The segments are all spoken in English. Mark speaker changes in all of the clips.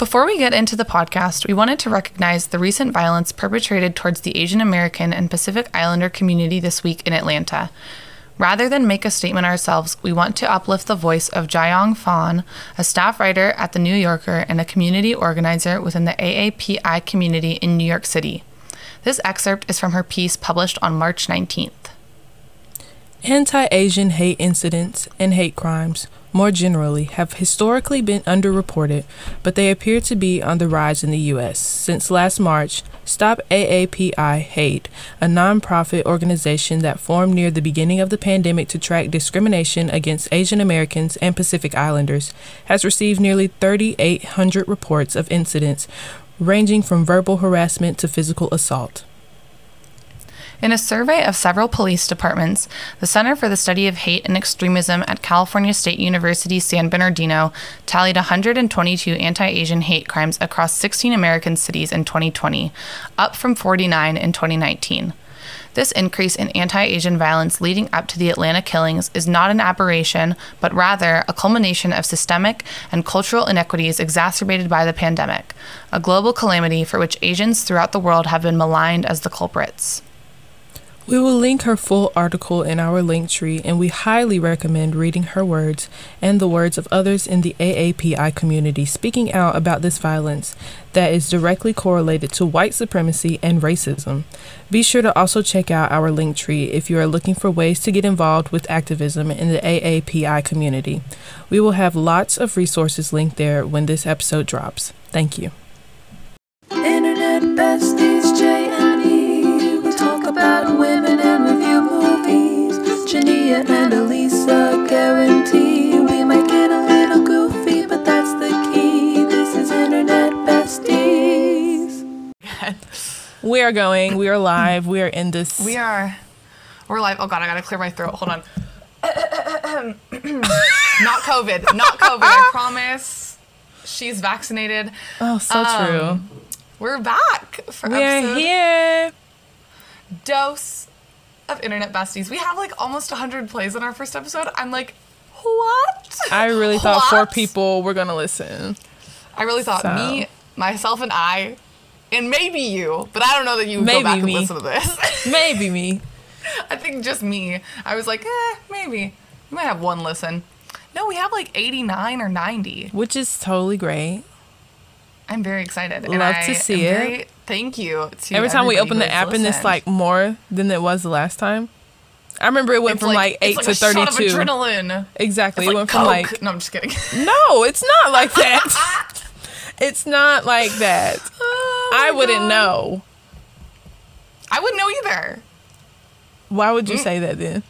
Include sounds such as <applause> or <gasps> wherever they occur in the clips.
Speaker 1: Before we get into the podcast, we wanted to recognize the recent violence perpetrated towards the Asian American and Pacific Islander community this week in Atlanta. Rather than make a statement ourselves, we want to uplift the voice of Jiayang Fan, a staff writer at The New Yorker and a community organizer within the AAPI community in New York City. This excerpt is from her piece published on March 19th.
Speaker 2: Anti Asian hate incidents and hate crimes, more generally, have historically been underreported, but they appear to be on the rise in the U.S. Since last March, Stop AAPI Hate, a nonprofit organization that formed near the beginning of the pandemic to track discrimination against Asian Americans and Pacific Islanders, has received nearly 3,800 reports of incidents ranging from verbal harassment to physical assault.
Speaker 1: In a survey of several police departments, the Center for the Study of Hate and Extremism at California State University San Bernardino tallied 122 anti Asian hate crimes across 16 American cities in 2020, up from 49 in 2019. This increase in anti Asian violence leading up to the Atlanta killings is not an aberration, but rather a culmination of systemic and cultural inequities exacerbated by the pandemic, a global calamity for which Asians throughout the world have been maligned as the culprits.
Speaker 2: We will link her full article in our link tree, and we highly recommend reading her words and the words of others in the AAPI community speaking out about this violence that is directly correlated to white supremacy and racism. Be sure to also check out our link tree if you are looking for ways to get involved with activism in the AAPI community. We will have lots of resources linked there when this episode drops. Thank you.
Speaker 3: Internet besties, about women and review movies. Jania and Elisa guarantee we might get a little goofy, but that's the key. This is Internet besties.
Speaker 2: We are going, we are live, we are in this.
Speaker 1: We are. We're live. Oh god, I gotta clear my throat. Hold on. <coughs> not COVID. Not COVID. I promise. She's vaccinated.
Speaker 2: Oh, so
Speaker 1: Um, We're back for
Speaker 2: true. We are
Speaker 1: episode
Speaker 2: here.
Speaker 1: Dose of internet besties. We have like almost 100 plays on our first episode. I'm like, what?
Speaker 2: I really thought four people were to listen.
Speaker 1: I really thought
Speaker 2: So.
Speaker 1: me, myself, and I, and maybe you, but I don't know that you would go back
Speaker 2: me.
Speaker 1: and listen to this. <laughs>
Speaker 2: Maybe me.
Speaker 1: I think just me. I was like, eh, maybe. We might have one listen. No, we have like 89 or 90.
Speaker 2: Which is totally great.
Speaker 1: I'm very excited. and
Speaker 2: Love
Speaker 1: I
Speaker 2: to see
Speaker 1: am
Speaker 2: it.
Speaker 1: very- thank you. To
Speaker 2: Every time we open the app and it's like more than it was the last time. I remember it went
Speaker 1: It's
Speaker 2: from like, 8
Speaker 1: it's
Speaker 2: to
Speaker 1: like a shot of
Speaker 2: 32.
Speaker 1: adrenaline.
Speaker 2: Exactly.
Speaker 1: It's
Speaker 2: it
Speaker 1: like
Speaker 2: went from like
Speaker 1: no, I'm just kidding. <laughs>
Speaker 2: No, it's not like that. <laughs> it's not like that. <laughs>
Speaker 1: Oh
Speaker 2: I wouldn't
Speaker 1: God.
Speaker 2: know.
Speaker 1: I wouldn't know either
Speaker 2: Why would
Speaker 1: Mm.
Speaker 2: you say that then?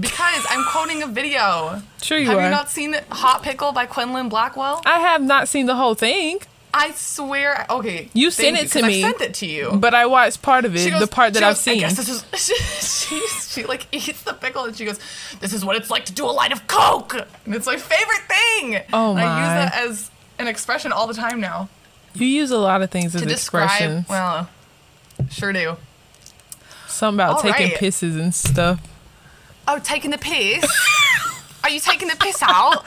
Speaker 1: Because I'm quoting a video.
Speaker 2: Sure you
Speaker 1: have
Speaker 2: are.
Speaker 1: you not seen Hot Pickle by Quinlan Blackwell?
Speaker 2: I have not seen the whole thing,
Speaker 1: I swear. Okay,
Speaker 2: You sent it to me,
Speaker 1: I sent it to you.
Speaker 2: but I watched part of it,
Speaker 1: She
Speaker 2: the part that
Speaker 1: she
Speaker 2: I've
Speaker 1: goes, I
Speaker 2: seen.
Speaker 1: guess this is, <laughs> she, she, like eats the pickle and she goes, "This is what it's like to do a line of coke," and it's my favorite thing.
Speaker 2: Oh
Speaker 1: and I use that as an expression all the time now
Speaker 2: You use a lot of things as
Speaker 1: to describe.
Speaker 2: expressions.
Speaker 1: Well, sure do.
Speaker 2: Something about
Speaker 1: all
Speaker 2: taking
Speaker 1: right.
Speaker 2: pisses and stuff.
Speaker 1: Oh, taking the piss? <laughs> are you taking the piss out?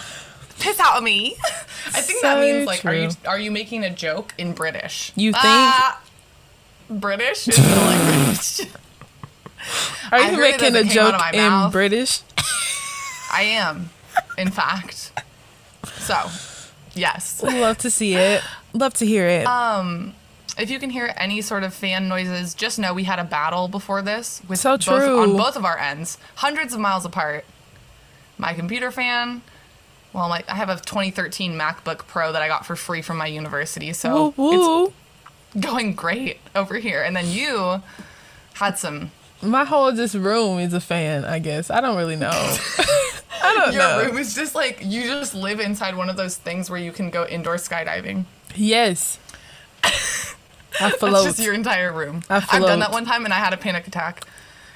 Speaker 1: Piss out of me? I think that means like, are you are you making a joke in British?
Speaker 2: You think?
Speaker 1: Ah, British is the language. <laughs>
Speaker 2: Are you
Speaker 1: heard it as
Speaker 2: making a
Speaker 1: it came out
Speaker 2: joke in
Speaker 1: mouth.
Speaker 2: British?
Speaker 1: I am, in fact. So, yes.
Speaker 2: Love to see it. Love to hear it.
Speaker 1: Um, if you can hear any sort of fan noises, just know we had a battle before this with
Speaker 2: So
Speaker 1: both on both of our ends, hundreds of miles apart. My computer fan. Well, my, I have a 2013 MacBook Pro that I got for free from my university, so
Speaker 2: woo woo.
Speaker 1: it's going great over here. And then you had some.
Speaker 2: My whole just room is a fan, I guess. I don't really know. <laughs> I don't
Speaker 1: Your
Speaker 2: know.
Speaker 1: room is just like you just live inside one of those things where you can go indoor skydiving.
Speaker 2: Yes. <laughs> Float.
Speaker 1: just your entire room. I've done that one time and I had a panic attack.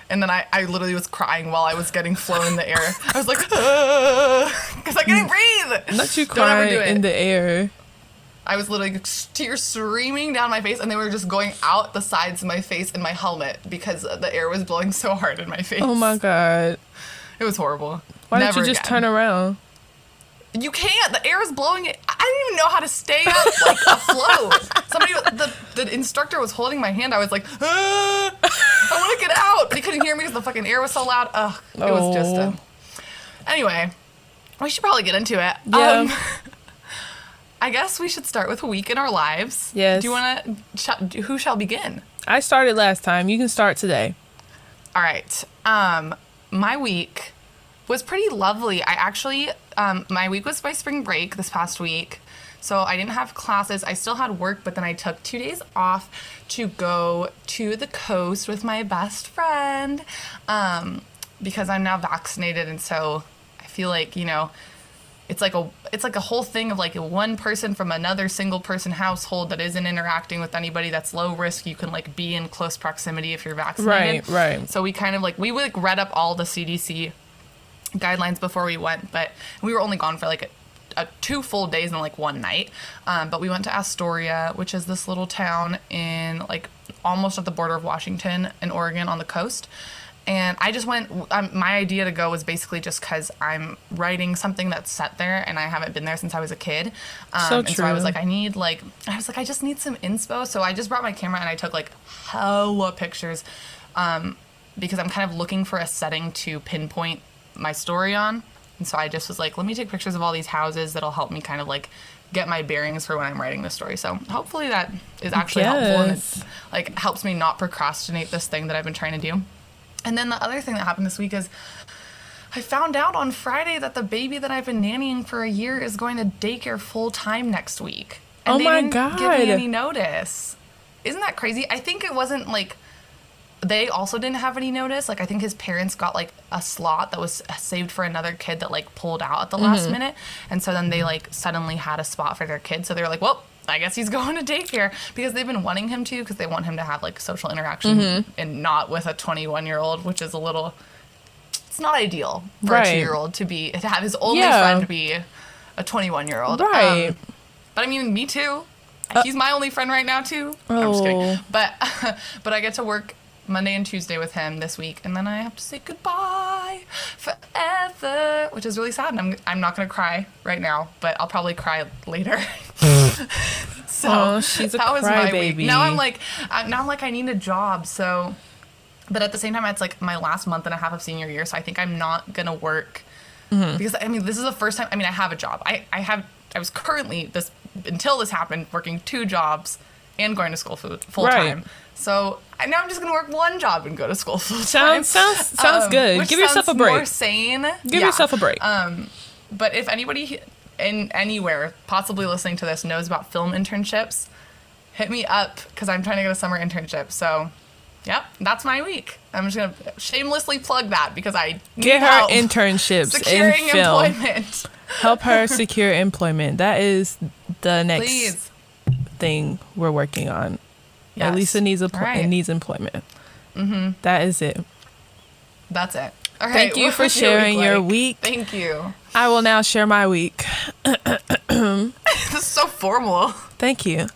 Speaker 1: And then I, I literally was crying while I was getting flown in the air. I was like, <laughs> because I couldn't mm. breathe.
Speaker 2: Not you <laughs>
Speaker 1: Don't ever
Speaker 2: crying
Speaker 1: do it.
Speaker 2: in the air.
Speaker 1: I was literally tears streaming down my face, and they were just going out the sides of my face and my helmet because the air was blowing so hard in my face.
Speaker 2: Oh my god.
Speaker 1: It was horrible.
Speaker 2: Why
Speaker 1: Never
Speaker 2: don't you just
Speaker 1: again.
Speaker 2: turn around?
Speaker 1: You can't. The air is blowing it. I didn't even know how to stay up like afloat. Somebody, the, the instructor was holding my hand. I was like, ah, I want to get out, but he couldn't hear me because the fucking air was so loud. Ugh, it was just
Speaker 2: Oh.
Speaker 1: a. Anyway, we should probably get into it.
Speaker 2: Yeah.
Speaker 1: Um, <laughs> I guess we should start with a week in our lives.
Speaker 2: Yes.
Speaker 1: Do you want to? Who shall begin?
Speaker 2: I started last time. You can start today.
Speaker 1: All right. Um, my week was pretty lovely. I actually, um, my week was my spring break this past week. So I didn't have classes. I still had work, but then I took two days off to go to the coast with my best friend um, because I'm now vaccinated. And so I feel like, you know, it's like a it's like a whole thing of like one person from another single person household that isn't interacting with anybody that's low risk you can like be in close proximity if you're vaccinated
Speaker 2: Right, right.
Speaker 1: so we kind of like we like read up all the cdc guidelines before we went but we were only gone for like a, a two full days and like one night um, but we went to astoria which is this little town in like almost at the border of washington and oregon on the coast and I just went. Um, my idea to go was basically just because I'm writing something that's set there, and I haven't been there since I was a kid. Um,
Speaker 2: So
Speaker 1: and so I was like, I need like, I was like, I just need some inspo. So I just brought my camera and I took like hella pictures, um, because I'm kind of looking for a setting to pinpoint my story on. And so I just was like, let me take pictures of all these houses that'll help me kind of like get my bearings for when I'm writing this story. So hopefully that is actually helpful and
Speaker 2: Yes.
Speaker 1: it like helps me not procrastinate this thing that I've been trying to do. And then the other thing that happened this week is I found out on Friday that the baby that I've been nannying for a year is going to daycare full time next week. And
Speaker 2: Oh
Speaker 1: they
Speaker 2: my
Speaker 1: didn't give me any notice. Isn't that crazy? I think it wasn't like they also didn't have any notice. Like I think his parents got like a slot that was saved for another kid that like pulled out at the
Speaker 2: Mm-hmm.
Speaker 1: last minute, and so then they like suddenly had a spot for their kid. So they were like, "Well, I guess he's <laughs> going to daycare," because they've been wanting him to because they want him to have like social interaction
Speaker 2: Mm-hmm.
Speaker 1: and not with a 21 year old, which is a little. It's not ideal for
Speaker 2: Right.
Speaker 1: a two year old to be to have his only
Speaker 2: Yeah.
Speaker 1: friend be a 21 year old.
Speaker 2: Right. Uh,
Speaker 1: but I mean, me too. He's my only friend right now too. I'm just
Speaker 2: Oh.
Speaker 1: kidding. But <laughs> but I get to work Monday and Tuesday with him this week, and then I have to say goodbye forever, which is really sad. And I'm I'm not gonna cry right now, but I'll probably cry later. <laughs> so
Speaker 2: Oh, she's a
Speaker 1: that was my week. Now I'm like I- now I'm like I need a job, so. But at the same time, it's like my last month and a half of senior year, so I think I'm not gonna work
Speaker 2: Mm-hmm.
Speaker 1: because I mean this is the first time. I mean I have a job. I I have I was currently this until this happened working two jobs and going to school full full
Speaker 2: Right.
Speaker 1: So I, now I'm just gonna work one job and go to school <laughs> full time.
Speaker 2: Sounds sounds sounds good.
Speaker 1: which
Speaker 2: Give yourself a break.
Speaker 1: More sane.
Speaker 2: Give
Speaker 1: Yeah.
Speaker 2: yourself a break.
Speaker 1: Um, but if anybody in anywhere possibly listening to this knows about film internships, hit me up because I'm trying to get a summer internship. So, yep, that's my week. I'm just gonna shamelessly plug that because I
Speaker 2: Get her internships
Speaker 1: securing
Speaker 2: in film.
Speaker 1: employment.
Speaker 2: Help her <laughs> secure employment. That is the next
Speaker 1: Please.
Speaker 2: thing we're working on.
Speaker 1: Yes.
Speaker 2: Lisa needs a
Speaker 1: right.
Speaker 2: needs employment. Mm-hmm. is it.
Speaker 1: That's it. Right,
Speaker 2: Thank you for sharing your
Speaker 1: like?
Speaker 2: week.
Speaker 1: Thank you.
Speaker 2: I will now share my week. <laughs>
Speaker 1: This is so formal.
Speaker 2: Thank you.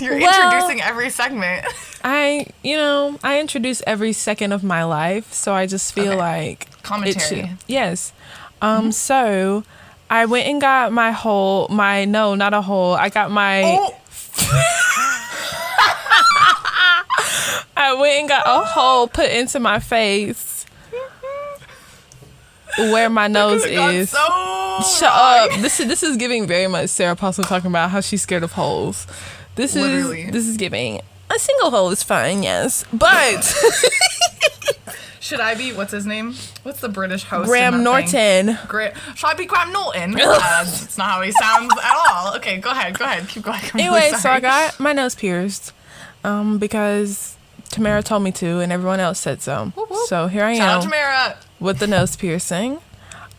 Speaker 1: You're
Speaker 2: Well-
Speaker 1: introducing every segment.
Speaker 2: I, you know, I introduce every second of my life, so I just feel
Speaker 1: Okay.
Speaker 2: like
Speaker 1: Commentary.
Speaker 2: should- yes. Um. So, I went and got my whole my no, not a whole. I got my.
Speaker 1: Oh, <laughs>
Speaker 2: I went and got a hole put into my face where my nose is.
Speaker 1: so
Speaker 2: Shut
Speaker 1: wrong.
Speaker 2: up. This is this is giving very much Sarah Paulson talking about how she's scared of holes. This
Speaker 1: Literally.
Speaker 2: is this is giving a single hole is fine, yes, but <laughs>
Speaker 1: Should I be? What's his name? What's the British host?
Speaker 2: Graham? Norton.
Speaker 1: Gra- Should I be Graham Norton? <laughs> uh, that's not how he sounds at all. Okay, go ahead. Go ahead. Keep going. I'm really
Speaker 2: Anyway, so. I got my nose pierced, um, because Tamara told me to, and everyone else said so.
Speaker 1: Whoop, whoop.
Speaker 2: So here I
Speaker 1: Shout
Speaker 2: am
Speaker 1: to Mara.
Speaker 2: with the nose piercing.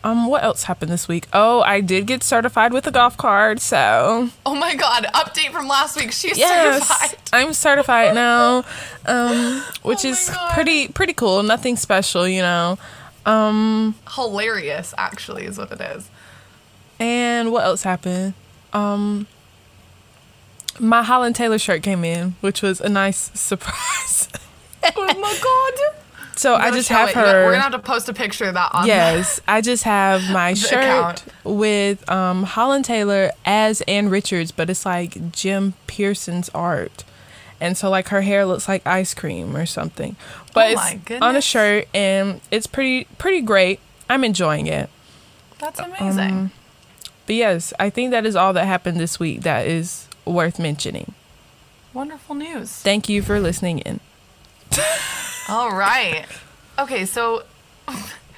Speaker 2: Um, what else happened this week? Oh, I did get certified with a golf card, so
Speaker 1: Oh my God! Update from last week. She's
Speaker 2: yes,
Speaker 1: certified.
Speaker 2: I'm certified <laughs> now, um, which
Speaker 1: Oh
Speaker 2: is
Speaker 1: God.
Speaker 2: pretty pretty cool. Nothing special, you know.
Speaker 1: Um Hilarious, actually, is what it is.
Speaker 2: And what else happened? Um, my Holland Taylor shirt came in, which was a nice surprise. <laughs>
Speaker 1: Oh my God!
Speaker 2: So I just have
Speaker 1: it.
Speaker 2: her.
Speaker 1: We're gonna have to post a picture of that on.
Speaker 2: Yes, <laughs> I just have my shirt
Speaker 1: account.
Speaker 2: with um, Holland Taylor as Ann Richards, but it's like Jim Pearson's art. And so like her hair looks like ice cream or something. But
Speaker 1: Oh
Speaker 2: it's on a shirt and it's pretty pretty great. I'm enjoying it.
Speaker 1: That's amazing.
Speaker 2: Um, But yes, I think that is all that happened this week that is worth mentioning.
Speaker 1: Wonderful news.
Speaker 2: Thank you for listening in.
Speaker 1: All right. Okay, so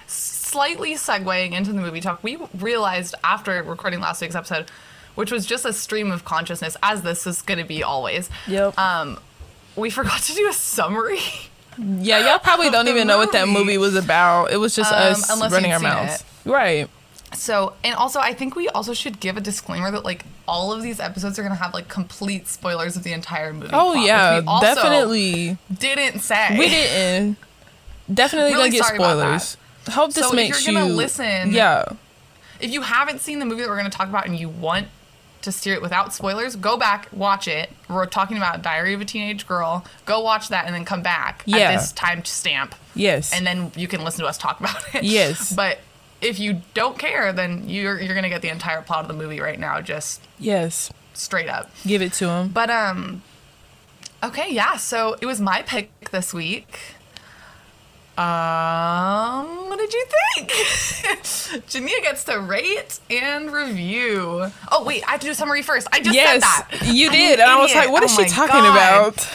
Speaker 1: slightly segueing into the movie talk, we realized after recording last week's episode, which was just a stream of consciousness, as this is going to be always.
Speaker 2: Yep.
Speaker 1: Um, we <laughs> forgot to do a summary.
Speaker 2: Yeah, y'all probably don't even know what that
Speaker 1: movie.
Speaker 2: movie was about. It was just
Speaker 1: Um,
Speaker 2: us running our mouths. Right.
Speaker 1: So, and also, I think we also should give a disclaimer that like all of these episodes are going to have like complete spoilers of the entire movie.
Speaker 2: Oh
Speaker 1: plot,
Speaker 2: yeah, definitely.
Speaker 1: didn't say.
Speaker 2: We didn't. Definitely
Speaker 1: Really
Speaker 2: gonna get spoilers. Hope this
Speaker 1: So if
Speaker 2: makes
Speaker 1: you're gonna
Speaker 2: you
Speaker 1: listen-
Speaker 2: Yeah.
Speaker 1: If you haven't seen the movie that we're going to talk about and you want to steer it without spoilers, go back, watch it. We're talking about Diary of a Teenage Girl. Go watch that and then come back
Speaker 2: Yeah.
Speaker 1: at this time stamp,
Speaker 2: Yes.
Speaker 1: and then you can listen to us talk about it.
Speaker 2: Yes.
Speaker 1: But if you don't care, then you're you're going to get the entire plot of the movie right now, just
Speaker 2: yes.
Speaker 1: straight up.
Speaker 2: Give it to him.
Speaker 1: But um okay, yeah, so it was my pick this week. Um what did you think? <laughs> Jania gets to rate and review. Oh wait, I have to do a summary first. I just
Speaker 2: yes,
Speaker 1: said that.
Speaker 2: you <laughs> did,
Speaker 1: an
Speaker 2: and I was like, "What is
Speaker 1: Oh
Speaker 2: she talking
Speaker 1: God.
Speaker 2: about?"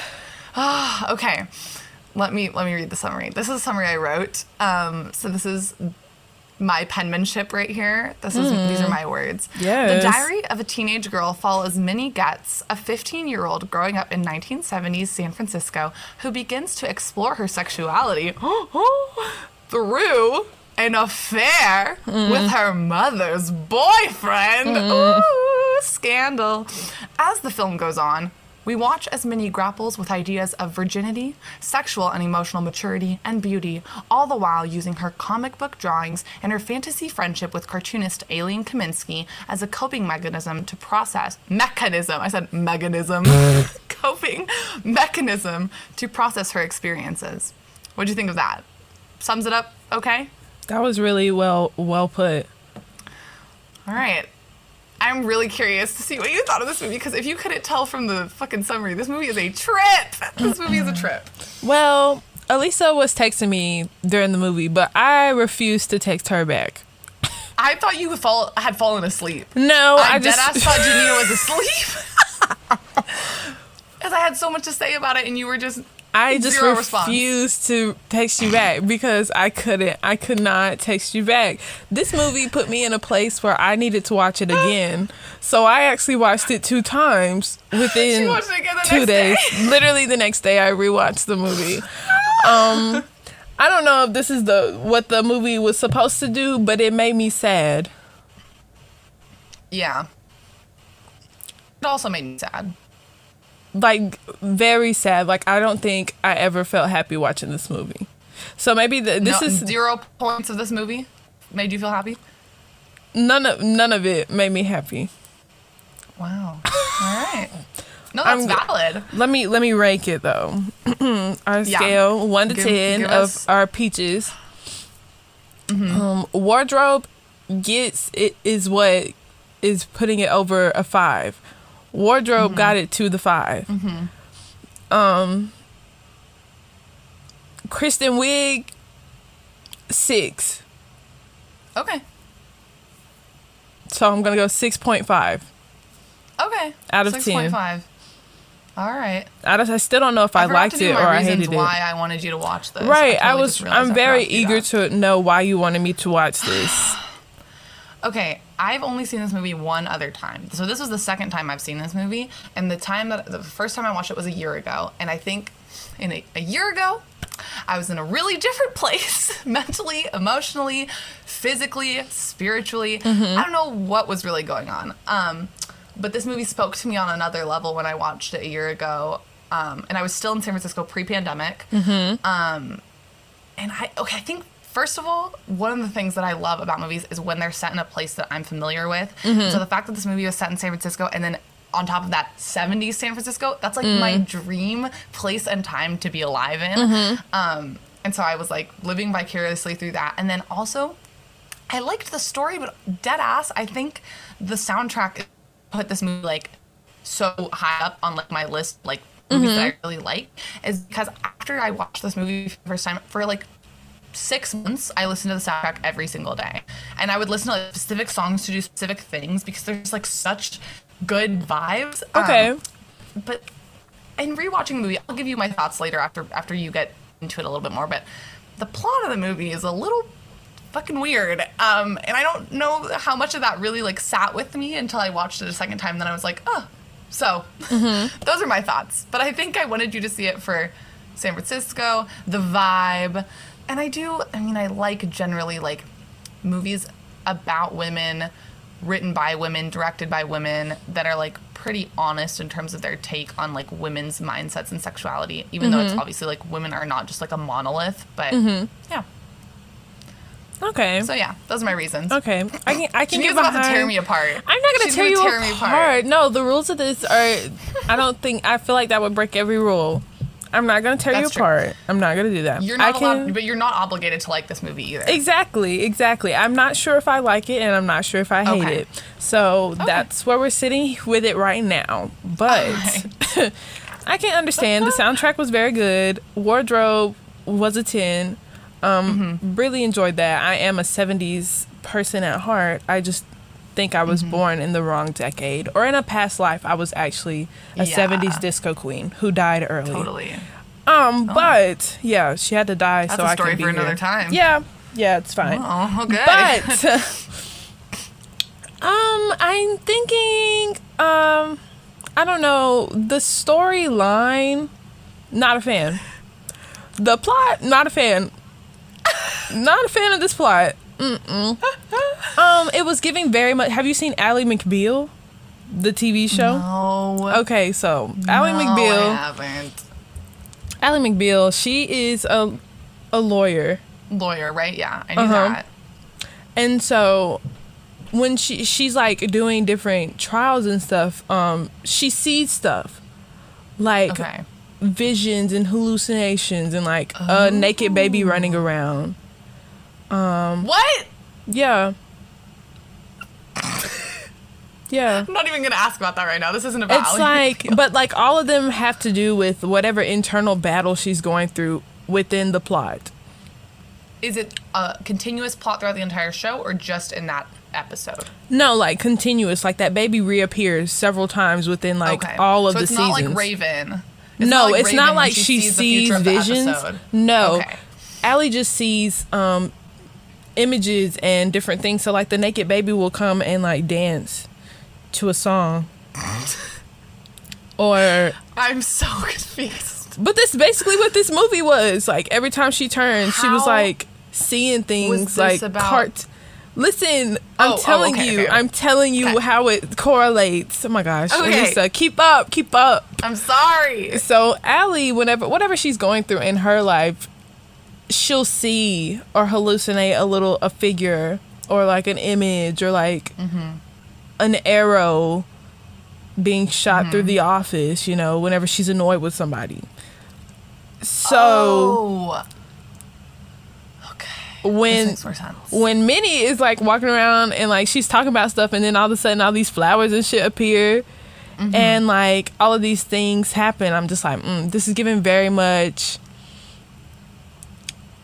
Speaker 2: <sighs>
Speaker 1: Okay. Let me let me read the summary. This is a summary I wrote. Um, so this is my penmanship right here. This is these are mm. my words.
Speaker 2: Yes.
Speaker 1: The diary of a teenage girl follows Minnie Getz, a 15-year-old growing up in 1970s San Francisco, who begins to explore her sexuality <gasps> through an affair mm. with her mother's boyfriend. Mm. Ooh, scandal. As the film goes on, we watch as Minnie grapples with ideas of virginity, sexual and emotional maturity, and beauty, all the while using her comic book drawings and her fantasy friendship with cartoonist Aline Kominsky as a coping mechanism to process mechanism. I said mechanism. <laughs> coping mechanism to process her experiences. What do you think of that? Sums it up okay?
Speaker 2: That was really well well put.
Speaker 1: All right. I'm really curious to see what you thought of this movie because if you couldn't tell from the fucking summary, this movie is a trip. This movie is a trip.
Speaker 2: Well, Elisa was texting me during the movie, but I refused to text her back.
Speaker 1: I thought you fall, had fallen asleep.
Speaker 2: No,
Speaker 1: I,
Speaker 2: I, just
Speaker 1: deadass thought Janina was <laughs> asleep. <laughs> Because I had so much to say about it and you were just.
Speaker 2: I just
Speaker 1: Zero response.
Speaker 2: refused to text you back because I couldn't. I could not text you back. This movie put me in a place where I needed to watch it <gasps> again. So I actually watched it two times <laughs> within
Speaker 1: She watched it again the
Speaker 2: two days.
Speaker 1: day.
Speaker 2: Literally the next day, I rewatched the movie. Um, I don't know if this is the what the movie was supposed to do, but it made me sad.
Speaker 1: Yeah. It also made me sad.
Speaker 2: Like very sad. Like I don't think I ever felt happy watching this movie. So maybe the, this
Speaker 1: No-
Speaker 2: is
Speaker 1: zero points of this movie made you feel happy.
Speaker 2: none of none of it made me happy.
Speaker 1: Wow. All right. <laughs> No, that's
Speaker 2: I'm-
Speaker 1: valid.
Speaker 2: Let me let me rank it though. <clears throat> our
Speaker 1: Yeah.
Speaker 2: scale one to
Speaker 1: Give-
Speaker 2: ten
Speaker 1: give
Speaker 2: of
Speaker 1: us-
Speaker 2: our peaches. Um, wardrobe gets it is what is putting it over a five. Wardrobe got it to the 5 Um, Kristen Wiig six.
Speaker 1: Okay.
Speaker 2: So I'm gonna go six point five
Speaker 1: Okay.
Speaker 2: Out of 10.
Speaker 1: 6.5. All right.
Speaker 2: I, just, I still don't know if I,
Speaker 1: forgot
Speaker 2: liked it or I hated it.
Speaker 1: why I wanted you to watch this.
Speaker 2: Right, I,
Speaker 1: totally
Speaker 2: was. I'm very eager
Speaker 1: that.
Speaker 2: to know why you wanted me to watch this. <sighs>
Speaker 1: Okay, I've only seen this movie one other time. So this was the second time I've seen this movie, and the time that the first time I watched it was a year ago. And I think in a, a year ago, I was in a really different <laughs> place mentally, emotionally, physically, spiritually. I don't know what was really going on. Um, but this movie spoke to me on another level when I watched it a year ago. Um, and I was still in San Francisco pre-pandemic. Um, and I okay, I think first of all, one of the things that I love about movies is when they're set in a place that I'm familiar with. Mm-hmm. So the fact that this movie was set in San Francisco and then on top of that 70s San Francisco, that's like my mm-hmm. dream place and time to be alive in. Mm-hmm. Um, and so I was like living vicariously through that. And then also, I liked the story, but dead ass, I think the soundtrack put this movie like so high up on like my list, like movies that I really like, is because after I watched this movie for the first time for like six months, I listened to the soundtrack every single day, and I would listen to like, specific songs to do specific things because there's like such good vibes. Um,
Speaker 2: Okay.
Speaker 1: but in rewatching the movie, I'll give you my thoughts later after after you get into it a little bit more. But the plot of the movie is a little fucking weird, um, and I don't know how much of that really like sat with me until I watched it a second time. Then I was like, oh, so <laughs> those are my thoughts. But I think I wanted you to see it for San Francisco, the vibe, and I do. I mean, I like generally like movies about women written by women directed by women that are like pretty honest in terms of their take on like women's mindsets and sexuality even though it's mm-hmm. obviously like women are not just like a monolith but mm-hmm. yeah
Speaker 2: Okay.
Speaker 1: so yeah those are my reasons
Speaker 2: Okay. I can I <laughs> can
Speaker 1: Janine's
Speaker 2: get
Speaker 1: about to tear me apart
Speaker 2: I'm not gonna
Speaker 1: She's
Speaker 2: tear you
Speaker 1: tear me
Speaker 2: apart. No, the rules of this are. I don't think. I feel like that would break every rule. I'm not gonna tear
Speaker 1: That's
Speaker 2: you
Speaker 1: true.
Speaker 2: apart. I'm not gonna do that.
Speaker 1: you're
Speaker 2: I
Speaker 1: not
Speaker 2: can,
Speaker 1: allowed but you're not obligated to like this movie either
Speaker 2: Exactly, exactly. I'm not sure if I like it and I'm not sure if I hate
Speaker 1: Okay.
Speaker 2: it. So that's where we're sitting with it right now. But <laughs> I can understand the soundtrack was very good. Wardrobe was a 10. Um
Speaker 1: Mm-hmm.
Speaker 2: really enjoyed that. I am a 70s person at heart. I just think I was
Speaker 1: Mm-hmm.
Speaker 2: born in the wrong decade or in a past life I was actually a
Speaker 1: Yeah.
Speaker 2: 70s disco queen who died early.
Speaker 1: totally
Speaker 2: Um but yeah, she had to die
Speaker 1: That's
Speaker 2: so
Speaker 1: a
Speaker 2: I could be
Speaker 1: for another
Speaker 2: here.
Speaker 1: time.
Speaker 2: Yeah. Yeah, it's fine.
Speaker 1: oh okay
Speaker 2: But <laughs> <laughs> um I'm thinking um I don't know, the storyline not a fan. The plot not a fan. <laughs> not a fan of this plot. Mm-mm. um it was giving very much Have you seen Ally McBeal? The TV show?
Speaker 1: no
Speaker 2: Okay, so Ally
Speaker 1: No, I
Speaker 2: McBeal,
Speaker 1: haven't.
Speaker 2: Ally McBeal, she is a a lawyer.
Speaker 1: lawyer right yeah I knew
Speaker 2: Uh-huh.
Speaker 1: that
Speaker 2: And so when she she's like doing different trials and stuff, um, she sees stuff like
Speaker 1: okay
Speaker 2: visions and hallucinations and like a naked baby running around.
Speaker 1: What
Speaker 2: Yeah. Yeah.
Speaker 1: I'm not even gonna ask about that right now. This isn't about.
Speaker 2: It's like but like all of them have to do with whatever internal battle she's going through within the plot.
Speaker 1: is it a continuous plot throughout the entire show, or just in that episode?
Speaker 2: No, like continuous. Like that baby reappears several times within like
Speaker 1: okay,
Speaker 2: all of
Speaker 1: so
Speaker 2: the
Speaker 1: it's
Speaker 2: seasons.
Speaker 1: not like Raven.
Speaker 2: no,
Speaker 1: like
Speaker 2: it's
Speaker 1: Raven
Speaker 2: not like she,
Speaker 1: the
Speaker 2: sees,
Speaker 1: the
Speaker 2: visions. No,
Speaker 1: Okay.
Speaker 2: Ally just sees um, images and different things. So like the naked baby will come and like dance to a song, <laughs> or
Speaker 1: I'm so confused.
Speaker 2: but this basically what this movie was. Like every time she turned, she was like seeing things like
Speaker 1: about-
Speaker 2: cart. Listen, I'm
Speaker 1: Oh, oh,
Speaker 2: telling
Speaker 1: okay,
Speaker 2: you,
Speaker 1: okay.
Speaker 2: I'm telling you
Speaker 1: Okay.
Speaker 2: how it correlates. Oh my gosh,
Speaker 1: Okay.
Speaker 2: Elisa, keep up, keep up.
Speaker 1: I'm sorry.
Speaker 2: So Ally, whenever whatever she's going through in her life, she'll see or hallucinate a little a figure or like an image or like mm-hmm. an arrow being shot through the mm-hmm. office, you know, whenever she's annoyed with somebody. So
Speaker 1: oh. Okay.
Speaker 2: When
Speaker 1: makes more sense.
Speaker 2: when Minnie is like walking around and like she's talking about stuff and then all of a sudden all these flowers and shit appear mm-hmm. and like all of these things happen i'm just like mm, this is giving very much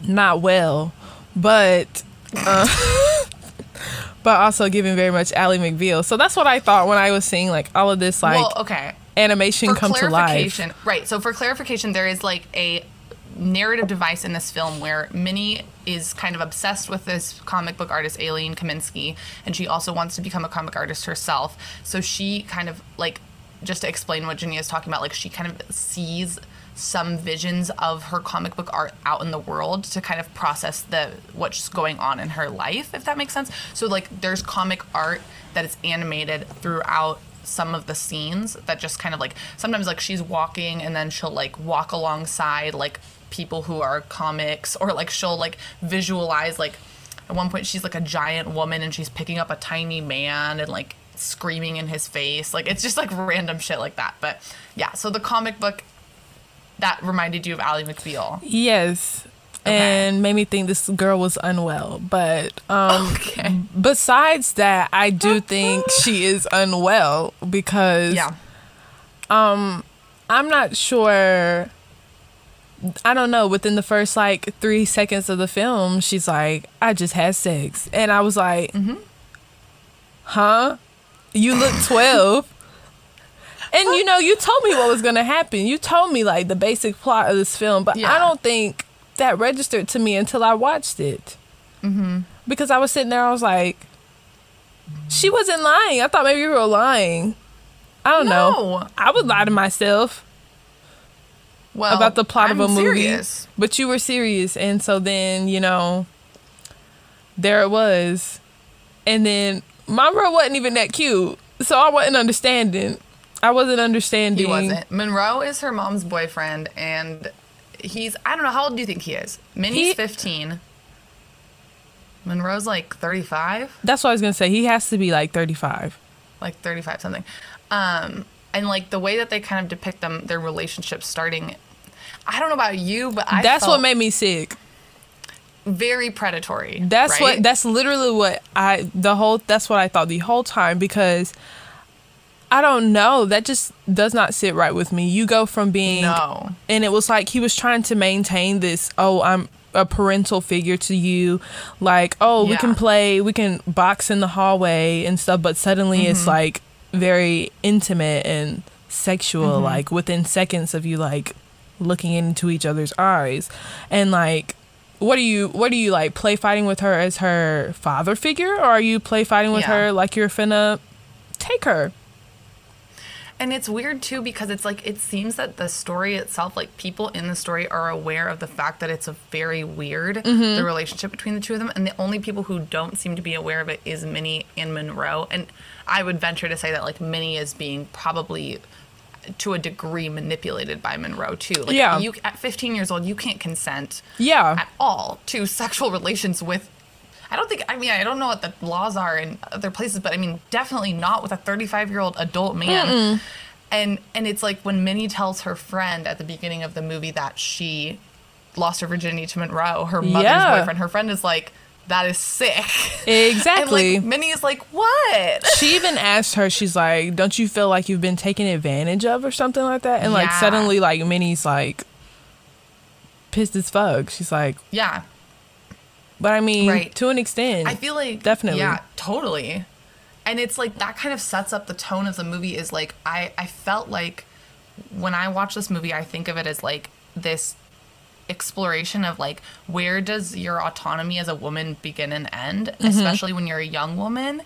Speaker 2: not well but uh, <laughs> but also giving very much Ally McBeal. So that's what I thought when I was seeing like all of this like
Speaker 1: well, okay.
Speaker 2: animation
Speaker 1: For
Speaker 2: come to life.
Speaker 1: right? So for clarification, there is like a narrative device in this film where Minnie is kind of obsessed with this comic book artist Aline Kominsky, and she also wants to become a comic artist herself. So she kind of like just to explain what Jenny is talking about, like she kind of sees some visions of her comic book art out in the world to kind of process the what's going on in her life if that makes sense. So like there's comic art that is animated throughout some of the scenes that just kind of like sometimes like she's walking and then she'll like walk alongside like people who are comics or like she'll like visualize like at one point she's like a giant woman and she's picking up a tiny man and like screaming in his face. Like it's just like random shit like that. But yeah so the comic book that reminded you of Ally McBeal
Speaker 2: Yes. and made me think this girl was unwell. But um,
Speaker 1: Okay.
Speaker 2: besides that, I do <laughs> think she is unwell because
Speaker 1: Yeah.
Speaker 2: I'm not sure. I don't know. Within the first like three seconds of the film, she's like, "I just had sex," and I was like, "Huh? You look 12." And you know, you told me what was gonna happen. You told me like the basic plot of this film, but I don't think that registered to me until I watched it. Mm-hmm. Because I was sitting there, I was like, "She wasn't lying. I thought maybe you were lying." I don't know. I would lie to myself
Speaker 1: Well,
Speaker 2: about the plot of
Speaker 1: I'm
Speaker 2: a movie.
Speaker 1: serious.
Speaker 2: But you were serious. And so then, you know, there it was. And then my Monroe wasn't even that cute. So I wasn't understanding. I wasn't understanding.
Speaker 1: He wasn't. Monroe is her mom's boyfriend, and he's I don't know how old do you think he is? Minnie's
Speaker 2: He-
Speaker 1: fifteen. Monroe's like thirty five,
Speaker 2: That's what I was going to say. He has to be like 35.
Speaker 1: like thirty five something. Um, and like the way that they kind of depict them, their relationship starting. I don't know about you, but I
Speaker 2: that's what made me sick.
Speaker 1: very predatory.
Speaker 2: That's
Speaker 1: right?
Speaker 2: what that's literally what I the whole that's what I thought the whole time because I don't know, that just does not sit right with me. You go from being
Speaker 1: No.
Speaker 2: and it was like he was trying to maintain this oh i'm a parental figure to you like oh we can play we can box in the hallway and stuff but suddenly it's
Speaker 1: Mm-hmm.
Speaker 2: like very intimate and sexual
Speaker 1: Mm-hmm.
Speaker 2: like within seconds of you like looking into each other's eyes and like what do you what do you like play fighting with her as her father figure or are you play fighting with
Speaker 1: Yeah.
Speaker 2: her like you're finna take her
Speaker 1: And it's weird too because it's like it seems that the story itself, like people in the story are aware of the fact that it's a very weird
Speaker 2: Mm-hmm.
Speaker 1: the relationship between the two of them, and the only people who don't seem to be aware of it is Minnie and Monroe. And I would venture to say that like Minnie is being probably to a degree manipulated by Monroe too. Like
Speaker 2: Yeah.
Speaker 1: you at 15 years old, you can't consent
Speaker 2: yeah
Speaker 1: at all to sexual <laughs> relations with I don't think I mean I don't know what the laws are in other places, but I mean definitely not with a 35 year old adult man. And and it's like when Minnie tells her friend at the beginning of the movie that she lost her virginity to Monroe, her mother's
Speaker 2: Yeah.
Speaker 1: boyfriend. Her friend is like, "That is sick."
Speaker 2: exactly
Speaker 1: And like Minnie is like, "What?"
Speaker 2: she even asked her, she's like, Don't you feel like you've been taken advantage of or something like that? And like suddenly like Minnie's like pissed as fuck. She's like,
Speaker 1: Yeah,
Speaker 2: But I mean
Speaker 1: Right.
Speaker 2: to an extent.
Speaker 1: I feel like
Speaker 2: Definitely.
Speaker 1: yeah, totally. And it's like that kind of sets up the tone of the movie. Is like I I felt like when I watch this movie, I think of it as like this exploration of like where does your autonomy as a woman begin and end,
Speaker 2: Mm-hmm.
Speaker 1: especially when you're a young woman,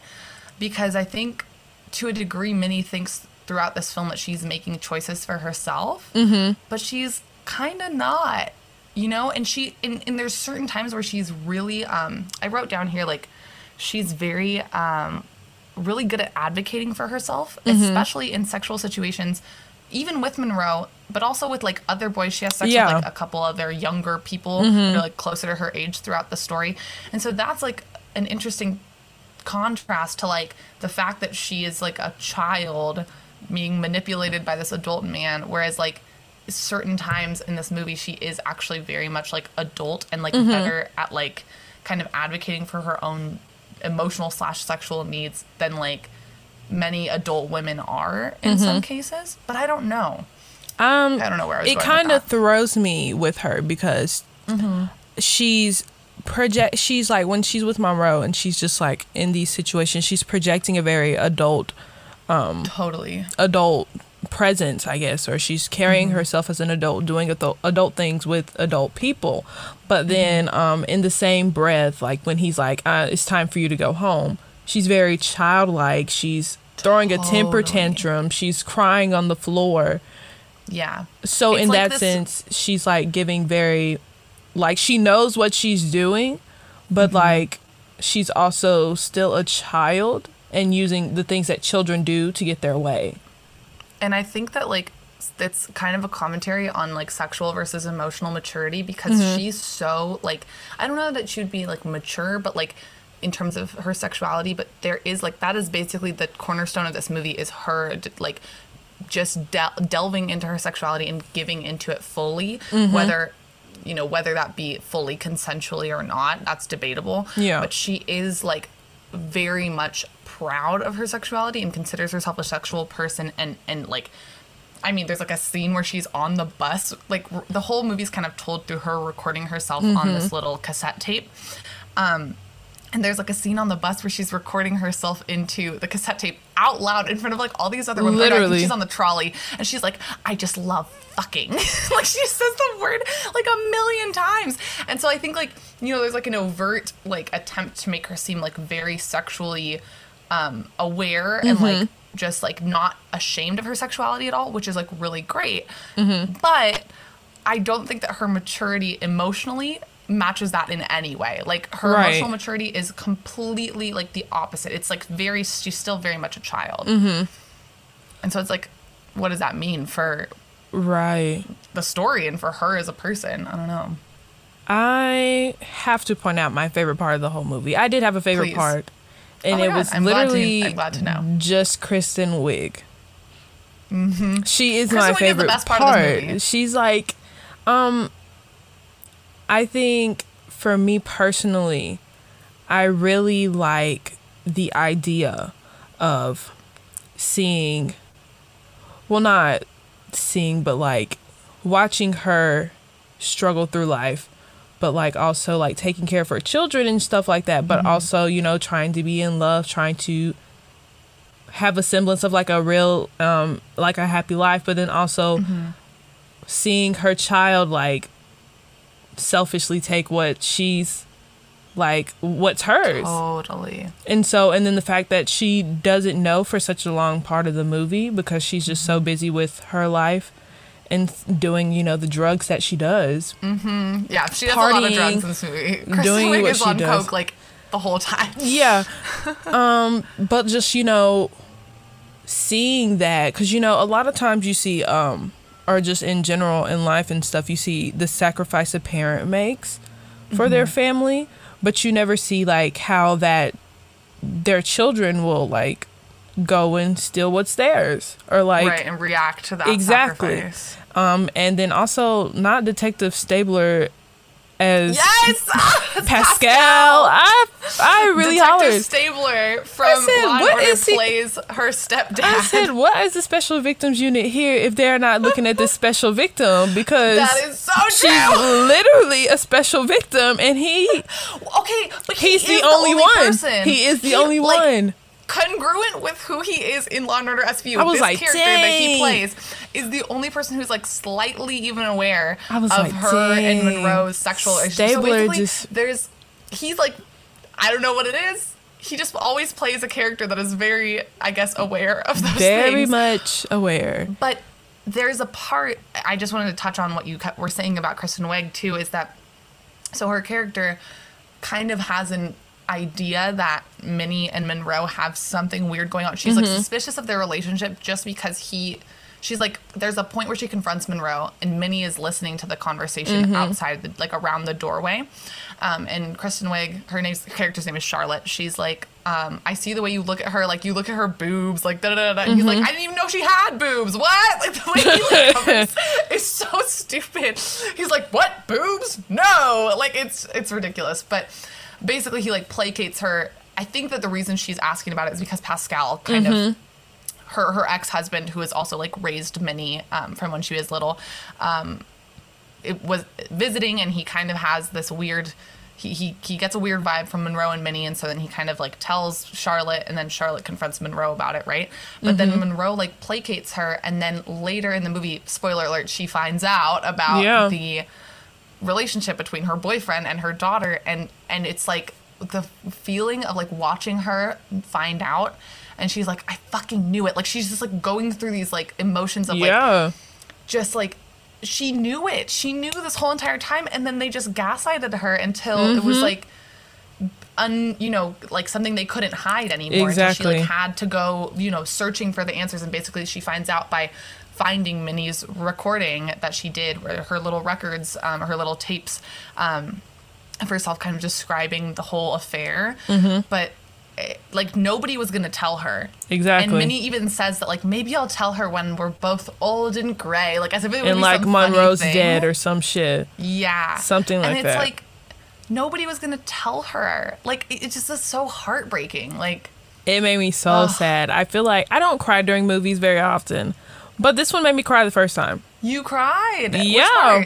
Speaker 1: because I think to a degree, Minnie thinks throughout this film that she's making choices for herself, mm-hmm. but she's kind of not, you know. And she and, and there's certain times where she's really, um, I wrote down here like she's very, um, really good at advocating for herself,
Speaker 2: Mm-hmm.
Speaker 1: especially in sexual situations. Even with Monroe, but also with like other boys, she has sex
Speaker 2: Yeah. Mm-hmm.
Speaker 1: with like a couple other younger people that are like closer to her age throughout the story, and so that's like an interesting contrast to like the fact that she is like a child being manipulated by this adult man whereas like certain times in this movie she is actually very much like adult and like better at like kind of advocating for her own emotional slash sexual needs than like many adult women are in some cases but i don't know.
Speaker 2: Um
Speaker 1: i don't know where i was
Speaker 2: it kind of throws me with her because she's project she's like when she's with Monroe and she's just like in these situations she's projecting a very adult um
Speaker 1: totally.
Speaker 2: adult presence, I guess, or she's carrying
Speaker 1: Mm-hmm.
Speaker 2: herself as an adult, doing adult, adult things with adult people. But
Speaker 1: Mm-hmm.
Speaker 2: then, um, in the same breath, like when he's like, uh, "It's time for you to go home," she's very childlike. She's throwing a temper tantrum. She's crying on the floor.
Speaker 1: yeah
Speaker 2: So
Speaker 1: It's
Speaker 2: in
Speaker 1: like
Speaker 2: that
Speaker 1: this-
Speaker 2: sense, she's like giving very, like she knows what she's doing,
Speaker 1: Mm-hmm.
Speaker 2: but like she's also still a child and using the things that children do to get their way.
Speaker 1: And i think that like it's kind of a commentary on like sexual versus emotional maturity because
Speaker 2: Mm-hmm.
Speaker 1: she's so like i don't know that she would be like mature but like in terms of her sexuality but there is like that is basically the cornerstone of this movie is her like just del- delving into her sexuality and giving into it fully
Speaker 2: Mm-hmm.
Speaker 1: whether you know, whether that be fully consensually or not, that's debatable.
Speaker 2: Yeah.
Speaker 1: But she is like very much proud of her sexuality and considers herself a sexual person and and like I mean, there's like a scene where she's on the bus. Like r- the whole movie's kind of told through her recording herself on
Speaker 2: Mm-hmm.
Speaker 1: this little cassette tape. Um, and there's like a scene on the bus where she's recording herself into the cassette tape out loud in front of like all these other women. Or no, I think
Speaker 2: Literally.
Speaker 1: she's on the trolley and she's like, I just love fucking. <laughs> like she says the word like a million times. And so I think like, you know, there's like an overt like attempt to make her seem like very sexually um, aware and
Speaker 2: Mm-hmm.
Speaker 1: like just like not ashamed of her sexuality at all, which is like really great.
Speaker 2: Mm-hmm.
Speaker 1: But I don't think that her maturity emotionally matches that in any way. Like her
Speaker 2: Right.
Speaker 1: emotional maturity is completely like the opposite. It's like very she's still very much a child.
Speaker 2: Mm-hmm.
Speaker 1: And so it's like what does that mean for
Speaker 2: Right.
Speaker 1: the story and for her as a person? I don't know.
Speaker 2: I have to point out my favorite part of the whole movie. I did have a favorite
Speaker 1: Please.
Speaker 2: part, and
Speaker 1: Oh
Speaker 2: it
Speaker 1: God,
Speaker 2: was
Speaker 1: I'm glad to-
Speaker 2: literally
Speaker 1: I'm glad to know.
Speaker 2: just Kristen Wiig. She is
Speaker 1: Kristen
Speaker 2: my
Speaker 1: Wiig is
Speaker 2: favorite
Speaker 1: best part movie.
Speaker 2: She's like, um, I think for me personally, I really like the idea of seeing, well, not seeing, but like watching her struggle through life, but like also like taking care of her children and stuff like that, but mm-hmm. also, you know, trying to be in love, trying to have a semblance of like a real um like a happy life but then also mm-hmm. seeing her child like selfishly take what she's like what's hers.
Speaker 1: Totally.
Speaker 2: and so and then the fact that she doesn't know for such a long part of the movie because she's just so mm-hmm. busy with her life and doing you know the drugs that she does
Speaker 1: Yeah, she does a lot of drugs in this movie. <laughs> Kristen
Speaker 2: doing
Speaker 1: Wiig
Speaker 2: what
Speaker 1: is
Speaker 2: she
Speaker 1: on
Speaker 2: does.
Speaker 1: coke like the whole time.
Speaker 2: yeah <laughs> um but just you know seeing that because you know a lot of times you see um or just in general in life and stuff you see the sacrifice a parent makes for their family but you never see like how that their children will like go and steal what's theirs or like
Speaker 1: right, and react to that
Speaker 2: Exactly.
Speaker 1: sacrifice.
Speaker 2: Um and then also not detective stabler as
Speaker 1: Yes! <laughs>
Speaker 2: pascal i i really
Speaker 1: Detective
Speaker 2: hollered
Speaker 1: Stabler from
Speaker 2: I said,
Speaker 1: Law and Order
Speaker 2: he-
Speaker 1: plays her stepdad.
Speaker 2: I said, what is the special victims unit here if they're not looking at this special victim? <laughs> Because
Speaker 1: that is so
Speaker 2: she's
Speaker 1: true.
Speaker 2: literally a special victim, and he <laughs>
Speaker 1: Okay, but he
Speaker 2: he's
Speaker 1: is
Speaker 2: the only, one.
Speaker 1: Person.
Speaker 2: He is the only
Speaker 1: like,
Speaker 2: one.
Speaker 1: Congruent with who he is in Law and Order SVU.
Speaker 2: I was
Speaker 1: this
Speaker 2: like,
Speaker 1: character that he plays is the only person who's like slightly even aware of
Speaker 2: like,
Speaker 1: her and. Monroe's sexual issues. So basically,
Speaker 2: just-
Speaker 1: there's he's like I don't know what it is. He just always plays a character that is very, I guess, aware of those things.
Speaker 2: Very
Speaker 1: things.
Speaker 2: much aware.
Speaker 1: But there's a part I just wanted to touch on what you were saying about Kristen Wiig too is that so her character kind of has an idea that Minnie and Monroe have something weird going on. She's like suspicious of their relationship just because he she's like there's a point where she confronts Monroe and Minnie is listening to the conversation outside the, like around the doorway. Um, and Kristen Wiig, her name's her character's name is Charlotte. She's like, um, I see the way you look at her, like you look at her boobs, like da da da. He's like, I didn't even know she had boobs. What? Like the way he like, covers <laughs> is so stupid. He's like, what boobs? No, like it's it's ridiculous. But basically, he like placates her. I think that the reason she's asking about it is because Pascal kind of her her ex husband, who has also like raised Minnie um, from when she was little, um, it was visiting, and he kind of has this weird. He, he, he gets a weird vibe from Monroe and Minnie, and so then he kind of like tells Charlotte, and then Charlotte confronts Monroe about it, right? But then Monroe like placates her, and then later in the movie, spoiler alert, she finds out about
Speaker 2: Yeah.
Speaker 1: the relationship between her boyfriend and her daughter and and it's like the feeling of like watching her find out and she's like i fucking knew it. Like she's just like going through these like emotions of like
Speaker 2: yeah.
Speaker 1: just like she knew it. She knew this whole entire time and then they just gaslighted her until it was mm-hmm. like un you know like something they couldn't hide anymore. Until she like had to go you know searching for the answers and basically she finds out by finding minnie's recording that she did where her little records um, her little tapes um, of herself kind of describing the whole affair but eh, like nobody was gonna tell her.
Speaker 2: Exactly.
Speaker 1: And Minnie even says that like maybe I'll tell her when we're both old and gray, like as if it would
Speaker 2: and
Speaker 1: be
Speaker 2: like Monroe's dead or some shit.
Speaker 1: yeah,
Speaker 2: something like that.
Speaker 1: and it's
Speaker 2: that.
Speaker 1: like nobody was gonna tell her. Like it, it just is so heartbreaking. Like
Speaker 2: It made me so
Speaker 1: Ugh.
Speaker 2: sad. I feel like I don't cry during movies very often, but this one made me cry the first time.
Speaker 1: you cried.
Speaker 2: Yeah.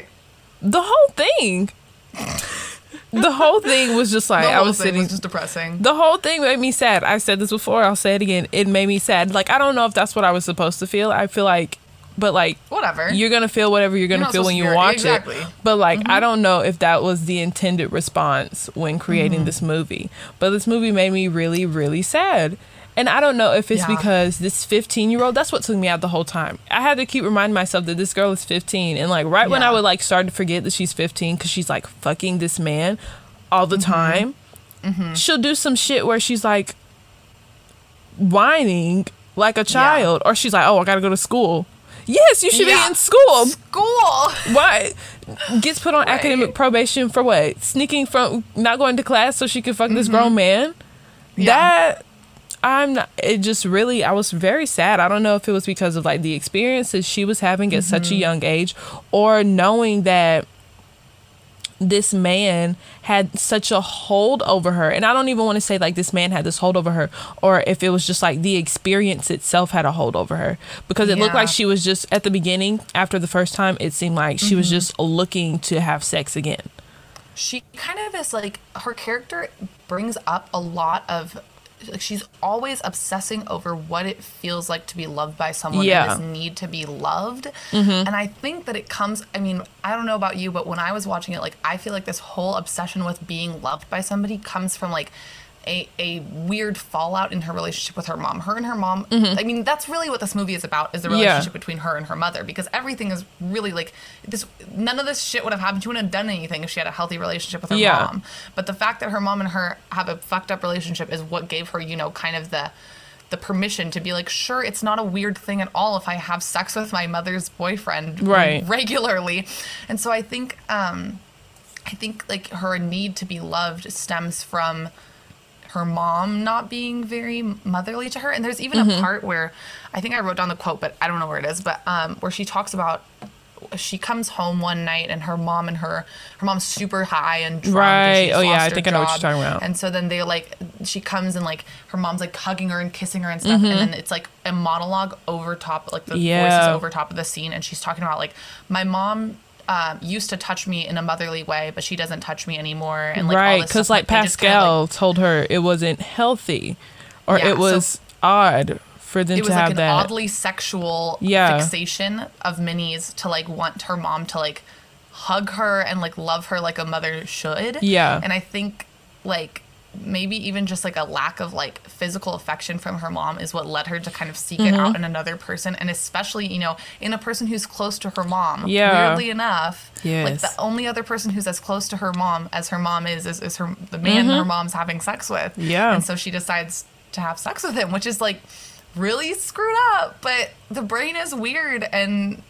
Speaker 2: The whole thing. the whole thing was just like I was sitting.
Speaker 1: was just depressing.
Speaker 2: the whole thing made me sad. I said this before. I'll say it again. It made me sad. Like I don't know if that's what I was supposed to feel. I feel like, but like
Speaker 1: Whatever.
Speaker 2: you're gonna feel whatever you're gonna feel when you watch
Speaker 1: exactly.
Speaker 2: it. But like I don't know if that was the intended response when creating
Speaker 1: Mm-hmm.
Speaker 2: this movie. But this movie made me really, really sad. And I don't know if it's
Speaker 1: Yeah.
Speaker 2: because this 15 year old, that's what took me out the whole time. I had to keep reminding myself that this girl is 15. And like right when I would like start to forget that she's 15 because she's like fucking this man all
Speaker 1: Mm-hmm.
Speaker 2: the time, she'll do some shit where she's like whining like a child. Or she's like, oh, I gotta go to school. Yes, you should
Speaker 1: Yeah.
Speaker 2: be in school.
Speaker 1: School.
Speaker 2: Why gets put on
Speaker 1: Right.
Speaker 2: academic probation for what? Sneaking from not going to class so she could fuck this grown man?
Speaker 1: Mm-hmm. Yeah.
Speaker 2: That I'm not it just really I was very sad. I don't know if it was because of like the experiences she was having at such
Speaker 1: Mm-hmm.
Speaker 2: a young age or knowing that this man had such a hold over her and i don't even want to say like this man had this hold over her or if it was just like the experience itself had a hold over her because it looked like she was just at the beginning after the first time it seemed like she
Speaker 1: Mm-hmm.
Speaker 2: was just looking to have sex again
Speaker 1: she kind of is like her character brings up a lot of like she's always obsessing over what it feels like to be loved by someone
Speaker 2: Yeah.
Speaker 1: and this need to be loved
Speaker 2: Mm-hmm.
Speaker 1: and i think that it comes i mean i don't know about you but when i was watching it like i feel like this whole obsession with being loved by somebody comes from like a, a weird fallout in her relationship with her mom. Her and her mom, I mean, that's really what this movie is about is the
Speaker 2: Mm-hmm. Yeah.
Speaker 1: relationship between her and her mother because everything is really like this none of this shit would have happened. She wouldn't have done anything if she had a healthy relationship with her
Speaker 2: Yeah.
Speaker 1: mom. But the fact that her mom and her have a fucked up relationship is what gave her, you know, kind of the the permission to be like, sure, it's not a weird thing at all if I have sex with my mother's boyfriend
Speaker 2: Right.
Speaker 1: regularly. And so I think um I think like her need to be loved stems from her mom not being very motherly to her. And there's even
Speaker 2: Mm-hmm.
Speaker 1: a part where I think I wrote down the quote, but I don't know where it is, but um, where she talks about she comes home one night and her mom and her her mom's super high and drunk
Speaker 2: Right.
Speaker 1: she's
Speaker 2: Oh, yeah, I think I know what you're talking about.
Speaker 1: And so then they like she comes and like her mom's like hugging her and kissing her and stuff, and then it's like a monologue over top, like the voice is
Speaker 2: Mm-hmm.
Speaker 1: Over top of the scene, and she's talking about like my mom. Um, used to touch me in a motherly way, but she doesn't touch me anymore. And like all
Speaker 2: right
Speaker 1: this
Speaker 2: because like
Speaker 1: they just kinda, like,
Speaker 2: pascal told her it wasn't healthy or
Speaker 1: Yeah,
Speaker 2: it
Speaker 1: so-
Speaker 2: was odd for them
Speaker 1: it was
Speaker 2: to
Speaker 1: like
Speaker 2: have
Speaker 1: an
Speaker 2: that
Speaker 1: oddly sexual
Speaker 2: Yeah.
Speaker 1: fixation of Minnie's to like want her mom to like hug her and like love her like a mother should.
Speaker 2: Yeah.
Speaker 1: And I think like maybe even just like a lack of like physical affection from her mom is what led her to kind of seek it
Speaker 2: Mm-hmm.
Speaker 1: out in another person and especially you know in a person who's close to her mom
Speaker 2: Yeah.
Speaker 1: weirdly enough like the only other person who's as close to her mom as her mom is is, is her the man her mom's having sex with
Speaker 2: Mm-hmm. Yeah.
Speaker 1: and so she decides to have sex with him which is like really screwed up but the brain is weird and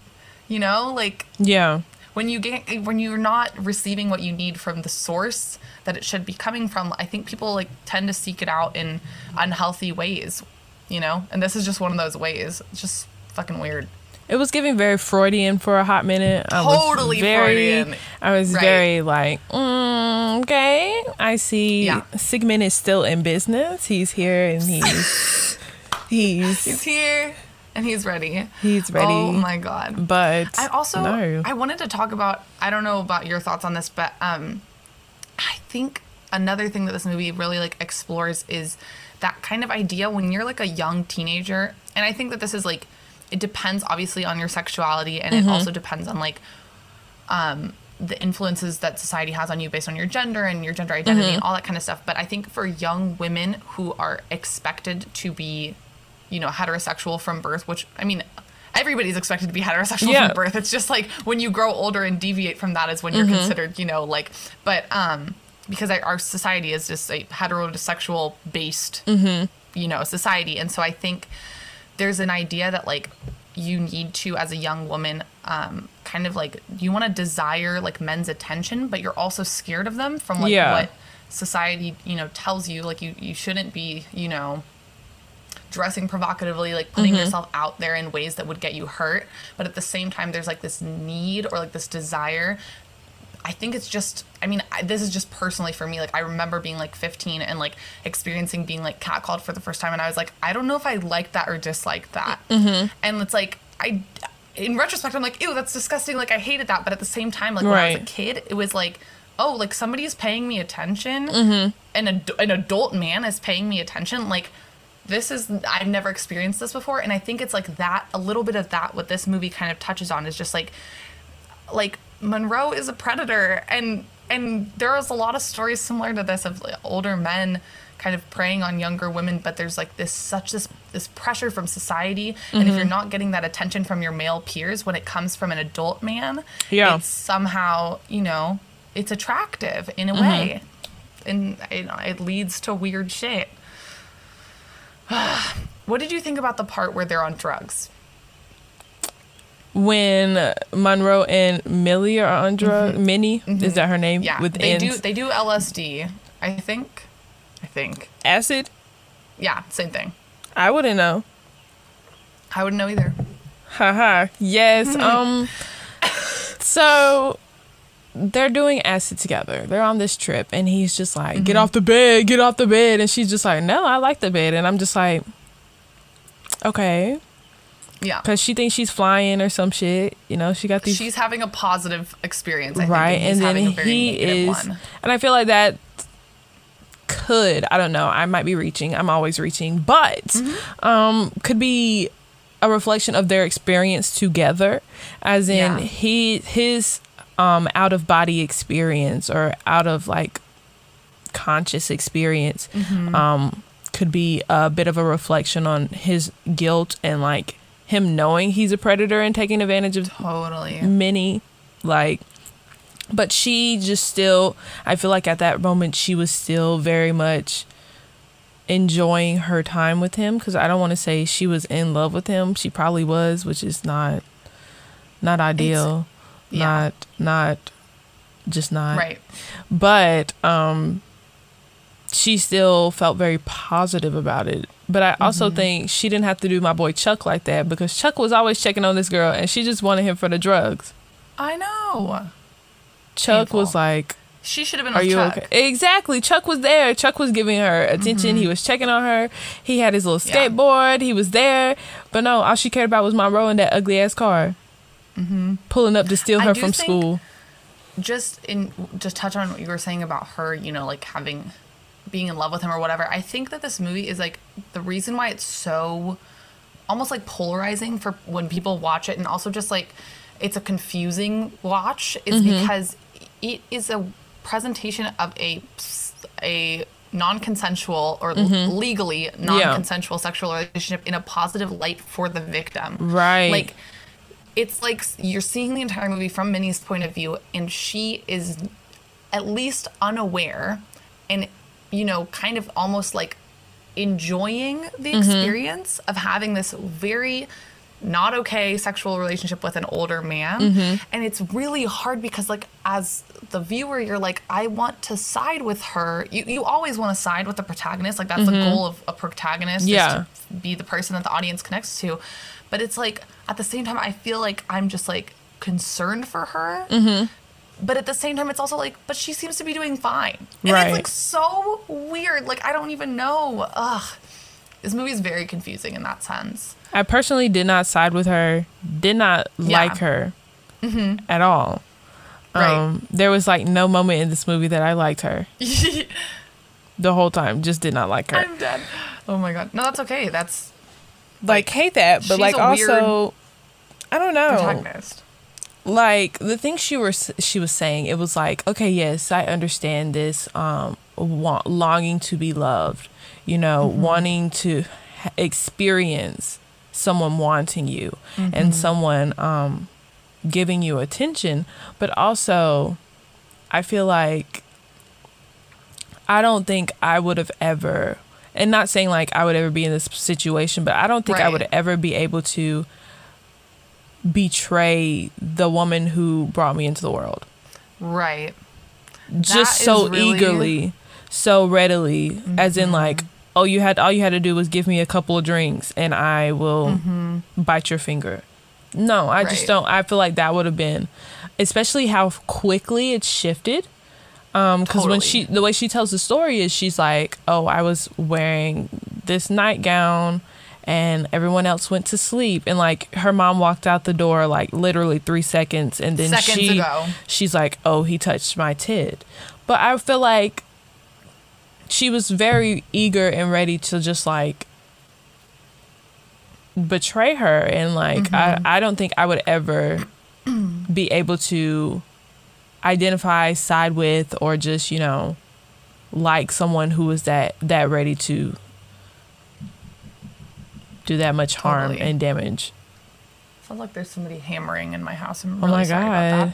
Speaker 1: you know like
Speaker 2: yeah
Speaker 1: when you get when you're not receiving what you need from the source that it should be coming from i think people like tend to seek it out in unhealthy ways you know and this is just one of those ways it's just fucking weird
Speaker 2: It was giving very Freudian for a hot minute. I was
Speaker 1: Totally
Speaker 2: very,
Speaker 1: Freudian.
Speaker 2: I was
Speaker 1: Right.
Speaker 2: very like, mm, okay. I see.
Speaker 1: Yeah.
Speaker 2: Sigmund is still in business. He's here and <laughs> he's he's
Speaker 1: he's here <laughs> and he's ready
Speaker 2: he's ready.
Speaker 1: oh my god
Speaker 2: But
Speaker 1: I also
Speaker 2: no.
Speaker 1: I wanted to talk about I don't know about your thoughts on this, but um I think another thing that this movie really like explores is that kind of idea when you're like a young teenager. And I think that this is like it depends obviously on your sexuality and
Speaker 2: Mm-hmm.
Speaker 1: it also depends on like um the influences that society has on you based on your gender and your gender identity
Speaker 2: Mm-hmm.
Speaker 1: and all that kind of stuff. But I think for young women who are expected to be, you know, heterosexual from birth, which I mean, everybody's expected to be heterosexual
Speaker 2: Yeah.
Speaker 1: from birth. It's just like when you grow older and deviate from that is when you're considered, you know, like, but um, because I, our society is just a heterosexual based, you know, society. And so I think there's an idea that like you need to as a young woman um kind of like you want to desire like men's attention but you're also scared of them from like
Speaker 2: Yeah.
Speaker 1: what society, you know, tells you like you you shouldn't be, you know, dressing provocatively, like putting
Speaker 2: Mm-hmm.
Speaker 1: yourself out there in ways that would get you hurt. But at the same time, there's like this need or like this desire. I think it's just, I mean, I, this is just personally for me. Like, I remember being like 15 and like experiencing being like catcalled for the first time. And I was like, I don't know if I like that or dislike that.
Speaker 2: Mm-hmm.
Speaker 1: And it's like, I, in retrospect, I'm like, ew, that's disgusting. Like, I hated that. But at the same time, like, when I was a kid, it was like, oh, like somebody is paying me attention.
Speaker 2: Mm-hmm.
Speaker 1: An, ad- an adult man is paying me attention. Like, this is I've never experienced this before, and I think it's like that a little bit of that. What this movie kind of touches on is just like, like Monroe is a predator, and and there is a lot of stories similar to this of like, older men kind of preying on younger women but there's like this such this this pressure from society and
Speaker 2: Mm-hmm.
Speaker 1: if you're not getting that attention from your male peers when it comes from an adult man
Speaker 2: Yeah.
Speaker 1: it's somehow you know it's attractive in a
Speaker 2: Mm-hmm.
Speaker 1: way and it, it leads to weird shit <sighs> what did you think about the part where they're on drugs
Speaker 2: When Monroe and Millie are on drug, Minnie is that her name?
Speaker 1: Mm-hmm. yeah
Speaker 2: With
Speaker 1: they
Speaker 2: N's?
Speaker 1: do they do lsd i think i think
Speaker 2: acid.
Speaker 1: yeah same thing
Speaker 2: I wouldn't know.
Speaker 1: i wouldn't know either
Speaker 2: Haha. Yes. <laughs> um. So they're doing acid together. They're on this trip, and he's just like, "Get off the bed, get off the bed," and she's just like, "No, I like the bed," and I'm just like, "Okay,"
Speaker 1: yeah
Speaker 2: because she thinks she's flying or some shit. You know, she got these
Speaker 1: she's having a positive experience I
Speaker 2: right,
Speaker 1: think, and,
Speaker 2: and then
Speaker 1: having a very
Speaker 2: he is,
Speaker 1: one
Speaker 2: and I feel like that could I don't know. I might be reaching. I'm always reaching, but
Speaker 1: Mm-hmm.
Speaker 2: um, could be a reflection of their experience together, as in
Speaker 1: Yeah.
Speaker 2: he his um out of body experience or out of like conscious experience
Speaker 1: Mm-hmm.
Speaker 2: um could be a bit of a reflection on his guilt and like him knowing he's a predator and taking advantage of
Speaker 1: totally.
Speaker 2: Minnie like but she just still i feel like at that moment she was still very much enjoying her time with him because i don't want to say she was in love with him. She probably was which is not not ideal
Speaker 1: yeah.
Speaker 2: not not just not.
Speaker 1: Right.
Speaker 2: But um she still felt very positive about it. But i also
Speaker 1: Mm-hmm.
Speaker 2: think she didn't have to do my boy chuck like that because chuck was always checking on this girl and she just wanted him for the drugs.
Speaker 1: I know.
Speaker 2: Chuck was like
Speaker 1: she should have been
Speaker 2: are you
Speaker 1: Chuck.
Speaker 2: okay? Exactly. Chuck was there. Chuck was giving her attention. He was checking on her. He had his little
Speaker 1: Mm-hmm. Yeah.
Speaker 2: skateboard. He was there. But no all she cared about was monroe in that ugly ass car pulling up to steal
Speaker 1: Mm-hmm.
Speaker 2: Her from school
Speaker 1: just in just touch on what you were saying about her you know like having being in love with him or whatever i think that this movie is like the reason why it's so almost like polarizing for when people watch it and also just like it's a confusing watch is
Speaker 2: Mm-hmm.
Speaker 1: because it is a presentation of a a non-consensual or legally non-consensual sexual relationship in a positive light for the victim
Speaker 2: Right.
Speaker 1: like it's like you're seeing the entire movie from Minnie's point of view, and she is at least unaware and, you know, kind of almost like enjoying the
Speaker 2: Mm-hmm.
Speaker 1: experience of having this very not okay sexual relationship with an older man.
Speaker 2: Mm-hmm.
Speaker 1: And it's really hard because, like, as the viewer, you're like, I want to side with her. You, you always want to side with the protagonist. Like, that's the goal of a protagonist. is
Speaker 2: Mm-hmm. Yeah.
Speaker 1: to be the person that the audience connects to. But it's like at the same time, I feel like I'm just like concerned for her.
Speaker 2: Mm-hmm.
Speaker 1: But at the same time, it's also like, but she seems to be doing fine. And
Speaker 2: Right.
Speaker 1: it's like so weird. Like I don't even know. Ugh. This movie is very confusing in that sense.
Speaker 2: I personally did not side with her, did not
Speaker 1: Yeah.
Speaker 2: like her at all.
Speaker 1: Right.
Speaker 2: Um, there was like no moment in this movie that I liked her <laughs> the whole time. Just did not like her.
Speaker 1: I'm dead. Oh my god. No, that's okay. That's
Speaker 2: like hate that, but like also, I don't know.
Speaker 1: protagonist.
Speaker 2: Like the things she was she was saying, it was like, okay, yes, I understand this. Um, want, longing to be loved, you know, wanting to ha- experience someone wanting you and someone um giving you attention, but also, I feel like I don't think I would have ever, and not saying like I would ever be in this situation, but I don't think I would ever be able to betray the woman who brought me into the world.
Speaker 1: Right.
Speaker 2: just
Speaker 1: That
Speaker 2: so
Speaker 1: really-
Speaker 2: eagerly so readily as in mm-hmm. like oh you had all you had to do was give me a couple of drinks and i will mm-hmm. bite your finger. No i just don't i feel like that would have been especially how quickly it shifted um because when she the way she tells the story is she's like oh i was wearing this nightgown and everyone else went to sleep. And like her mom walked out the door like literally three seconds and then
Speaker 1: Seconds
Speaker 2: she
Speaker 1: ago.
Speaker 2: she's like oh he touched my tit. But i feel like she was very eager and ready to just like betray her. And like I, I don't think i would ever be able to identify side with or just you know like someone who is that that ready to do that much harm
Speaker 1: Totally.
Speaker 2: and damage
Speaker 1: Sounds like there's somebody hammering in my house. I'm
Speaker 2: oh
Speaker 1: really
Speaker 2: my
Speaker 1: sorry about
Speaker 2: god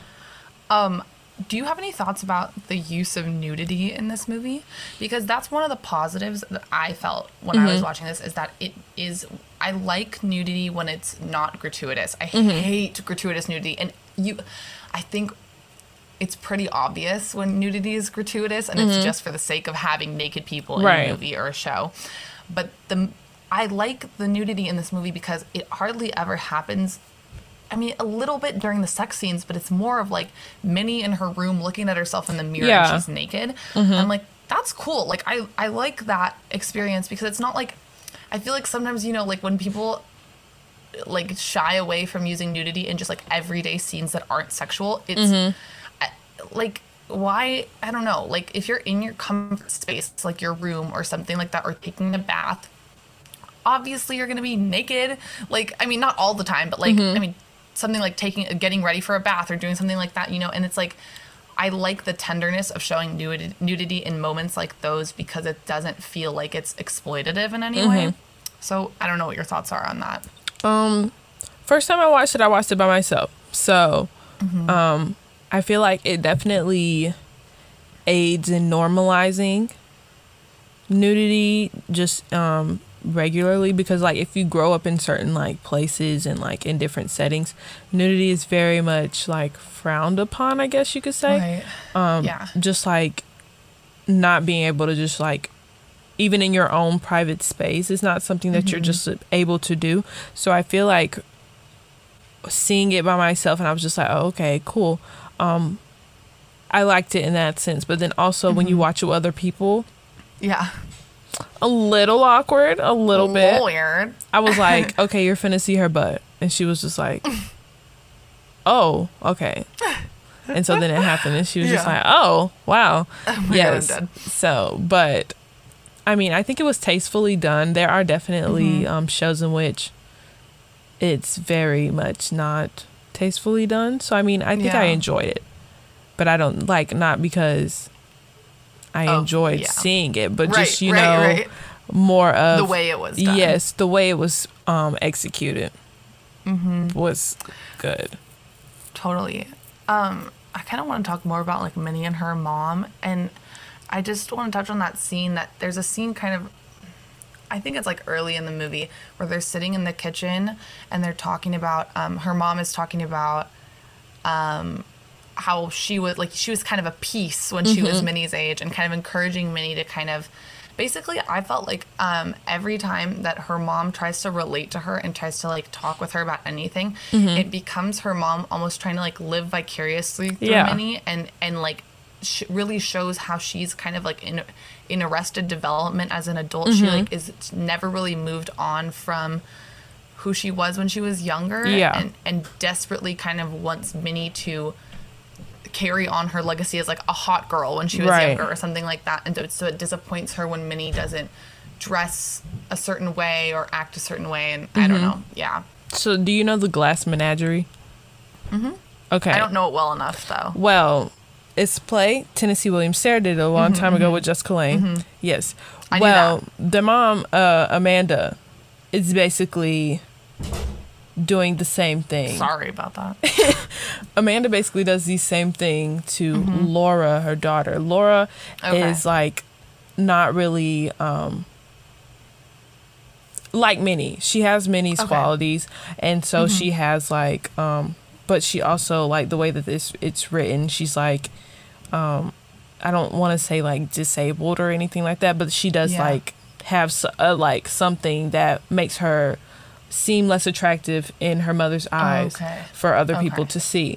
Speaker 1: that. Um, do you have any thoughts about the use of nudity in this movie? Because that's one of the positives that I felt when I
Speaker 2: Mm-hmm.
Speaker 1: was watching this is that it is. I like nudity when it's not gratuitous. I
Speaker 2: Mm-hmm.
Speaker 1: hate gratuitous nudity, and you, I think. It's pretty obvious when nudity is gratuitous and it's just for the sake of having naked people in
Speaker 2: Mm-hmm. Right.
Speaker 1: a movie or a show. But the I like the nudity in this movie because it hardly ever happens I mean, a little bit during the sex scenes, but it's more of like Minnie in her room looking at herself in the mirror
Speaker 2: Yeah.
Speaker 1: and she's naked. I'm like, that's cool. Like, I, I like that experience because it's not like, I feel like sometimes, you know, like when people like shy away from using nudity in just like everyday scenes that aren't sexual, it's I- like, why? I don't know. Like, if you're in your comfort space, like your room or something like that, or taking a bath, obviously you're gonna be naked. Like, I mean, not all the time, but like, I mean, something like taking, getting ready for a bath or doing something like that, you know. And it's like, I like the tenderness of showing nudity, nudity in moments like those because it doesn't feel like it's exploitative in any way. So I don't know what your thoughts are on that.
Speaker 2: um first time I watched it, I watched it by myself. So, um, I feel like it definitely aids in normalizing nudity just um regularly because like if you grow up in certain like places and like in different settings nudity is very much like frowned upon i guess you could say. Um
Speaker 1: yeah.
Speaker 2: just like not being able to just like even in your own private space is not something that you're just able to do. So i feel like seeing it by myself and i was just like oh, okay cool um i liked it in that sense but then also when you watch it with other people
Speaker 1: Yeah.
Speaker 2: a little awkward a little bit
Speaker 1: Weird.
Speaker 2: i was like <laughs> okay you're finna see her butt and she was just like oh okay and so then it happened and she was just like oh wow
Speaker 1: Oh my God,
Speaker 2: yes
Speaker 1: dead.
Speaker 2: so but i mean i think it was tastefully done there are definitely
Speaker 1: Mm-hmm.
Speaker 2: um, shows in which it's very much not tastefully done so i mean i think i enjoyed it but i don't like not because i
Speaker 1: Oh,
Speaker 2: enjoyed
Speaker 1: yeah.
Speaker 2: seeing it but
Speaker 1: Right,
Speaker 2: just you
Speaker 1: right,
Speaker 2: know
Speaker 1: right.
Speaker 2: more of
Speaker 1: The way it was done.
Speaker 2: yes the way it was um executed
Speaker 1: Mm-hmm.
Speaker 2: was good
Speaker 1: Totally. Um, I kind of want to talk more about like Minnie and her mom, and I just want to touch on that scene. That there's a scene kind of, I think it's like early in the movie where they're sitting in the kitchen and they're talking about. Um, her mom is talking about, um, how she was like she was kind of a piece when she was Minnie's age and kind of encouraging Minnie to kind of. Basically, I felt like um, every time that her mom tries to relate to her and tries to like talk with her about anything, it becomes her mom almost trying to like live vicariously through
Speaker 2: Yeah.
Speaker 1: Minnie and and like sh- really shows how she's kind of like in in arrested development as an adult. She like is never really moved on from who she was when she was younger,
Speaker 2: Yeah.
Speaker 1: and and desperately kind of wants Minnie to carry on her legacy as like a hot girl when she was
Speaker 2: Right.
Speaker 1: younger or something like that. And so, so it disappoints her when Minnie doesn't dress a certain way or act a certain way. And I
Speaker 2: Mm-hmm.
Speaker 1: don't know. Yeah.
Speaker 2: so do you know the glass menagerie mm-hmm. okay
Speaker 1: I don't know it well enough though.
Speaker 2: Well, it's play. Tennessee Williams Sarah did it a long time ago with Jessica Lange. Yes.
Speaker 1: I
Speaker 2: well, the mom, uh, Amanda, is basically doing the same thing.
Speaker 1: Sorry about that. <laughs>
Speaker 2: Amanda basically does the same thing to Laura, her daughter. Laura
Speaker 1: Okay.
Speaker 2: is like not really um like Minnie. She has Minnie's
Speaker 1: Okay.
Speaker 2: qualities and so she has like um but she also like the way that this it's written, she's like um I don't want to say like disabled or anything like that, but she does
Speaker 1: Yeah.
Speaker 2: like have uh, like something that makes her seem less attractive in her mother's eyes
Speaker 1: Okay.
Speaker 2: for other people to see.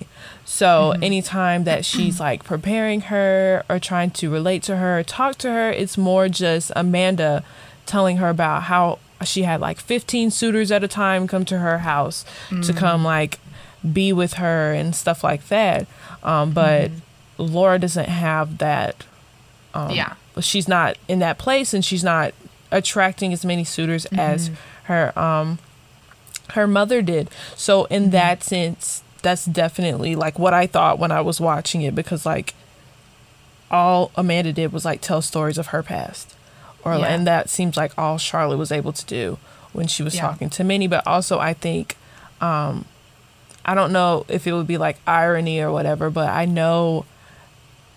Speaker 2: So anytime that <clears throat> she's like preparing her or trying to relate to her, talk to her, it's more just Amanda telling her about how she had like 15 suitors at a time come to her house to come like be with her and stuff like that. Um, but Laura doesn't have that. Um,
Speaker 1: Yeah.
Speaker 2: She's not in that place and she's not attracting as many suitors as her um her mother did. So in that sense, that's definitely like what I thought when I was watching it because like all Amanda did was like tell stories of her past. Or
Speaker 1: Yeah.
Speaker 2: and that seems like all Charlotte was able to do when she was
Speaker 1: Yeah.
Speaker 2: talking to Minnie, but also I think um I don't know if it would be like irony or whatever, but I know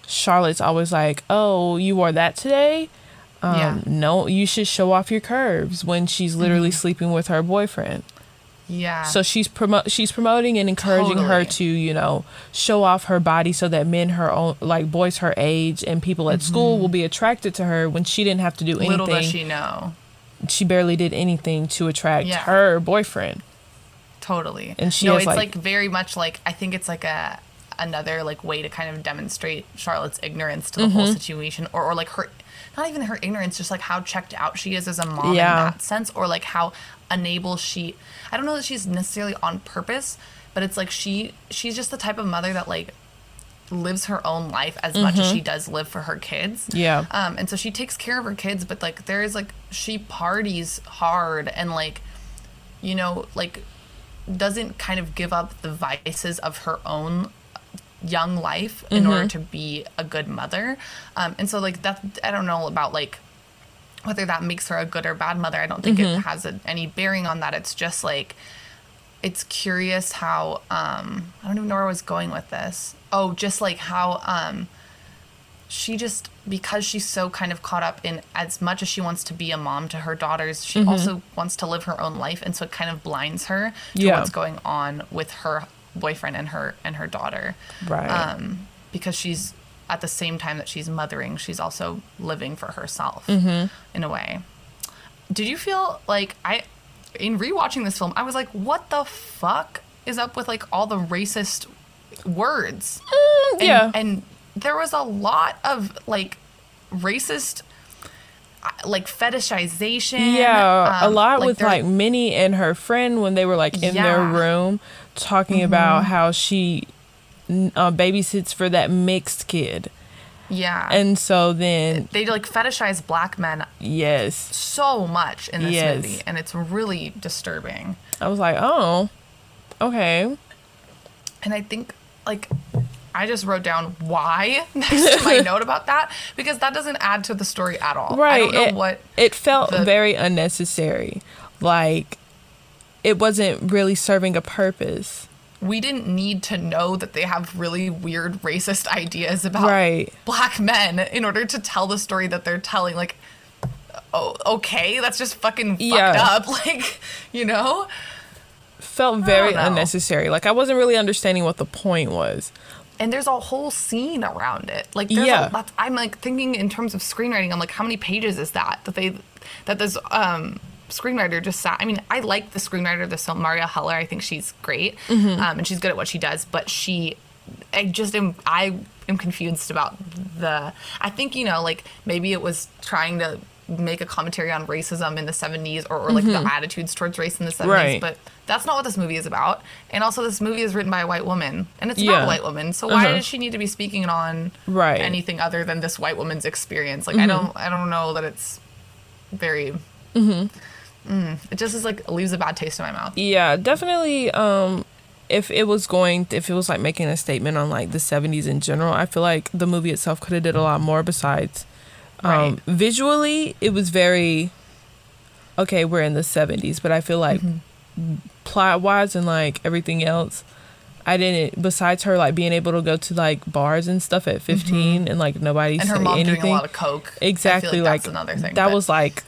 Speaker 2: Charlotte's always like, "Oh, you wore that today?" Um,
Speaker 1: Yeah.
Speaker 2: No, you should show off your curves when she's literally sleeping with her boyfriend.
Speaker 1: Yeah.
Speaker 2: So she's promo- she's promoting and encouraging her to, you know, show off her body so that men her own like boys her age and people at school will be attracted to her when she didn't have to do anything.
Speaker 1: Mm-hmm. little does she know.
Speaker 2: she barely did anything to attract
Speaker 1: Yeah.
Speaker 2: her boyfriend.
Speaker 1: Totally.
Speaker 2: And she
Speaker 1: no, it's
Speaker 2: like-
Speaker 1: like, very much like I think it's like a another like way to kind of demonstrate Charlotte's ignorance to the
Speaker 2: Mm-hmm.
Speaker 1: whole situation, or or like her, not even her ignorance, just like how checked out she is as a mom
Speaker 2: Yeah.
Speaker 1: in that sense, or like how unable she. I don't know that she's necessarily on purpose, but it's like she she's just the type of mother that like lives her own life as much as she does live for her kids.
Speaker 2: Mm-hmm. Yeah.
Speaker 1: Um, and so she takes care of her kids, but like there is like she parties hard and like, you know, like doesn't kind of give up the vices of her own young life in
Speaker 2: Mm-hmm.
Speaker 1: order to be a good mother. Um, and so like that I don't know about like whether that makes her a good or bad mother. I don't think
Speaker 2: Mm-hmm.
Speaker 1: it has a, any bearing on that. It's just like it's curious how um I don't even know where I was going with this. Oh, just like how um she just because she's so kind of caught up in as much as she wants to be a mom to her daughters, she
Speaker 2: Mm-hmm.
Speaker 1: also wants to live her own life and so it kind of blinds her to
Speaker 2: Yeah.
Speaker 1: what's going on with her boyfriend and her and her daughter.
Speaker 2: Right.
Speaker 1: Um because she's at the same time that she's mothering, she's also living for herself
Speaker 2: Mm-hmm.
Speaker 1: in a way. Did you feel like I in rewatching this film, I was like, what the fuck is up with like all the racist words? And,
Speaker 2: yeah.
Speaker 1: And there was a lot of like racist uh, like fetishization.
Speaker 2: Yeah, a
Speaker 1: um,
Speaker 2: lot with
Speaker 1: they're-
Speaker 2: like Minnie and her friend when they were like in their
Speaker 1: Yeah. Mm-hmm.
Speaker 2: room talking about how she uh, babysits for that mixed kid.
Speaker 1: yeah.
Speaker 2: And so then,
Speaker 1: they like fetishize black men
Speaker 2: yes,
Speaker 1: so much in this
Speaker 2: Yes.
Speaker 1: movie and it's really disturbing.
Speaker 2: I was like, oh, okay.
Speaker 1: And I think like I just wrote down why <laughs> next to my <laughs> note about that because that doesn't add to the story at all.
Speaker 2: Right.
Speaker 1: I don't know
Speaker 2: it,
Speaker 1: what
Speaker 2: it felt
Speaker 1: the-
Speaker 2: very unnecessary. Like, it wasn't really serving a purpose.
Speaker 1: we didn't need to know that they have really weird racist ideas about
Speaker 2: Right.
Speaker 1: black men in order to tell the story that they're telling. Like, oh, okay, that's just fucking fucked up. <laughs> Like, you know?
Speaker 2: Felt very unnecessary. Like, I wasn't really understanding what the point was.
Speaker 1: And there's a whole scene around it. Like, there's
Speaker 2: Yeah.
Speaker 1: a, I'm like thinking in terms of screenwriting. I'm like, how many pages is that that they that this um screenwriter just sat? I mean, I like the screenwriter of this film, Marielle Heller. I think she's great,
Speaker 2: Mm-hmm.
Speaker 1: um, and she's good at what she does. But she, I just am I am confused about the. I think you know, like maybe it was trying to make a commentary on racism in the 70s or, or like the attitudes towards race in the 70s
Speaker 2: Mm-hmm. Right.
Speaker 1: but that's not what this movie is about and also this movie is written by a white woman and it's
Speaker 2: Yeah.
Speaker 1: not a white woman so why
Speaker 2: Uh-huh.
Speaker 1: does she need to be speaking on
Speaker 2: Right.
Speaker 1: anything other than this white woman's experience like
Speaker 2: Mm-hmm.
Speaker 1: i don't i don't know that it's very Mm, it just is like leaves a bad taste in my mouth
Speaker 2: Yeah, definitely. Um, if it was going, if it was like making a statement on like the '70s in general, I feel like the movie itself could have did a lot more. Besides, um,
Speaker 1: Right.
Speaker 2: visually, it was very okay. We're in the '70s, but I feel like
Speaker 1: Mm-hmm.
Speaker 2: plot wise and like everything else, I didn't. Besides her like being able to go to like bars and stuff at 15 and like nobody
Speaker 1: Mm-hmm. and her mom
Speaker 2: anything.
Speaker 1: doing a lot of coke
Speaker 2: exactly
Speaker 1: like,
Speaker 2: like,
Speaker 1: that's another thing
Speaker 2: that was like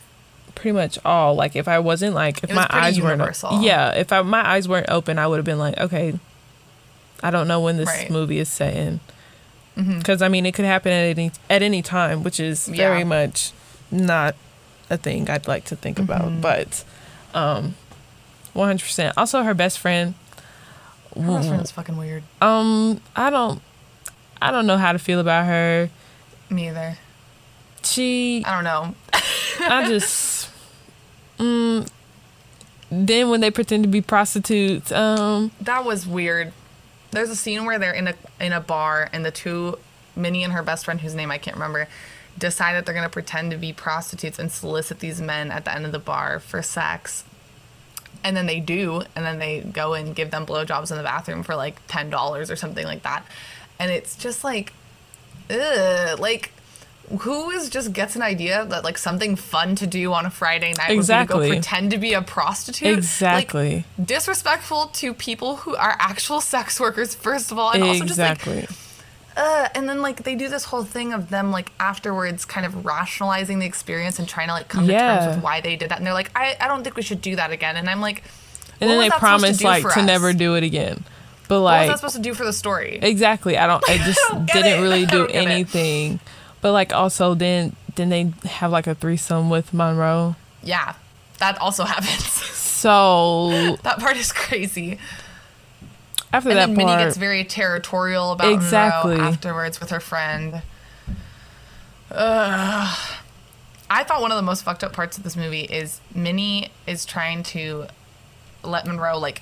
Speaker 2: pretty much all like if i wasn't like if
Speaker 1: was
Speaker 2: my eyes weren't
Speaker 1: universal.
Speaker 2: yeah if I, my eyes weren't open i would have been like okay i don't know when this
Speaker 1: Right.
Speaker 2: movie is set in Because I mean, it could happen at any at any time, which is very much not a thing I'd like to think about. But um, one hundred percent. Also, her best friend.
Speaker 1: Her best friend's fucking weird.
Speaker 2: Um, I don't, I don't know how to feel about her.
Speaker 1: Me either.
Speaker 2: She,
Speaker 1: I don't know.
Speaker 2: I <laughs> just, mm, then when they pretend to be prostitutes, um,
Speaker 1: That was weird. There's a scene where they're in a in a bar and the two Minnie and her best friend whose name I can't remember decide that they're gonna pretend to be prostitutes and solicit these men at the end of the bar for sex. And then they do, and then they go and give them blowjobs in the bathroom for like ten dollars or something like that. And it's just like ugh, like who is just gets an idea that like something fun to do on a Friday night would
Speaker 2: Exactly.
Speaker 1: be to go pretend to be a prostitute? Like,
Speaker 2: Exactly.
Speaker 1: disrespectful to people who are actual sex workers first of all and also just like
Speaker 2: exactly.
Speaker 1: uh, and then like they do this whole thing of them like afterwards kind of rationalizing the experience and trying to like come to terms with why they did that and they're like I, I don't think we should do that again and I'm like
Speaker 2: and then they
Speaker 1: that
Speaker 2: promise like to
Speaker 1: us?
Speaker 2: never do it again. But
Speaker 1: what was
Speaker 2: like,
Speaker 1: that supposed to do for the story
Speaker 2: exactly, I don't. i <laughs> just
Speaker 1: don't
Speaker 2: didn't
Speaker 1: it.
Speaker 2: really <laughs> do
Speaker 1: don't it.
Speaker 2: But like, also then then they have like a threesome with Monroe.
Speaker 1: yeah that also <laughs> happens
Speaker 2: So
Speaker 1: that part is crazy
Speaker 2: after
Speaker 1: and
Speaker 2: that
Speaker 1: then Minnie
Speaker 2: part,
Speaker 1: gets very territorial about
Speaker 2: Exactly.
Speaker 1: Monroe afterwards with her friend. Ugh. I thought one of the most fucked up parts of this movie is Minnie is trying to let Monroe like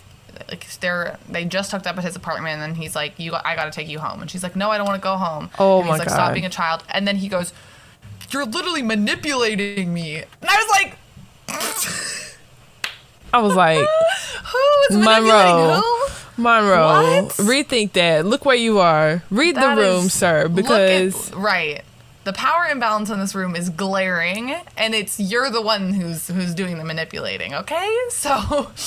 Speaker 1: like they're they just hooked up at his apartment and then he's like you I got to take you home and she's like no I don't want to go home
Speaker 2: Oh
Speaker 1: and he's
Speaker 2: my
Speaker 1: like
Speaker 2: God.
Speaker 1: stop being a child and then he goes you're literally manipulating me and I was like <laughs>
Speaker 2: I was like,
Speaker 1: who is manipulating
Speaker 2: Monroe.
Speaker 1: who
Speaker 2: Monroe,
Speaker 1: What?
Speaker 2: rethink that. Look where you are. Read
Speaker 1: That
Speaker 2: the room,
Speaker 1: is-
Speaker 2: sir,
Speaker 1: look at-
Speaker 2: because
Speaker 1: right the power imbalance in this room is glaring and it's you're the one who's who's doing the manipulating okay so <laughs>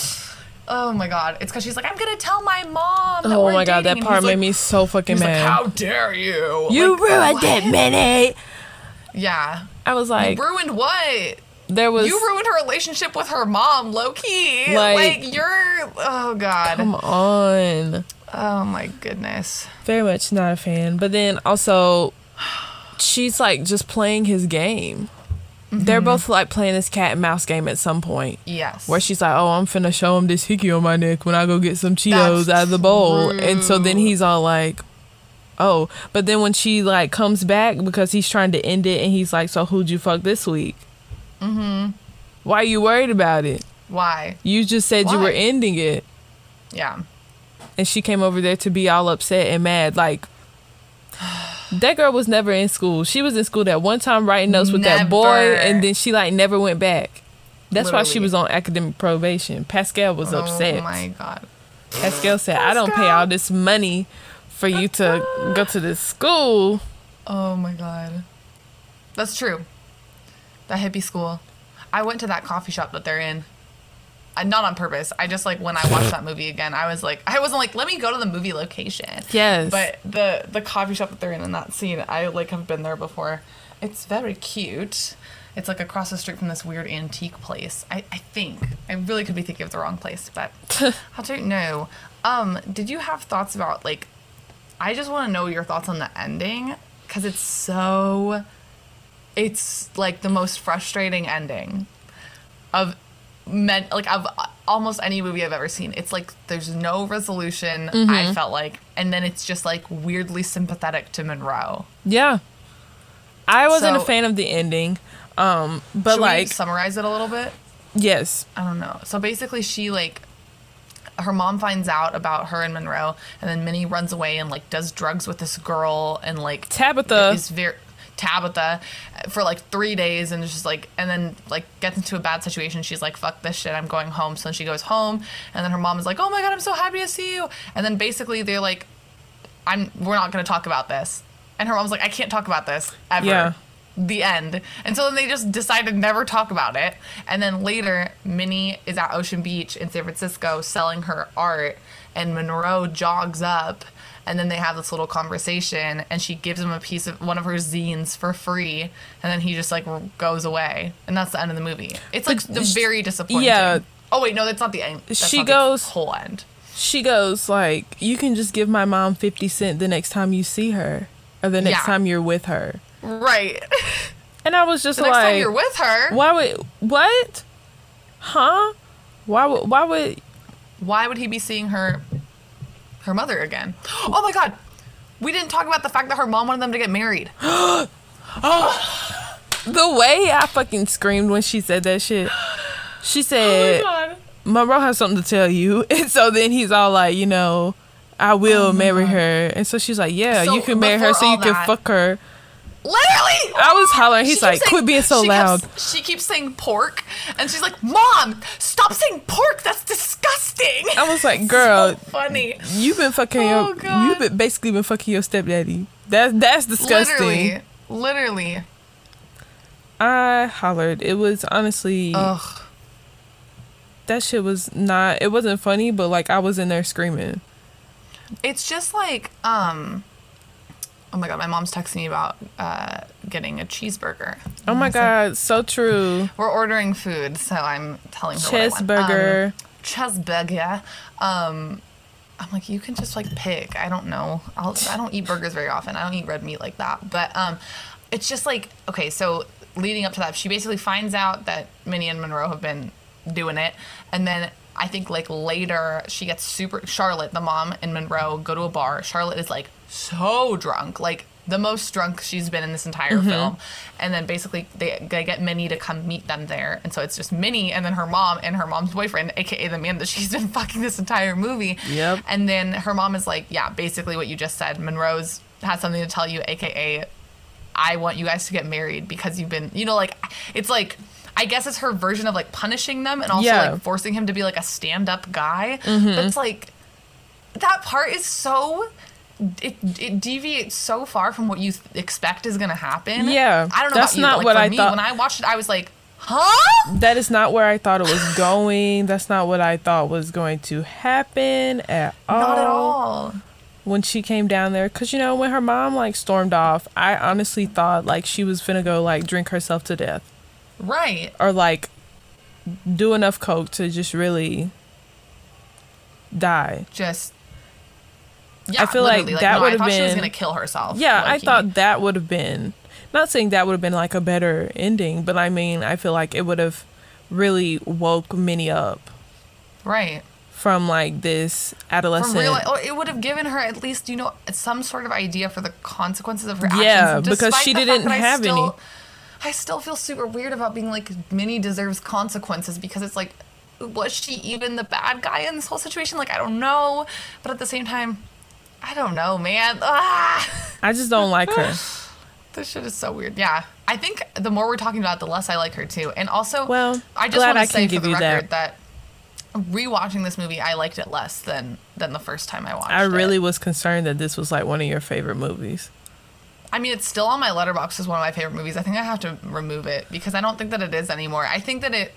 Speaker 1: oh my god it's because she's like i'm gonna tell my mom that
Speaker 2: oh my god, that
Speaker 1: dating." And
Speaker 2: part made
Speaker 1: like-
Speaker 2: me so fucking
Speaker 1: he's like
Speaker 2: mad.
Speaker 1: how dare you
Speaker 2: you
Speaker 1: Like,
Speaker 2: ruined
Speaker 1: what?
Speaker 2: it, Minnie.
Speaker 1: yeah
Speaker 2: I was like,
Speaker 1: ruined what
Speaker 2: there was
Speaker 1: you ruined her relationship with her mom low key
Speaker 2: Like-
Speaker 1: like, you're oh god
Speaker 2: come on.
Speaker 1: oh my goodness
Speaker 2: Very much not a fan. But then also, she's like just playing his game.
Speaker 1: Mm-hmm.
Speaker 2: They're both like playing this cat and mouse game at some point.
Speaker 1: yes
Speaker 2: Where she's like, "Oh, I'm finna show him this hickey on my neck when I go get some Cheetos
Speaker 1: That's
Speaker 2: out of the bowl," and so then he's all like, "Oh," but then when she like comes back because he's trying to end it, and he's like, "So who'd you fuck this week?" Mm-hmm. Why are you worried about it?
Speaker 1: why
Speaker 2: You just said you were ending it,
Speaker 1: yeah
Speaker 2: and she came over there to be all upset and mad. Like that girl was never in school. She was in school that one time writing notes with that boy, and then she like never went back. That's why she was on academic probation. Pascal was oh upset.
Speaker 1: oh my god
Speaker 2: Pascal said, I don't pay all this money for you to go to this school.
Speaker 1: Oh my god. That's true. That hippie school. I went to that coffee shop that they're in. I, not on purpose. I just like when I watched that movie again, I was like, I wasn't like, let me go to the movie location.
Speaker 2: Yes.
Speaker 1: But the the coffee shop that they're in in that scene, I like have been there before. It's very cute. It's like across the street from this weird antique place. I, I think. I really could be thinking of the wrong place, but <laughs> I don't know. Um, did you have thoughts about like I just want to know your thoughts on the ending cuz it's so it's like the most frustrating ending of men like of almost any movie I've ever seen. It's like there's no resolution. I felt like, and then it's just like weirdly sympathetic to Monroe.
Speaker 2: yeah. I wasn't a fan of the ending. Um, but like,
Speaker 1: summarize it a little bit?
Speaker 2: yes.
Speaker 1: I don't know. So basically, she like her mom finds out about her and Monroe, and then Minnie runs away and like does drugs with this girl and like
Speaker 2: Tabitha.
Speaker 1: is very Tabitha for like three days and it's just like and then like gets into a bad situation. She's like, "Fuck this shit, I'm going home." So then she goes home, and then her mom is like, "Oh my god, I'm so happy to see you." And then basically they're like, "I'm we're not going to talk about this," and her mom's like, "I can't talk about this ever."
Speaker 2: Yeah.
Speaker 1: the end. And so then they just decide to never talk about it. And then later, Minnie is at Ocean Beach in San Francisco selling her art, and Monroe jogs up. And then they have this little conversation, and she gives him a piece of one of her zines for free, and then he just like goes away, and that's the end of the movie. It's like
Speaker 2: But
Speaker 1: the very disappointing.
Speaker 2: yeah.
Speaker 1: Oh wait, no, that's not the end. That's
Speaker 2: She goes-
Speaker 1: whole end.
Speaker 2: She goes like, "You can just give my mom fifty cent the next time you see her." or the next
Speaker 1: Yeah.
Speaker 2: time you're with her.
Speaker 1: Right. <laughs>
Speaker 2: And I was just
Speaker 1: The next
Speaker 2: like,
Speaker 1: time you're with her,
Speaker 2: why would what? Huh? Why would why would
Speaker 1: why would he be seeing her her mother again? Oh my god. We didn't talk about the fact that her mom wanted them to get married.
Speaker 2: oh, <gasps> <gasps> the way I fucking screamed when she said that shit? She said, oh
Speaker 1: god.
Speaker 2: Monroe has something to tell you. <laughs> And so then he's all like, you know, I will oh marry her. And so she's like, yeah,
Speaker 1: Oh So
Speaker 2: you can marry her so you
Speaker 1: all
Speaker 2: can fuck her.
Speaker 1: Literally!
Speaker 2: I was hollering. He's like, quit being so
Speaker 1: she
Speaker 2: loud.
Speaker 1: Keeps, she keeps saying pork, and she's like, "Mom, stop saying pork. That's disgusting."
Speaker 2: I was like, <laughs> girl,
Speaker 1: so funny.
Speaker 2: you've been fucking
Speaker 1: Oh,
Speaker 2: your,
Speaker 1: God.
Speaker 2: you've been basically been fucking your stepdaddy. That's that's disgusting.
Speaker 1: Literally, literally.
Speaker 2: I hollered. It was honestly
Speaker 1: Ugh.
Speaker 2: that shit was not. It wasn't funny, but like I was in there screaming.
Speaker 1: It's just like, um, oh my god, my mom's texting me about uh, getting a cheeseburger.
Speaker 2: Oh my god, so true.
Speaker 1: We're ordering food, so I'm telling her what I want.
Speaker 2: Cheeseburger.
Speaker 1: Um, cheeseburger. Um, I'm like, you can just like pick. I don't know. I'll, I don't eat burgers very often. I don't eat red meat like that. But um, it's just like okay. So leading up to that, she basically finds out that Minnie and Monroe have been doing it, and then I think like later she gets super. Charlotte, the mom, and Monroe go to a bar. Charlotte is like so drunk, like the most drunk she's been in this entire film. And then basically they, they get Minnie to come meet them there. And so it's just Minnie and then her mom and her mom's boyfriend, aka the man that she's been <laughs> fucking this entire movie.
Speaker 2: Yep.
Speaker 1: And then her mom is like, yeah, basically what you just said. Monroe's has something to tell you, aka I want you guys to get married because you've been, you know, like it's like I guess it's her version of like punishing them and also
Speaker 2: Yeah.
Speaker 1: like forcing him to be like a stand-up guy.
Speaker 2: Mm-hmm.
Speaker 1: But it's like that part is so it, it deviates so far from what you th- expect is gonna happen.
Speaker 2: Yeah,
Speaker 1: I don't know
Speaker 2: that's
Speaker 1: you,
Speaker 2: not
Speaker 1: like,
Speaker 2: what
Speaker 1: for
Speaker 2: I
Speaker 1: me,
Speaker 2: thought-
Speaker 1: When I watched it, I was like, huh?
Speaker 2: That is not where I thought it was going. That's not what I thought was going to happen at all.
Speaker 1: Not at all.
Speaker 2: When she came down there, cause you know when her mom like stormed off, I honestly thought like she was gonna go like drink herself to death
Speaker 1: Right.
Speaker 2: or like do enough coke to just really die.
Speaker 1: Just. Yeah,
Speaker 2: I feel like that
Speaker 1: no,
Speaker 2: would've
Speaker 1: thought she was
Speaker 2: been-
Speaker 1: gonna kill herself.
Speaker 2: Yeah, I thought that would have been not saying that would have been like a better ending, but I mean I feel like it would have really woke Minnie up
Speaker 1: Right.
Speaker 2: from like this adolescent.
Speaker 1: From real, or it would have given her at least you know some sort of idea for the consequences of her actions.
Speaker 2: Yeah,
Speaker 1: because
Speaker 2: she didn't
Speaker 1: that I
Speaker 2: have any.
Speaker 1: I still feel super weird about being like Minnie deserves consequences because it's like, was she even the bad guy in this whole situation? Like I don't know, but at the same time, I don't know, man. <laughs> Ah,
Speaker 2: I just don't like her. <sighs>
Speaker 1: this shit is so weird. Yeah, I think the more we're talking about, it, the less I like her too. And also,
Speaker 2: Well,
Speaker 1: I just want to say for the
Speaker 2: you that.
Speaker 1: record that. Rewatching this movie, I liked it less than than the first time I watched it.
Speaker 2: I
Speaker 1: it.
Speaker 2: really was concerned that this was like one of your favorite movies.
Speaker 1: I mean, it's still on my Letterboxd as one of my favorite movies. I think I have to remove it because I don't think that it is anymore. I think that it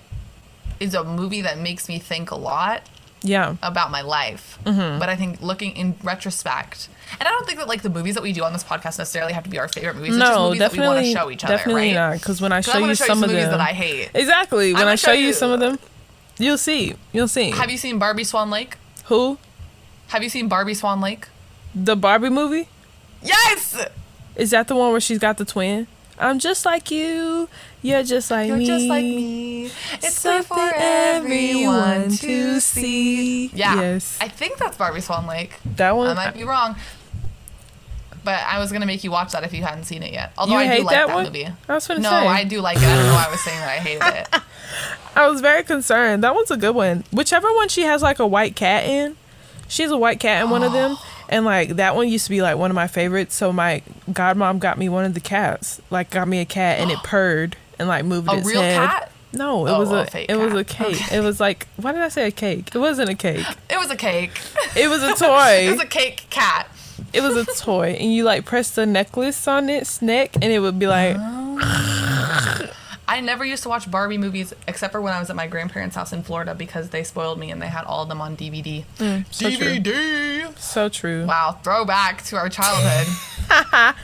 Speaker 1: is a movie that makes me think a lot
Speaker 2: Yeah.
Speaker 1: about my life.
Speaker 2: Mm-hmm.
Speaker 1: But I think looking in retrospect, and I don't think that like the movies that we do on this podcast necessarily have to be our favorite movies. it's just
Speaker 2: No,
Speaker 1: movies that we want to show each other,
Speaker 2: definitely
Speaker 1: right?
Speaker 2: not. Because when I show
Speaker 1: I
Speaker 2: you
Speaker 1: show you
Speaker 2: some
Speaker 1: some
Speaker 2: of
Speaker 1: movies
Speaker 2: them,
Speaker 1: that I hate.
Speaker 2: exactly. When I show
Speaker 1: show
Speaker 2: you
Speaker 1: you-
Speaker 2: some of them, you'll see. You'll see.
Speaker 1: Have you seen Barbie Swan Lake?
Speaker 2: Who?
Speaker 1: Have you seen Barbie Swan Lake?
Speaker 2: The Barbie movie?
Speaker 1: Yes.
Speaker 2: Is that the one where she's got the twin? I'm just like you. You're just like
Speaker 1: You're
Speaker 2: me.
Speaker 1: just like me. It's there for
Speaker 2: Something
Speaker 1: everyone to see. Yeah.
Speaker 2: Yes.
Speaker 1: I think that's Barbie Swan Lake.
Speaker 2: that one.
Speaker 1: I might be wrong. But I was gonna make you watch that if you hadn't seen it yet. Although
Speaker 2: You
Speaker 1: I do
Speaker 2: hate
Speaker 1: like
Speaker 2: that
Speaker 1: that,
Speaker 2: one?
Speaker 1: movie.
Speaker 2: I was gonna
Speaker 1: No,
Speaker 2: say.
Speaker 1: I do like it. I don't know why I was saying that I hated it. <laughs> <laughs>
Speaker 2: I was very concerned. That one's a good one. Whichever one she has like a white cat in, she has a white cat in one of them, <gasps> and like that one used to be like one of my favorites. So my godmom got me one of the cats. Like got me a cat, and it <gasps> purred and like moved
Speaker 1: A
Speaker 2: its
Speaker 1: real
Speaker 2: head.
Speaker 1: cat?
Speaker 2: No, it
Speaker 1: Oh,
Speaker 2: was
Speaker 1: a
Speaker 2: a, it was a cake.
Speaker 1: Okay.
Speaker 2: It was like why did I say a cake? It wasn't a cake. <laughs>
Speaker 1: It was a cake.
Speaker 2: It was a <laughs> toy.
Speaker 1: It was a cake cat.
Speaker 2: it was a toy, and you like press the necklace on its neck, and it would be like oh.
Speaker 1: I never used to watch Barbie movies except for when I was at my grandparents' house in Florida because they spoiled me and they had all of them on DVD.
Speaker 2: Mm, so true.
Speaker 1: DVD.
Speaker 2: So true.
Speaker 1: Wow, throwback to our childhood. <laughs>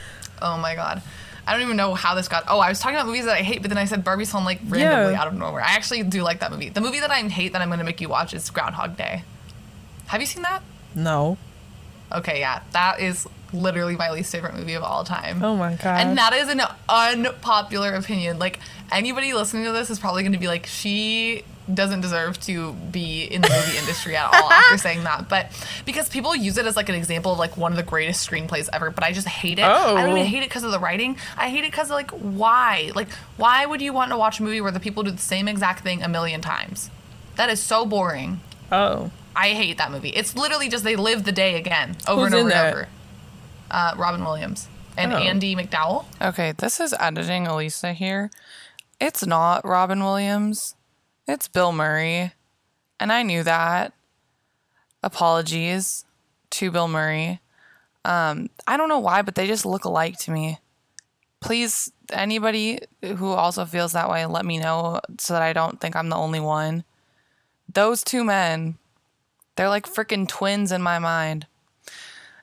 Speaker 1: oh my god. I don't even know how this got. Oh, I was talking about movies that I hate, but then I said Barbie's Song like randomly
Speaker 2: Yeah.
Speaker 1: out of nowhere. I actually do like that movie. The movie that I hate that I'm going to make you watch is Groundhog Day. Have you seen that?
Speaker 2: No.
Speaker 1: Okay, yeah, that is literally my least favorite movie of all time.
Speaker 2: Oh my god.
Speaker 1: And that is an unpopular opinion. Like anybody listening to this is probably going to be like, she doesn't deserve to be in the movie industry at all after <laughs> saying that. But because people use it as like an example of like one of the greatest screenplays ever, but I just hate it. I don't
Speaker 2: Oh.
Speaker 1: even hate it because of the writing. I hate it because of like why? Like why would you want to watch a movie where the people do the same exact thing a million times? That is so boring.
Speaker 2: oh.
Speaker 1: I hate that movie. It's literally just they live the day again over
Speaker 2: Who's
Speaker 1: and over and over. Uh, Robin Williams and
Speaker 2: Oh.
Speaker 1: Andie MacDowell.
Speaker 4: Okay, this is editing Elisa here. It's not Robin Williams. It's Bill Murray. And I knew that. Apologies to Bill Murray. Um, I don't know why, but they just look alike to me. Please, anybody who also feels that way, let me know so that I don't think I'm the only one. Those two men, they're like freaking twins in my mind.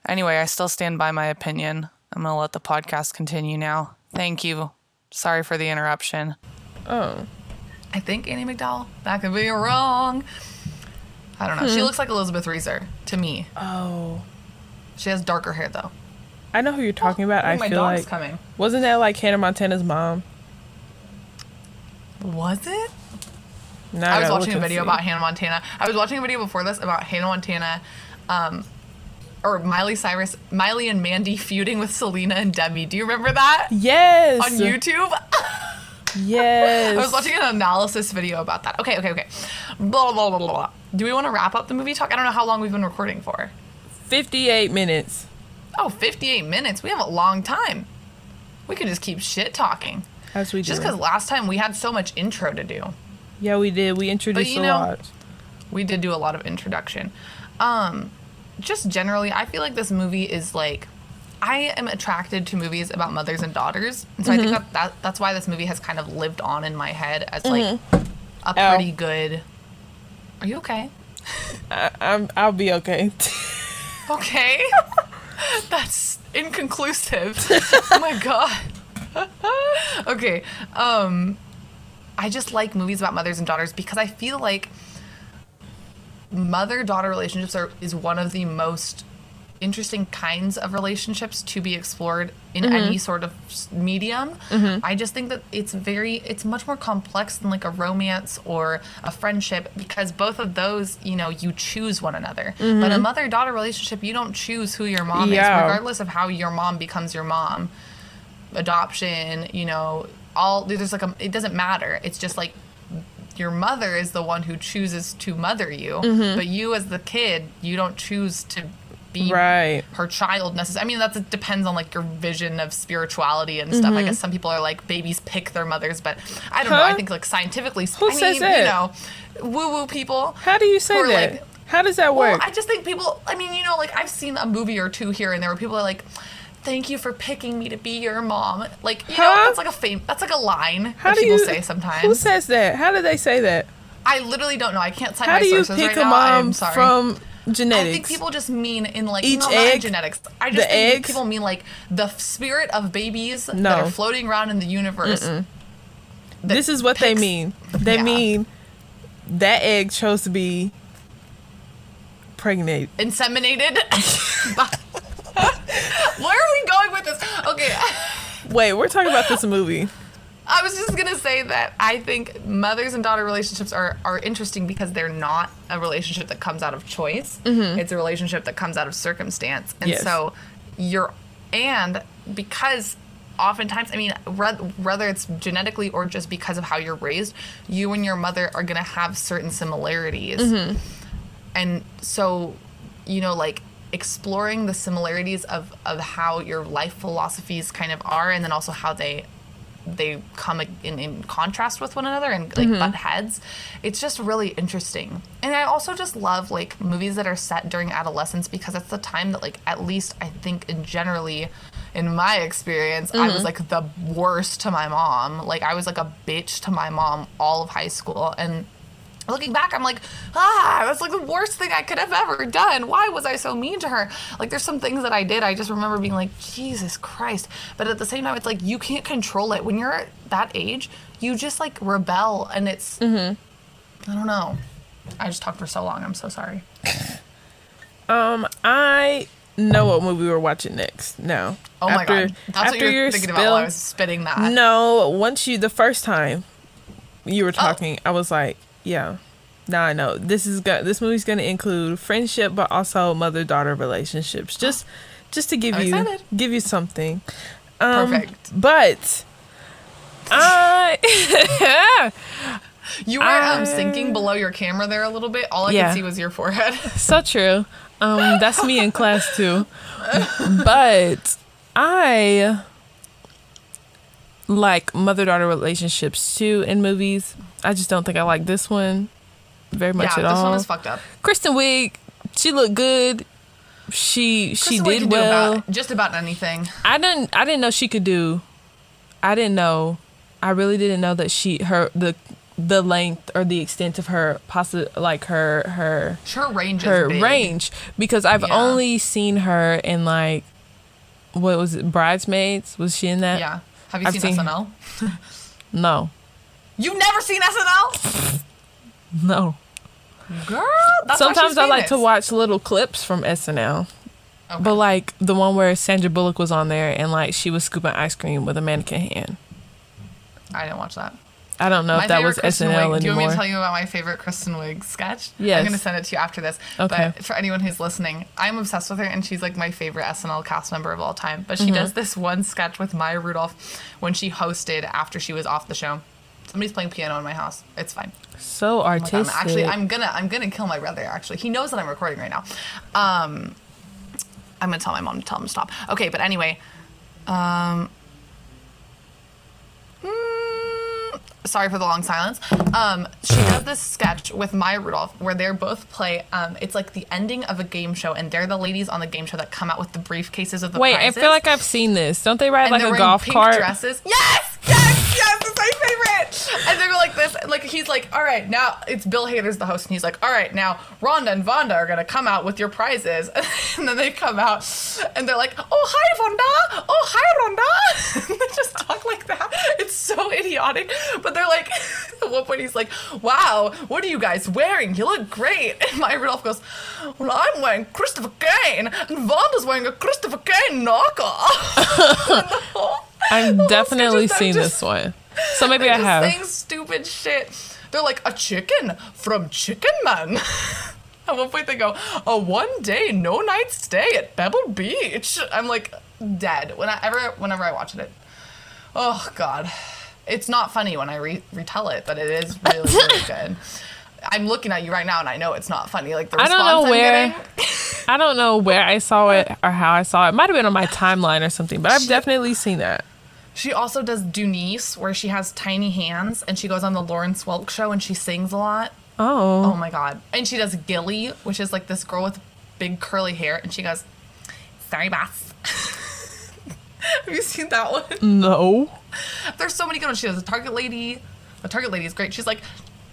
Speaker 4: Anyway, I still stand by my opinion. I'm going to let the podcast continue now. Thank you. Sorry for the interruption.
Speaker 2: Oh.
Speaker 1: I think Andie MacDowell. That could be wrong. I don't know. She looks like Elizabeth Reaser to me.
Speaker 2: Oh.
Speaker 1: She has darker hair though.
Speaker 2: I know who you're talking about.
Speaker 1: Oh,
Speaker 2: I
Speaker 1: my
Speaker 2: feel
Speaker 1: dog's
Speaker 2: like
Speaker 1: coming.
Speaker 2: wasn't that like Hannah Montana's mom?
Speaker 1: Was it?
Speaker 2: No,
Speaker 1: I was watching a video about Hannah Montana. I was watching a video before this about Hannah Montana, um, or Miley Cyrus, Miley and Mandy feuding with Selena and Demi. Do you remember that
Speaker 2: Yes.
Speaker 1: on YouTube? <laughs>
Speaker 2: Yes. <laughs>
Speaker 1: I was watching an analysis video about that. Okay, okay, okay. Blah blah blah blah. blah. Do we want to wrap up the movie talk? I don't know how long we've been recording for.
Speaker 2: 58 minutes.
Speaker 1: Oh, 58 minutes. We have a long time. We could just keep shit talking.
Speaker 2: As we
Speaker 1: Just because last time we had so much intro to do.
Speaker 2: Yeah, we did. We introduced
Speaker 1: you
Speaker 2: a
Speaker 1: know-
Speaker 2: lot.
Speaker 1: We did do a lot of introduction. Um, just generally, I feel like this movie is like, I am attracted to movies about mothers and daughters, and so I think that, that that's why this movie has kind of lived on in my head as like a
Speaker 2: Ow.
Speaker 1: pretty good. Are you okay?
Speaker 2: I, I'm. I'll be okay.
Speaker 1: Okay. <laughs> That's inconclusive. <laughs> oh my god. okay. Um I just like movies about mothers and daughters because I feel like mother-daughter relationships are is one of the most interesting kinds of relationships to be explored in mm-hmm. any sort of medium. Mm-hmm. I just think that it's very it's much more complex than like a romance or a friendship because both of those, you know, you choose one another. Mm-hmm. But a mother-daughter relationship, you don't choose who your mom
Speaker 2: Yeah.
Speaker 1: is regardless of how your mom becomes your mom. Adoption, you know, all there's like a it doesn't matter. It's just like your mother is the one who chooses to mother you, but you as the kid, you don't choose to be
Speaker 2: Right.
Speaker 1: her child necessarily. I mean, that's it depends on like your vision of spirituality and stuff. I mm-hmm. guess some people are like babies pick their mothers, but I don't know. I think like scientifically,
Speaker 2: Who
Speaker 1: I mean,
Speaker 2: says that?
Speaker 1: you know, woo woo people.
Speaker 2: How do you say that?
Speaker 1: like-
Speaker 2: How does that
Speaker 1: Well,
Speaker 2: work?
Speaker 1: I just think people. I mean, you know, like I've seen a movie or two here and there where people are like. Thank you for picking me to be your mom. Like you know, that's like a fame. That's like a line
Speaker 2: How
Speaker 1: that
Speaker 2: do
Speaker 1: people
Speaker 2: you
Speaker 1: say sometimes.
Speaker 2: Who says that? How do they say that?
Speaker 1: I literally don't know. I can't cite
Speaker 2: How
Speaker 1: my
Speaker 2: do you
Speaker 1: sources
Speaker 2: pick
Speaker 1: right
Speaker 2: a
Speaker 1: now. I'm
Speaker 2: mom
Speaker 1: sorry.
Speaker 2: from genetics?
Speaker 1: I think people just mean in like
Speaker 2: Each
Speaker 1: no, not
Speaker 2: egg?
Speaker 1: genetics. I just think
Speaker 2: eggs?
Speaker 1: people mean like the spirit of babies
Speaker 2: No.
Speaker 1: that are floating around in the universe.
Speaker 2: this is what they mean. They
Speaker 1: Yeah.
Speaker 2: mean that egg chose to be pregnant.
Speaker 1: Inseminated. <laughs> <laughs> Where are we going with this? Okay.
Speaker 2: Wait, we're talking about this movie. <laughs>
Speaker 1: I was just gonna say that I think mothers and daughter relationships are, are interesting because they're not a relationship that comes out of choice. Mm-hmm. It's a relationship that comes out of circumstance, and
Speaker 2: Yes.
Speaker 1: so you're and because oftentimes, I mean, whether it's genetically or just because of how you're raised, you and your mother are gonna have certain similarities, mm-hmm. and so you know like exploring the similarities of of how your life philosophies kind of are and then also how they they come in, in contrast with one another and like mm-hmm. butt heads. It's just really interesting. And i also just love like movies that are set during adolescence because it's the time that like at least i think in generally in my experience i was mm-hmm. like the worst to my mom. Like i was like a bitch to my mom all of high school. And looking back i'm like ah that's like the worst thing i could have ever done why was i so mean to her like there's some things that i did i just remember being like jesus christ but at the same time it's like you can't control it when you're at that age you just like rebel and it's i don't know i just talked for so long i'm so sorry <laughs>
Speaker 2: Um, I know what movie we're watching next. No.
Speaker 1: Oh my
Speaker 2: After-
Speaker 1: god, that's what
Speaker 2: after
Speaker 1: you're
Speaker 2: your
Speaker 1: thinking about
Speaker 2: spill-
Speaker 1: while I was spitting that.
Speaker 2: No, once you the first time you
Speaker 1: Oh.
Speaker 2: were talking, I was like, yeah. Now I know this is go- this movie's going to include friendship, but also mother daughter relationships. Just just to give
Speaker 1: I'm
Speaker 2: you
Speaker 1: excited.
Speaker 2: give you something. Um,
Speaker 1: Perfect.
Speaker 2: But I <laughs>
Speaker 1: You were um,
Speaker 2: I-
Speaker 1: sinking below your camera there a little bit. All I
Speaker 2: Yeah.
Speaker 1: could see was your forehead. <laughs>
Speaker 2: so true. Um, that's me in class too. But I like mother daughter relationships too in movies. I just don't think I like this one very much
Speaker 1: yeah,
Speaker 2: at
Speaker 1: this
Speaker 2: all.
Speaker 1: one is fucked up.
Speaker 2: Kristen Wiig, she looked good. She she
Speaker 1: Kristen Wiig
Speaker 2: did
Speaker 1: do
Speaker 2: well.
Speaker 1: about, just about anything.
Speaker 2: I didn't I didn't know she could do. I didn't know. I really didn't know that she her the the length or the extent of her possi like her her
Speaker 1: Her range
Speaker 2: her range because I've
Speaker 1: Yeah.
Speaker 2: only seen her in like what was it Bridesmaids was she in that?
Speaker 1: Yeah. Have you
Speaker 2: I've
Speaker 1: seen,
Speaker 2: seen-
Speaker 1: SNL? <laughs>
Speaker 2: No.
Speaker 1: You've never seen SNL?
Speaker 2: No.
Speaker 1: Girl, that's
Speaker 2: Sometimes I like to watch little clips from SNL.
Speaker 1: Okay.
Speaker 2: But like the one where Sandra Bullock was on there and like she was scooping ice cream with a mannequin hand.
Speaker 1: I didn't watch that.
Speaker 2: I don't know
Speaker 1: My
Speaker 2: if that was
Speaker 1: Kristen
Speaker 2: SNL
Speaker 1: Wiig.
Speaker 2: anymore.
Speaker 1: Do you want me to tell you about my favorite Kristen Wiig sketch?
Speaker 2: Yes.
Speaker 1: I'm going to send it to you after this.
Speaker 2: Okay.
Speaker 1: But for anyone who's listening, I'm obsessed with her, and she's like my favorite SNL cast member of all time. But
Speaker 2: Mm-hmm.
Speaker 1: she does this one sketch with Maya Rudolph when she hosted after she was off the show. Somebody's playing piano in my house. It's fine.
Speaker 2: so
Speaker 1: Oh
Speaker 2: artistic.
Speaker 1: Actually, I'm gonna I'm gonna kill my brother. Actually, he knows that I'm recording right now. Um, I'm gonna tell my mom to tell him to stop. Okay, but anyway, um, mm, sorry for the long silence. Um, she does this sketch with Maya Rudolph where they're both play. Um, it's like the ending of a game show, and they're the ladies on the game show that come out with the briefcases of the
Speaker 2: Wait,
Speaker 1: prizes.
Speaker 2: I feel like I've seen this. Don't they ride
Speaker 1: and
Speaker 2: like a golf
Speaker 1: pink
Speaker 2: cart?
Speaker 1: dresses. Yes, yes, yes. It's my favorite. And they're like this. Like he's like, all right, now it's Bill Hader's the host, and he's like, all right, now Rhonda and Vonda are gonna come out with your prizes, <laughs> and then they come out, and they're like, oh hi Vonda, oh hi Rhonda. <laughs> They just talk like that. It's so idiotic. But they're like, <laughs> at one point he's like, wow, what are you guys wearing? You look great. And Maya Rudolph goes, well, I'm wearing Christopher Kane, and Vonda's wearing a Christopher Kane knockoff.
Speaker 2: I've <laughs> definitely seen
Speaker 1: just-
Speaker 2: this one. So maybe I have.
Speaker 1: saying stupid shit. They're like a chicken from Chicken Man. At one point they go, a one day, no night stay at Pebble Beach. I'm like dead whenever whenever I watch it. Oh God, it's not funny when I re- retell it, but it is really really <laughs> good. I'm looking at you right now, and I know it's not funny. Like the
Speaker 2: I
Speaker 1: response
Speaker 2: don't know
Speaker 1: I'm
Speaker 2: where- I don't know where I saw <laughs> it or how I saw it. It might have been on my timeline or something, but I've definitely seen that.
Speaker 1: She also does Dooneese, where she has tiny hands, and she goes on the Lawrence Welk show and she sings a lot.
Speaker 2: Oh.
Speaker 1: Oh my god. And she does Gilly, which is like this girl with big curly hair, and she goes, Sorry, boss. <laughs> Have you seen that one?
Speaker 2: No.
Speaker 1: There's so many good ones. She does a Target Lady. The Target Lady is great. She's like,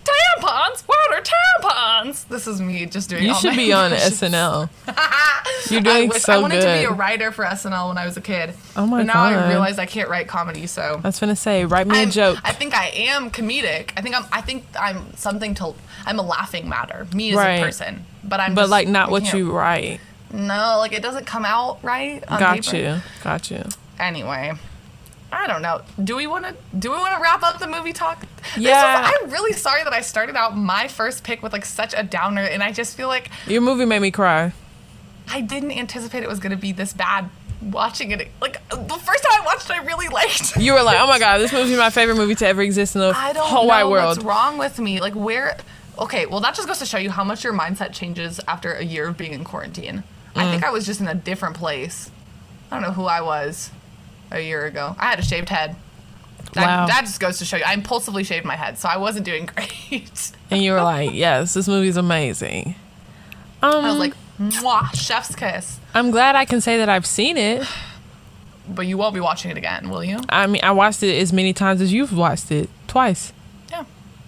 Speaker 1: Tampons? What are tampons? This is me just doing
Speaker 2: You
Speaker 1: all
Speaker 2: should
Speaker 1: my
Speaker 2: be on. <laughs> SNL. <laughs> You're
Speaker 1: I
Speaker 2: doing
Speaker 1: wish
Speaker 2: so
Speaker 1: I wanted to be a writer for SNL when I was a kid.
Speaker 2: Oh my
Speaker 1: but now I realize I can't write comedy, so
Speaker 2: I was gonna say, write me a
Speaker 1: I'm-
Speaker 2: joke.
Speaker 1: I think I am comedic. I think I'm. I think I'm something to. I'm a laughing matter. Me as
Speaker 2: Right.
Speaker 1: a person, but I'm.
Speaker 2: but
Speaker 1: just-
Speaker 2: like not
Speaker 1: I
Speaker 2: what you write.
Speaker 1: No, like it doesn't come out right. On
Speaker 2: Got
Speaker 1: paper.
Speaker 2: you. Got you.
Speaker 1: Anyway, I don't know. Do we want to? Do we want to wrap up the movie talk?
Speaker 2: Yeah.
Speaker 1: I'm really sorry that I started out my first pick with like such a downer, and I just feel like
Speaker 2: Your movie made me cry.
Speaker 1: I didn't anticipate it was gonna be this bad. Watching it, like the first time I watched, it, I really liked.
Speaker 2: You were like, oh my <laughs> god, this movie is my favorite movie to ever exist in the
Speaker 1: I
Speaker 2: whole wide world."
Speaker 1: what's wrong with me. Like where? Okay, well that just goes to show you how much your mindset changes after a year of being in quarantine. I
Speaker 2: Mm.
Speaker 1: think I was just in a different place. I don't know who I was a year ago. I had a shaved head. That,
Speaker 2: Wow.
Speaker 1: that just goes to show you. I impulsively shaved my head, so I wasn't doing <laughs> great.
Speaker 2: And you were like, yes, this movie's amazing. Um,
Speaker 1: I was like, Mwah, chef's kiss.
Speaker 2: I'm glad I can say that I've seen it. <sighs>
Speaker 1: But you won't be watching it again, will you?
Speaker 2: I mean, I watched it as many times as you've watched it, twice.
Speaker 1: Yeah.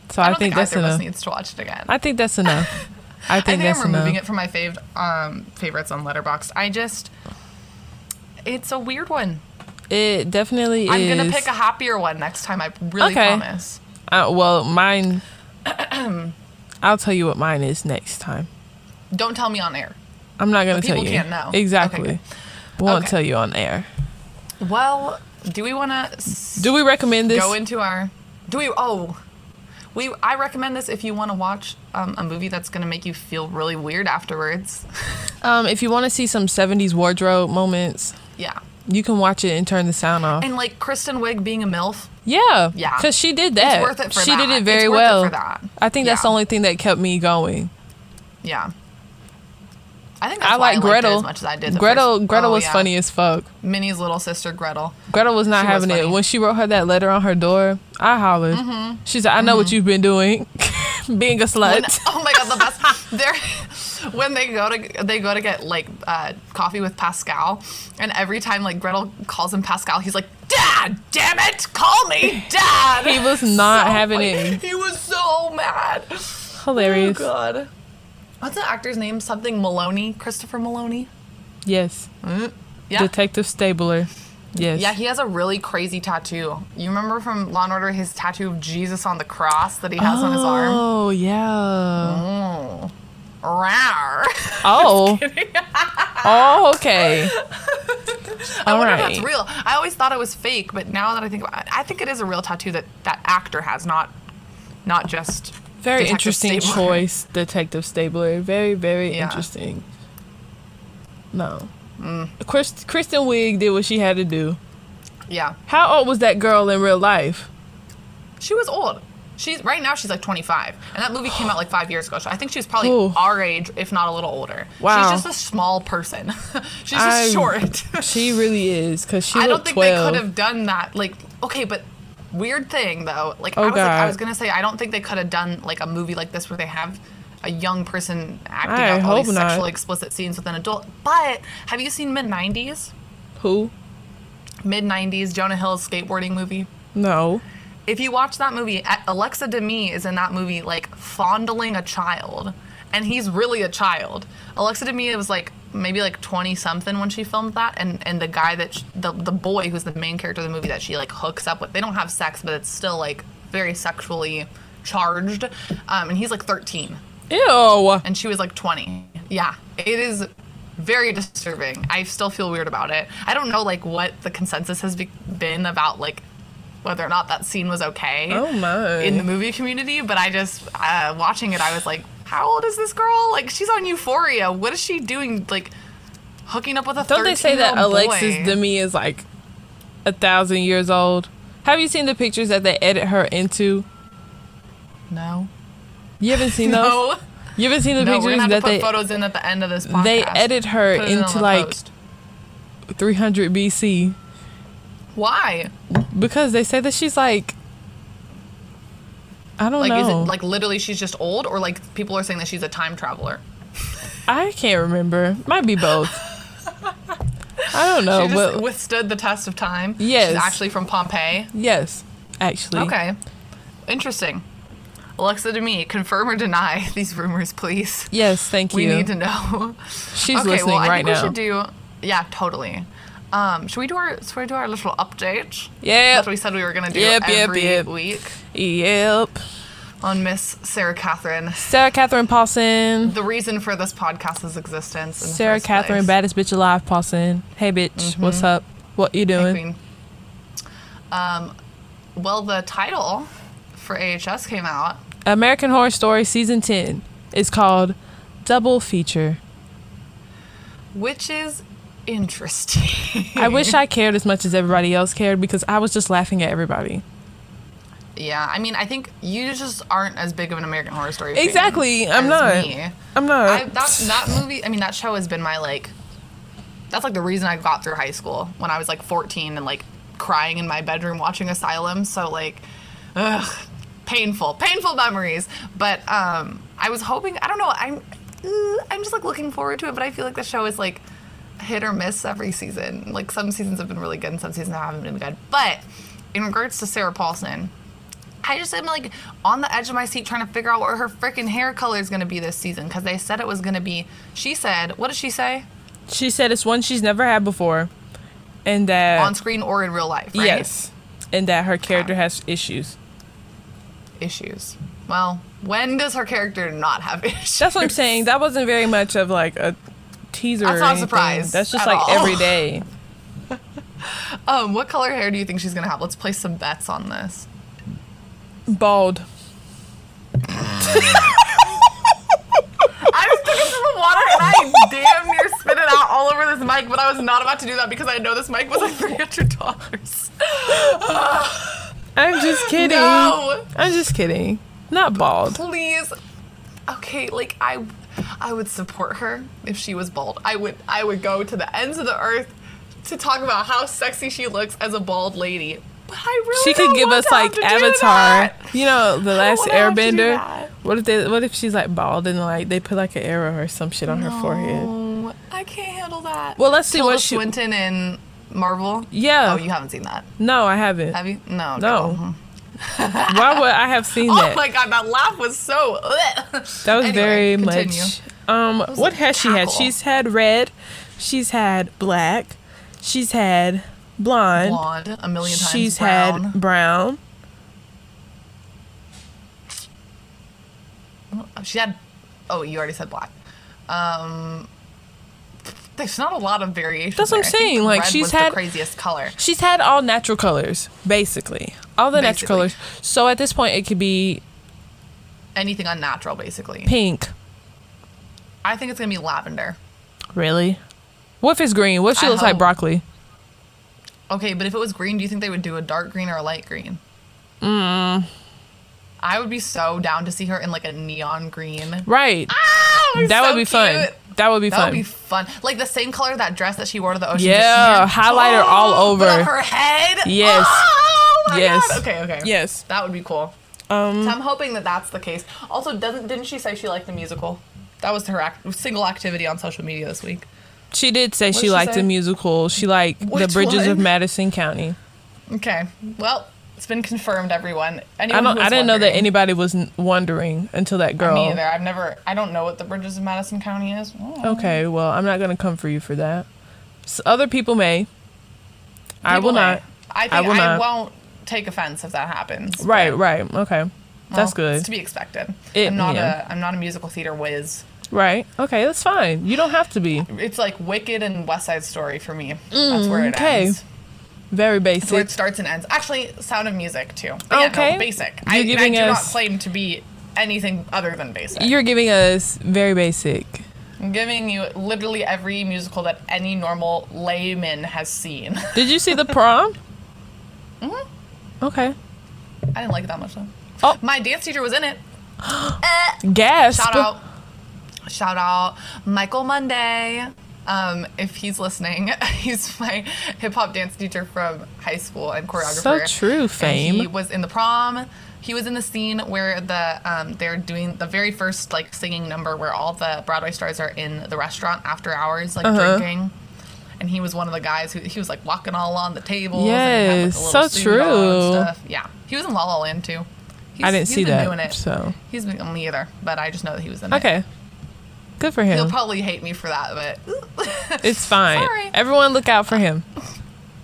Speaker 2: So
Speaker 1: I
Speaker 2: I, think,
Speaker 1: think,
Speaker 2: that's
Speaker 1: either of us
Speaker 2: enough.
Speaker 1: needs to watch it again.
Speaker 2: I think that's enough. I <laughs>
Speaker 1: I
Speaker 2: think
Speaker 1: think
Speaker 2: that's
Speaker 1: I'm removing
Speaker 2: enough.
Speaker 1: it from my fav- um, favorites on Letterboxd. I just, it's a weird one.
Speaker 2: It definitely
Speaker 1: I'm
Speaker 2: is.
Speaker 1: gonna pick a happier one next time. I really
Speaker 2: Okay.
Speaker 1: promise.
Speaker 2: Uh, well, mine. <clears throat> I'll tell you what mine is next time.
Speaker 1: Don't tell me on air.
Speaker 2: I'm not gonna tell
Speaker 1: people
Speaker 2: you.
Speaker 1: can't know. Okay,
Speaker 2: Exactly.
Speaker 1: good.
Speaker 2: We won't
Speaker 1: Okay.
Speaker 2: tell you on air.
Speaker 1: Well, do we want to
Speaker 2: Do we recommend this?
Speaker 1: go into our? Do we? Oh, we. I recommend this if you want to watch um, a movie that's going to make you feel really weird afterwards. <laughs>
Speaker 2: um, if you want to see some 70s wardrobe moments,
Speaker 1: yeah,
Speaker 2: you can watch it and turn the sound off.
Speaker 1: and like Kristen Wiig being a milf.
Speaker 2: yeah,
Speaker 1: Yeah.
Speaker 2: because she did that.
Speaker 1: It's worth it for
Speaker 2: she
Speaker 1: that.
Speaker 2: did it
Speaker 1: It's
Speaker 2: very
Speaker 1: worth it
Speaker 2: well.
Speaker 1: for that.
Speaker 2: I think that's the only thing that kept me going.
Speaker 1: Yeah. I think that's
Speaker 2: I like
Speaker 1: I liked it
Speaker 2: Gretel.
Speaker 1: as much as I did. The
Speaker 2: Gretel,
Speaker 1: first-
Speaker 2: Gretel
Speaker 1: oh,
Speaker 2: was
Speaker 1: yeah.
Speaker 2: funny as fuck.
Speaker 1: Minnie's little sister Gretel.
Speaker 2: Gretel was not
Speaker 1: She was
Speaker 2: having it when she wrote her that letter on her door. I hollered.
Speaker 1: Mm-hmm.
Speaker 2: She said, "I know what you've been doing, <laughs> being a slut."
Speaker 1: When- oh my god, the best. They're <laughs> when they go to they go to get like uh, coffee with Pascal, and every time like Gretel calls him Pascal, he's like, "Dad, damn it, call me Dad."
Speaker 2: He was not
Speaker 1: So
Speaker 2: having it.
Speaker 1: He was so mad.
Speaker 2: Hilarious.
Speaker 1: Oh god. What's the actor's name? Something Meloni, Christopher Meloni.
Speaker 2: Yes,
Speaker 1: Yeah.
Speaker 2: Detective Stabler. Yes.
Speaker 1: Yeah, he has a really crazy tattoo. You remember from Law and Order his tattoo of Jesus on the cross that he has on his arm?
Speaker 2: Oh yeah.
Speaker 1: Rawr. <laughs>
Speaker 2: Oh. <laughs> oh, okay.
Speaker 1: I
Speaker 2: All
Speaker 1: wonder
Speaker 2: right.
Speaker 1: if that's real. I always thought it was fake, but now that I think about it, I think it is a real tattoo that that actor has, not not just
Speaker 2: Very
Speaker 1: Detective
Speaker 2: interesting
Speaker 1: Stabler. <laughs>
Speaker 2: choice, Detective Stabler. Very, very
Speaker 1: Yeah.
Speaker 2: interesting. No.
Speaker 1: Mm.
Speaker 2: Chris, Kristen Wiig did what she had to do.
Speaker 1: Yeah,
Speaker 2: How old was that girl in real life?
Speaker 1: she was old. She's right now. She's like 25, and that movie came out like five years ago. So I think she was probably
Speaker 2: Ooh.
Speaker 1: our age, if not a little older.
Speaker 2: Wow.
Speaker 1: She's just a small person. <laughs> She's just
Speaker 2: I-
Speaker 1: short. <laughs>
Speaker 2: She really is, because she
Speaker 1: I don't think
Speaker 2: 12.
Speaker 1: they could have done that. Like, okay, but weird thing though. Like,
Speaker 2: Oh,
Speaker 1: I was like, I was gonna say, I don't think they could have done like a movie like this where they have a young person acting
Speaker 2: I
Speaker 1: out all these
Speaker 2: not.
Speaker 1: sexually explicit scenes with an adult. But have you seen mid '90s?
Speaker 2: Who?
Speaker 1: Mid '90s Jonah Hill's skateboarding movie.
Speaker 2: No.
Speaker 1: If you watch that movie, Alexa Demie is in that movie like fondling a child, and he's really a child. Alexa Demie was like maybe like 20 something when she filmed that, and and the guy that sh- the the boy who's the main character of the movie that she like hooks up with, they don't have sex, but it's still like very sexually charged, um, and he's like 13
Speaker 2: Ew.
Speaker 1: and she was like 20. Yeah, it is very disturbing. I still feel weird about it. I don't know like what the consensus has be- been about like whether or not that scene was okay
Speaker 2: Oh my.
Speaker 1: in the movie community, but I just uh, watching it, I was like, how old is this girl? Like she's on Euphoria. What is she doing? Like hooking up with a
Speaker 2: Don't they say that Alexis
Speaker 1: boy?
Speaker 2: Demie is like a thousand years old? Have you seen the pictures that they edit her into?
Speaker 1: No.
Speaker 2: You haven't seen <laughs> those?
Speaker 1: No.
Speaker 2: You haven't seen the
Speaker 1: No,
Speaker 2: pictures that they
Speaker 1: photos in at the end of this podcast.
Speaker 2: they edit her
Speaker 1: Put it on
Speaker 2: into like
Speaker 1: post.
Speaker 2: 300 BC
Speaker 1: why?
Speaker 2: because they say that she's like I don't
Speaker 1: Like is
Speaker 2: know.
Speaker 1: it like literally she's just old, or like people are saying that she's a time traveler? <laughs>
Speaker 2: I can't remember. Might be both. I don't know,
Speaker 1: she just
Speaker 2: but
Speaker 1: withstood the test of time.
Speaker 2: Yes.
Speaker 1: She's actually from Pompeii.
Speaker 2: yes, actually.
Speaker 1: Okay. Interesting. Alexa Demie, confirm or deny <laughs> these rumors, please.
Speaker 2: Yes, thank you.
Speaker 1: We need to know.
Speaker 2: She's
Speaker 1: okay,
Speaker 2: listening
Speaker 1: well, I
Speaker 2: right
Speaker 1: think
Speaker 2: now.
Speaker 1: we should do. Yeah, totally. Um, should we do our should we do our little update
Speaker 2: Yep.
Speaker 1: that we said we were gonna do
Speaker 2: Yep, yep,
Speaker 1: every
Speaker 2: yep.
Speaker 1: week
Speaker 2: Yep.
Speaker 1: on Miss Sarah Catherine?
Speaker 2: Sarah Catherine Paulson.
Speaker 1: The reason for this podcast's existence.
Speaker 2: Sarah Catherine,
Speaker 1: place.
Speaker 2: baddest bitch alive, Paulson. Hey, bitch, what's up? What you doing?
Speaker 1: Um, well, the title for AHS came out.
Speaker 2: American Horror Story season ten is called Double Feature.
Speaker 1: which is interesting.
Speaker 2: I wish I cared as much as everybody else cared because I was just laughing at everybody.
Speaker 1: yeah, I mean, I think you just aren't as big of an American Horror Story.
Speaker 2: Exactly, I'm not.
Speaker 1: Me.
Speaker 2: I'm not.
Speaker 1: I, that that movie. I mean, that show has been my like. That's like the reason I got through high school when I was like 14 and like crying in my bedroom watching Asylum. So like, ugh, painful, painful memories. But um, I was hoping. I don't know. I'm. I'm just like looking forward to it, but I feel like the show is like hit or miss every season. Like some seasons have been really good and some seasons haven't been good. But in regards to Sarah Paulson, I just am like on the edge of my seat trying to figure out what her freaking hair color is going to be this season because they said it was going to be. She said, what did she say?
Speaker 2: she said it's one she's never had before, and that
Speaker 1: On screen or in real life, right?
Speaker 2: yes, and that her character has issues.
Speaker 1: Issues. Well, when does her character not have <laughs> issues?
Speaker 2: That's what I'm saying. That wasn't very much of like a teaser.
Speaker 1: That's not a surprise
Speaker 2: That's just like
Speaker 1: all.
Speaker 2: every <laughs> day.
Speaker 1: Um, what color hair do you think she's gonna have? Let's place some bets on this.
Speaker 2: Bald. <laughs>
Speaker 1: I just took it from the water and I damn near spit it out all over this mic, but I was not about to do that because I know this mic was like three hundred dollars.
Speaker 2: I'm just <laughs> kidding.
Speaker 1: No,
Speaker 2: I'm just kidding. Not bald.
Speaker 1: please. Okay, like I, I would support her if she was bald. I would, I would go to the ends of the earth to talk about how sexy she looks as a bald lady. But I really
Speaker 2: She could give us like Avatar. You know, the last
Speaker 1: wanna have to do
Speaker 2: Airbender. What if they? What if she's like bald and like they put like an arrow or some shit on her forehead?
Speaker 1: No, I can't handle that.
Speaker 2: Well, let's see
Speaker 1: Tilda
Speaker 2: what she.
Speaker 1: Swinton in Marvel.
Speaker 2: Yeah.
Speaker 1: Oh, you haven't seen that,
Speaker 2: No, I haven't.
Speaker 1: have you? No.
Speaker 2: No. <laughs> Why would I have seen
Speaker 1: Oh
Speaker 2: that?
Speaker 1: Oh my god, that laugh was so.
Speaker 2: That was
Speaker 1: Anyway,
Speaker 2: very
Speaker 1: continue.
Speaker 2: much. Um, what
Speaker 1: a
Speaker 2: has she had? She's had red. She's had black. She's had blonde.
Speaker 1: blonde a million times.
Speaker 2: She's
Speaker 1: brown.
Speaker 2: had brown.
Speaker 1: She had. Oh, you already said black. Um, there's not a lot of variation.
Speaker 2: That's what I'm
Speaker 1: there. I think
Speaker 2: saying, like, she's had-
Speaker 1: the craziest color.
Speaker 2: She's had all natural colors, basically. All the natural colors. So at this point, it could be
Speaker 1: Anything unnatural, basically.
Speaker 2: pink.
Speaker 1: I think it's gonna be lavender.
Speaker 2: Really? What if it's green? What if she
Speaker 1: I
Speaker 2: looks like broccoli?
Speaker 1: Okay, but if it was green, do you think they would do a dark green or a light green? Mm. I would be so down to see her in like a neon green.
Speaker 2: Right.
Speaker 1: Ah,
Speaker 2: that
Speaker 1: so
Speaker 2: would be fun. That would be
Speaker 1: That
Speaker 2: fun.
Speaker 1: That would be fun. Like the same color that dress that she wore to the ocean.
Speaker 2: Yeah, highlighter all over.
Speaker 1: Her head.
Speaker 2: Yes.
Speaker 1: Oh my
Speaker 2: Yes.
Speaker 1: God. Okay. Okay.
Speaker 2: yes.
Speaker 1: That would be cool.
Speaker 2: Um.
Speaker 1: So I'm hoping that that's the case. Also, doesn't didn't she say she liked the musical? That was her act- single activity on social media this week.
Speaker 2: She did say
Speaker 1: What'd
Speaker 2: she
Speaker 1: she
Speaker 2: liked
Speaker 1: say?
Speaker 2: the musical. She liked the
Speaker 1: Which
Speaker 2: Bridges of? Madison County.
Speaker 1: Okay. Well, it's been confirmed, everyone.
Speaker 2: I don't. I didn't know that anybody was n- wondering until that girl.
Speaker 1: Me either. I've never. I don't know what the Bridges of Madison County is. Oh.
Speaker 2: Okay, well, I'm not gonna come for you for that. S other people may. I will
Speaker 1: may.
Speaker 2: not.
Speaker 1: I think
Speaker 2: I
Speaker 1: I,
Speaker 2: will not.
Speaker 1: won't take offense if that happens.
Speaker 2: Right, right. Okay.
Speaker 1: well,
Speaker 2: That's good.
Speaker 1: It's to be expected.
Speaker 2: It-
Speaker 1: I'm not
Speaker 2: yeah.
Speaker 1: a. I'm not a musical theater whiz.
Speaker 2: Right. Okay, that's fine. You don't have to be.
Speaker 1: It's like Wicked and West Side Story for me. That's where it
Speaker 2: Mm, okay.
Speaker 1: ends.
Speaker 2: Very
Speaker 1: That's where it starts and ends. Actually, Sound of Music too. But yeah,
Speaker 2: Okay.
Speaker 1: no, basic.
Speaker 2: You're
Speaker 1: I,
Speaker 2: giving
Speaker 1: I do
Speaker 2: us-
Speaker 1: not claim to be anything other than basic.
Speaker 2: You're giving us very basic.
Speaker 1: I'm giving you literally every musical that any normal layman has seen. <laughs>
Speaker 2: Did you see the prom?
Speaker 1: Mhm.
Speaker 2: Okay.
Speaker 1: I didn't like it that much though.
Speaker 2: Oh.
Speaker 1: My dance teacher was in it. <gasps> Eh.
Speaker 2: Gasp.
Speaker 1: Shout out. Shout out Michael Monday. Um, if he's listening, <laughs> he's my hip hop dance teacher from high school and choreographer.
Speaker 2: So true,
Speaker 1: And
Speaker 2: fame.
Speaker 1: he was in the prom. He was in the scene where the um, they're doing the very first like singing number where all the Broadway stars are in the restaurant after hours like
Speaker 2: Uh-huh.
Speaker 1: drinking. And he was one of the guys who he was like walking all along the tables. and had, like,
Speaker 2: Yes, so
Speaker 1: on and
Speaker 2: true.
Speaker 1: stuff. Yeah, he was in La La Land too. He's,
Speaker 2: I didn't
Speaker 1: he's
Speaker 2: see
Speaker 1: been
Speaker 2: that.
Speaker 1: Doing it.
Speaker 2: So
Speaker 1: He's been me either, but I just know that he was in it.
Speaker 2: okay. Good for
Speaker 1: He'll probably hate me for that, but <laughs>
Speaker 2: It's fine.
Speaker 1: Sorry.
Speaker 2: Everyone look out for him.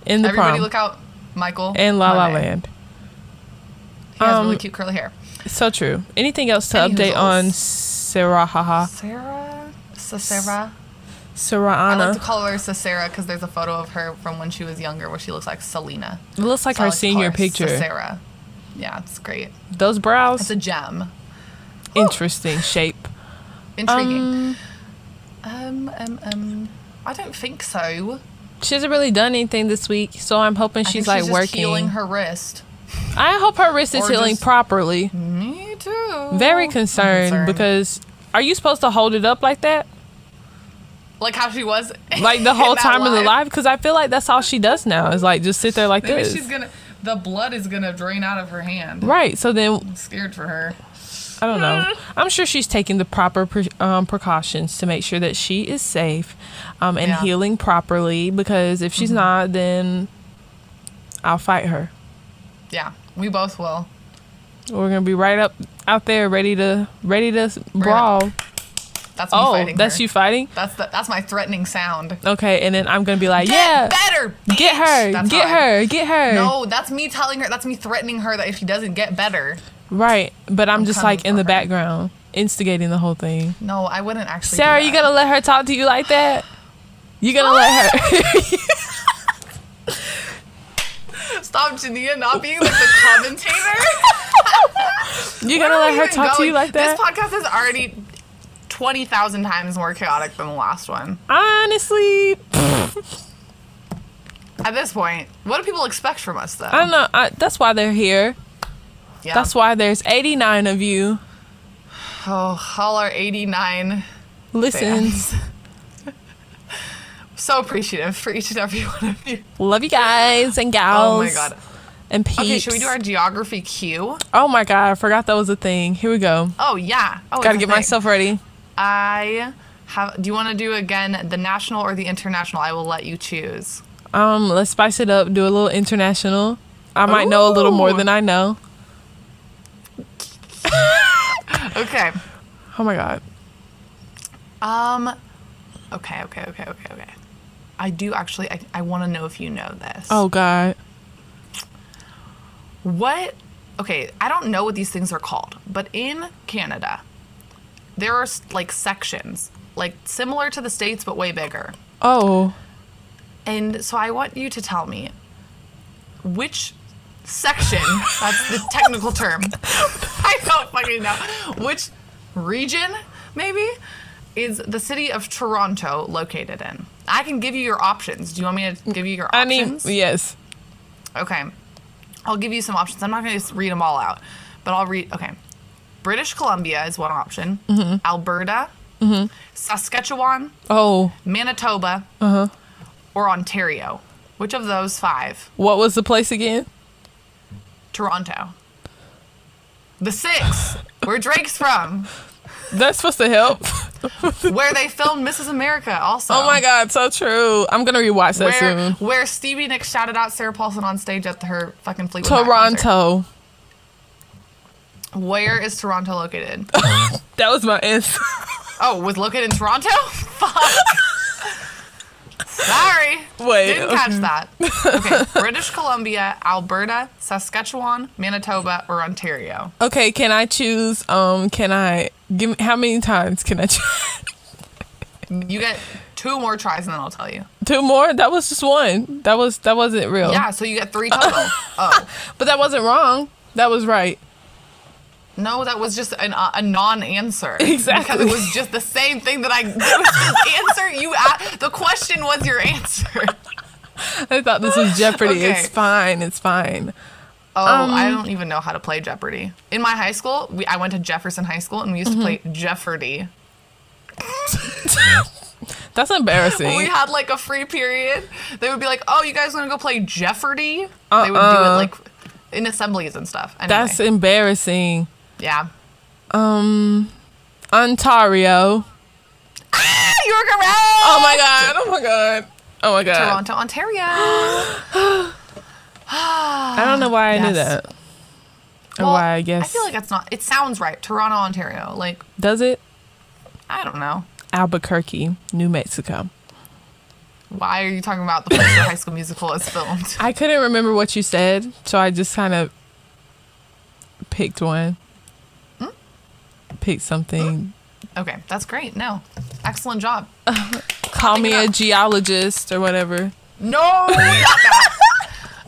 Speaker 2: In the
Speaker 1: everybody
Speaker 2: prom.
Speaker 1: look out, Michael
Speaker 2: and La La Land.
Speaker 1: He has
Speaker 2: Um,
Speaker 1: really cute curly hair.
Speaker 2: So true. Anything else to
Speaker 1: Any
Speaker 2: update on Sarah Haha?
Speaker 1: Sarah, Sarah.
Speaker 2: Sarah Anna.
Speaker 1: I like to call her Sarah because there's a photo of her from when she was younger where she looks like Selena.
Speaker 2: It looks like
Speaker 1: So
Speaker 2: her
Speaker 1: call
Speaker 2: senior
Speaker 1: her
Speaker 2: picture.
Speaker 1: Sarah. Yeah, it's great.
Speaker 2: Those brows.
Speaker 1: It's a gem.
Speaker 2: interesting shape.
Speaker 1: Intriguing. Um, um, um, I don't think so.
Speaker 2: She hasn't really done anything this week, so I'm hoping
Speaker 1: I
Speaker 2: she's like
Speaker 1: she's just
Speaker 2: working.
Speaker 1: healing her wrist.
Speaker 2: I hope her wrist is
Speaker 1: Or
Speaker 2: healing properly.
Speaker 1: Me too.
Speaker 2: Very
Speaker 1: I'm
Speaker 2: concerned, because are you supposed to hold it up like that?
Speaker 1: like how she was <laughs>
Speaker 2: Like the whole
Speaker 1: that
Speaker 2: time in the
Speaker 1: live.
Speaker 2: live? Because I feel like that's all she does now is like just sit there like this.
Speaker 1: Maybe
Speaker 2: this.
Speaker 1: she's gonna. The blood is gonna drain out of her hand.
Speaker 2: Right. So then
Speaker 1: I'm scared for her.
Speaker 2: I don't know. I'm sure she's taking the proper pre- um, precautions to make sure that she is safe um, and
Speaker 1: Yeah. Mm-hmm.
Speaker 2: healing properly. Because if she's not, then I'll fight her.
Speaker 1: Yeah, we both will.
Speaker 2: We're gonna be right up out there, ready to ready to s- brawl.
Speaker 1: That's me
Speaker 2: Oh,
Speaker 1: fighting
Speaker 2: that's
Speaker 1: her.
Speaker 2: you fighting?
Speaker 1: That's the, that's my threatening sound.
Speaker 2: Okay, and then I'm gonna be like,
Speaker 1: Get
Speaker 2: yeah,
Speaker 1: better.
Speaker 2: get her,
Speaker 1: That's
Speaker 2: get
Speaker 1: how I-
Speaker 2: her, get her.
Speaker 1: No, that's me telling her. That's me threatening her that if she doesn't get better,
Speaker 2: Right, but I'm,
Speaker 1: I'm
Speaker 2: just like in the
Speaker 1: her.
Speaker 2: background. instigating the whole thing.
Speaker 1: No, I wouldn't actually.
Speaker 2: Sarah, you gonna let her talk to you like that? You gonna let her? <laughs>
Speaker 1: stop Jania not being like the commentator? <laughs>
Speaker 2: You gonna let her talk to you like that?
Speaker 1: This podcast is already twenty thousand times more chaotic than the last one.
Speaker 2: Honestly,
Speaker 1: At this point, what do people expect from us, though?
Speaker 2: I don't know. I, that's why they're here.
Speaker 1: Yeah.
Speaker 2: That's why there's 89 of you.
Speaker 1: oh, all our eighty-nine
Speaker 2: Listens. <laughs>
Speaker 1: so appreciative for each and every <laughs> one of you.
Speaker 2: Love you guys and gals.
Speaker 1: Oh my god.
Speaker 2: And peeps.
Speaker 1: Okay, should we do our geography cue?
Speaker 2: Oh my god, I forgot that was a thing. Here we go.
Speaker 1: Oh yeah. Oh,
Speaker 2: Gotta get
Speaker 1: thing.
Speaker 2: myself ready.
Speaker 1: I have. Do you want to do again the national or the international? I will let you choose.
Speaker 2: Um, let's spice it up. Do a little international. I might know a little more than I know. <laughs>
Speaker 1: Okay.
Speaker 2: Oh my god.
Speaker 1: Um. Okay. Okay. Okay. Okay. Okay. I do actually. I, I want to know if you know this.
Speaker 2: Oh god.
Speaker 1: What? Okay. I don't know what these things are called, but in Canada, there are like sections, like similar to the states but way bigger.
Speaker 2: Oh.
Speaker 1: And so I want you to tell me which section, that's the technical term. <laughs> I don't fucking know. Which region, maybe, is the city of Toronto located in? I can give you your options. Do you want me to give you your
Speaker 2: I mean,
Speaker 1: options?
Speaker 2: yes.
Speaker 1: Okay. I'll give you some options. I'm not going to read them all out, but I'll read. Okay. British Columbia is one option. Mm-hmm. Alberta, mm-hmm. Saskatchewan,
Speaker 2: Oh,
Speaker 1: Manitoba, uh-huh. or Ontario. Which of those five?
Speaker 2: what was the place again?
Speaker 1: Toronto. The six, where Drake's from,
Speaker 2: That's supposed to help.
Speaker 1: where they filmed Mrs. America. Also.
Speaker 2: Oh my god, so true. I'm gonna rewatch that
Speaker 1: Where,
Speaker 2: soon.
Speaker 1: where Stevie Nicks shouted out Sarah Paulson on stage at her fucking Fleetwood
Speaker 2: Toronto.
Speaker 1: Where is Toronto located? <laughs>
Speaker 2: That was my answer.
Speaker 1: Oh, was located in Toronto? <laughs> Fuck. Sorry.
Speaker 2: Wait,
Speaker 1: Didn't
Speaker 2: okay.
Speaker 1: catch that. Okay. <laughs> British Columbia, Alberta, Saskatchewan, Manitoba, or Ontario.
Speaker 2: Okay, can I choose? Um, can I give me how many times can I choose?
Speaker 1: You get two more tries and then I'll tell you.
Speaker 2: Two more? That was just one. That was that wasn't real.
Speaker 1: Yeah, so you get three total. <laughs> oh.
Speaker 2: But that wasn't wrong. That was right.
Speaker 1: No, that was just an, uh, a non-answer. <laughs>
Speaker 2: Exactly.
Speaker 1: Because it was just the same thing that I. It was just answer you. The question was your answer.
Speaker 2: I thought this was Jeopardy.
Speaker 1: Okay.
Speaker 2: It's fine. It's fine.
Speaker 1: Oh,
Speaker 2: Um,
Speaker 1: I don't even know how to play Jeopardy. In my high school, we, I went to Jefferson High School and we used to play
Speaker 2: Mm-hmm.
Speaker 1: Jeopardy. <laughs>
Speaker 2: That's embarrassing.
Speaker 1: When we had like a free period, they would be like, "Oh, you guys want to go play Jeopardy?" They would do
Speaker 2: Uh-uh.
Speaker 1: it like in assemblies and stuff. Anyway,
Speaker 2: That's embarrassing.
Speaker 1: Yeah.
Speaker 2: Um, Ontario.
Speaker 1: Ah, you were correct.
Speaker 2: Oh my god. Oh my god. Oh my god.
Speaker 1: Toronto, Ontario. <gasps>
Speaker 2: I don't know why I knew that. Or
Speaker 1: Well,
Speaker 2: why I guess.
Speaker 1: I feel like that's not. It sounds right. Toronto, Ontario. Like
Speaker 2: Does it?
Speaker 1: I don't know.
Speaker 2: Albuquerque, New Mexico.
Speaker 1: Why are you talking about the place where High School Musical is filmed? <laughs>
Speaker 2: I couldn't remember what you said, so I just kind of picked one. Picked something.
Speaker 1: Okay, that's great. No, excellent job. <laughs>
Speaker 2: Call me a geologist or whatever.
Speaker 1: No, <laughs> not that.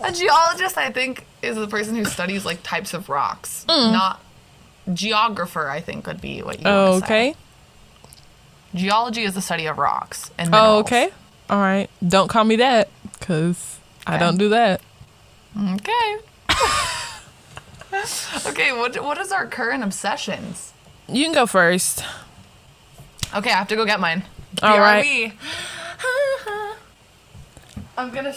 Speaker 1: A geologist, I think, is the person who studies like types of rocks. Mm. Not geographer. I think would be what you.
Speaker 2: Oh, okay.
Speaker 1: Geology is the study of rocks and
Speaker 2: Oh, okay. All right. Don't call me that, cause I don't do that.
Speaker 1: Okay. <laughs> okay. What what is our current obsessions?
Speaker 2: You can go first.
Speaker 1: Okay, I have to go get mine.
Speaker 2: All right. <laughs>
Speaker 1: I'm gonna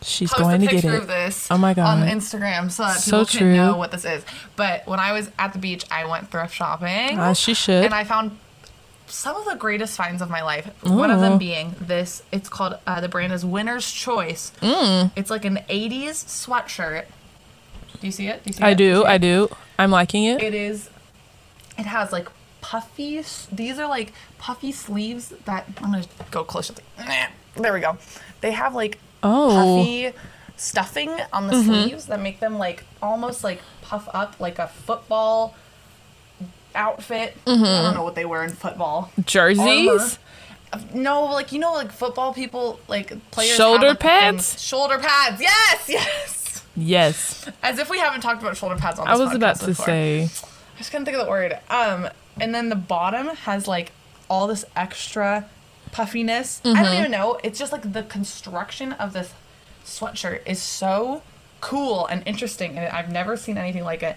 Speaker 2: She's
Speaker 1: post
Speaker 2: going
Speaker 1: a
Speaker 2: to get it.
Speaker 1: of this
Speaker 2: Oh my god!
Speaker 1: on Instagram so that
Speaker 2: So
Speaker 1: people can know what this is. But when I was at the beach, I went thrift shopping.
Speaker 2: As she should.
Speaker 1: and I found some of the greatest finds of my life. One of them being this. It's called uh, the brand is Winner's Choice.
Speaker 2: Mm.
Speaker 1: It's like an '80s sweatshirt. Do you see it? Do you see
Speaker 2: I
Speaker 1: it?
Speaker 2: do. I do. I'm liking it.
Speaker 1: It is. It has like puffy. These are like puffy sleeves that I'm gonna go closer. There we go. They have like
Speaker 2: Oh.
Speaker 1: puffy stuffing on the mm-hmm. sleeves that make them like almost like puff up like a football outfit. I don't mm-hmm. know what they wear in football.
Speaker 2: Jerseys.
Speaker 1: No, like you know, like football people, like players.
Speaker 2: Shoulder
Speaker 1: have, like,
Speaker 2: pads?
Speaker 1: Shoulder pads. Yes, <laughs> yes.
Speaker 2: Yes.
Speaker 1: As if we haven't talked about shoulder pads on
Speaker 2: I was about to
Speaker 1: before.
Speaker 2: say.
Speaker 1: I just couldn't think of the word. Um, and then the bottom has like all this extra puffiness. I
Speaker 2: Mm-hmm.
Speaker 1: don't even know. It's just like the construction of this sweatshirt is so cool and interesting, and I've never seen anything like it.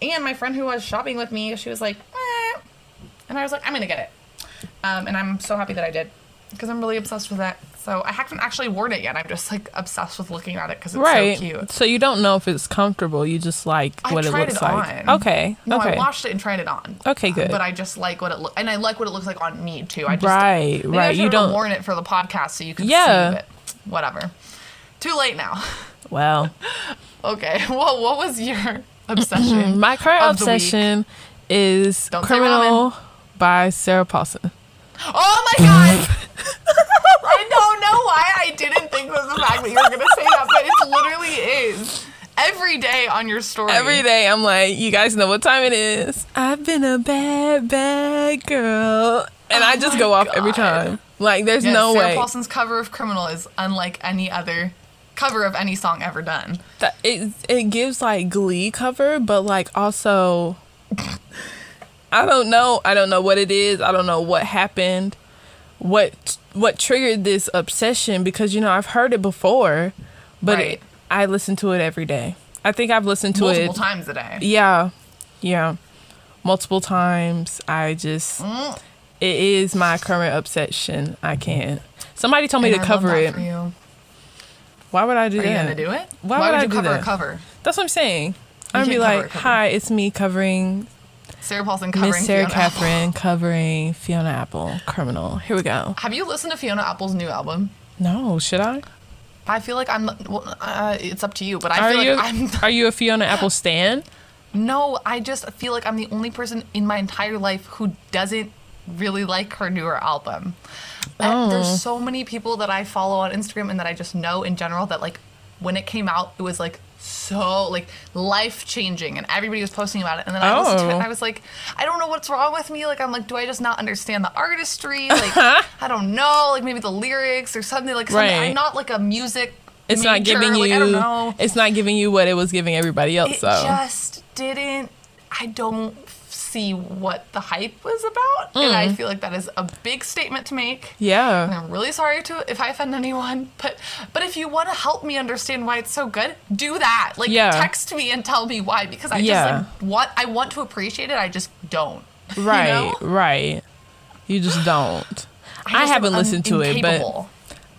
Speaker 1: And my friend who was shopping with me, she was like, eh. and I was like, I'm gonna get it. Um, and I'm so happy that I did because I'm really obsessed with that. So I haven't actually worn it yet. I'm just like obsessed with looking at it because it's
Speaker 2: right.
Speaker 1: so cute.
Speaker 2: So you don't know if it's comfortable. You just like
Speaker 1: I
Speaker 2: what it looks like.
Speaker 1: I tried it
Speaker 2: like.
Speaker 1: on.
Speaker 2: Okay.
Speaker 1: No,
Speaker 2: okay.
Speaker 1: I washed it and tried it on.
Speaker 2: Okay, good.
Speaker 1: But I just like what it look, and I like what it looks like on me too. I just
Speaker 2: right.
Speaker 1: I
Speaker 2: Right.
Speaker 1: should
Speaker 2: You don't.
Speaker 1: worn it for the podcast so you could
Speaker 2: Yeah.
Speaker 1: see it. Whatever. Too late now. <laughs>
Speaker 2: Well,
Speaker 1: Okay. <laughs> Well, what was your <laughs> obsession? <clears throat>
Speaker 2: my current
Speaker 1: of the week?
Speaker 2: obsession is
Speaker 1: Don't
Speaker 2: "Criminal" by Sarah Paulson.
Speaker 1: Oh my god! I don't know why I didn't think was the fact that you were gonna say that, but it literally is. Every day on your story.
Speaker 2: Every day I'm like, you guys know what time it is. I've been a bad, bad girl. And I oh
Speaker 1: just
Speaker 2: go off every time. Like, there's
Speaker 1: Yes,
Speaker 2: no
Speaker 1: Sarah
Speaker 2: way.
Speaker 1: Paulson's cover of "Criminal" is unlike any other cover of any song ever done.
Speaker 2: That it, it gives like glee cover, but like also, I don't know. I don't know what it is. I don't know what happened. What what triggered this obsession? Because you know I've heard it before, but
Speaker 1: Right.
Speaker 2: it, I listen to it every day. I think I've listened to
Speaker 1: Multiple
Speaker 2: it.
Speaker 1: Multiple times a day.
Speaker 2: Yeah, yeah, multiple times. I just
Speaker 1: Mm.
Speaker 2: it is my current obsession. I can't. Somebody told me
Speaker 1: And
Speaker 2: to
Speaker 1: I
Speaker 2: cover it.
Speaker 1: You.
Speaker 2: Why would I do
Speaker 1: Are you
Speaker 2: that?
Speaker 1: gonna do it?
Speaker 2: Why would
Speaker 1: would
Speaker 2: I
Speaker 1: you
Speaker 2: do
Speaker 1: cover
Speaker 2: that?
Speaker 1: a cover?
Speaker 2: That's what I'm saying. I'm gonna be like,
Speaker 1: cover.
Speaker 2: hi, it's me covering
Speaker 1: Sarah Paulson covering
Speaker 2: Miss Sarah
Speaker 1: Fiona
Speaker 2: Catherine covering Fiona Apple, Criminal. Here we go.
Speaker 1: Have you listened to Fiona Apple's new album?
Speaker 2: No, should I?
Speaker 1: I feel like I'm. Well, uh, it's up to you, but I
Speaker 2: Are
Speaker 1: feel
Speaker 2: you
Speaker 1: like I'm.
Speaker 2: are you a Fiona Apple stan? <laughs>
Speaker 1: No, I just feel like I'm the only person in my entire life who doesn't really like her newer album. And
Speaker 2: Oh.
Speaker 1: There's so many people that I follow on Instagram and that I just know in general that like when it came out, it was like so like life changing and everybody was posting about it. And then I listened to it
Speaker 2: Oh.
Speaker 1: and I oh. was like, I don't know what's wrong with me. Like I'm like, do I just not understand the artistry? <laughs> Like I don't know. Like maybe the lyrics or something. Like something.
Speaker 2: Right.
Speaker 1: I'm not like a music.
Speaker 2: It's not giving
Speaker 1: like,
Speaker 2: you
Speaker 1: I don't know
Speaker 2: it's not giving you what it was giving everybody else,
Speaker 1: it
Speaker 2: so
Speaker 1: just didn't i don't see what the hype was about and
Speaker 2: Mm.
Speaker 1: i feel like that is a big statement to make and
Speaker 2: yeah.
Speaker 1: i'm really sorry to if i offend anyone but but if you want to help me understand why it's so good do that like
Speaker 2: Yeah.
Speaker 1: text me and tell me why because i
Speaker 2: Yeah.
Speaker 1: just like what i want to appreciate it i just don't <laughs> you
Speaker 2: Right,
Speaker 1: know?
Speaker 2: right. You just don't. I,
Speaker 1: just
Speaker 2: haven't listened to it, but.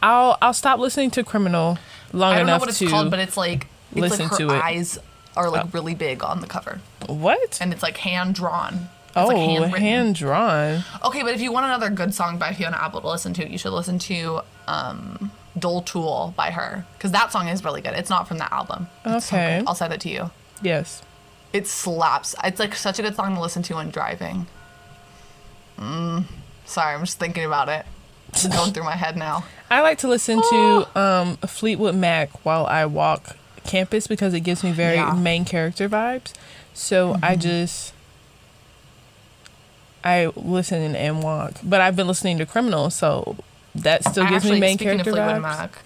Speaker 2: I'll I'll stop listening to Criminal long
Speaker 1: i don't know
Speaker 2: enough
Speaker 1: what it's
Speaker 2: to
Speaker 1: called but it's like it's
Speaker 2: listen
Speaker 1: like her
Speaker 2: to it.
Speaker 1: eyes are like really big on the cover
Speaker 2: what?
Speaker 1: and it's like hand drawn
Speaker 2: oh,
Speaker 1: like
Speaker 2: hand drawn.
Speaker 1: Okay, but if you want another good song by Fiona Apple to listen to, you should listen to um, Dull Tool by her because that song is really good. It's not from that album. It's
Speaker 2: Okay.
Speaker 1: good. I'll send it to you.
Speaker 2: Yes.
Speaker 1: It slaps. It's like such a good song to listen to when driving. Mm, sorry, I'm just thinking about it. It's going through my head now. <laughs>
Speaker 2: I like to listen to <gasps> um, Fleetwood Mac while I walk campus because it gives me very
Speaker 1: Yeah. Mm-hmm.
Speaker 2: main character vibes. So I just I listen and walk, but I've been listening to Criminal, so that still gives
Speaker 1: Actually,
Speaker 2: me main character vibes.
Speaker 1: Mac,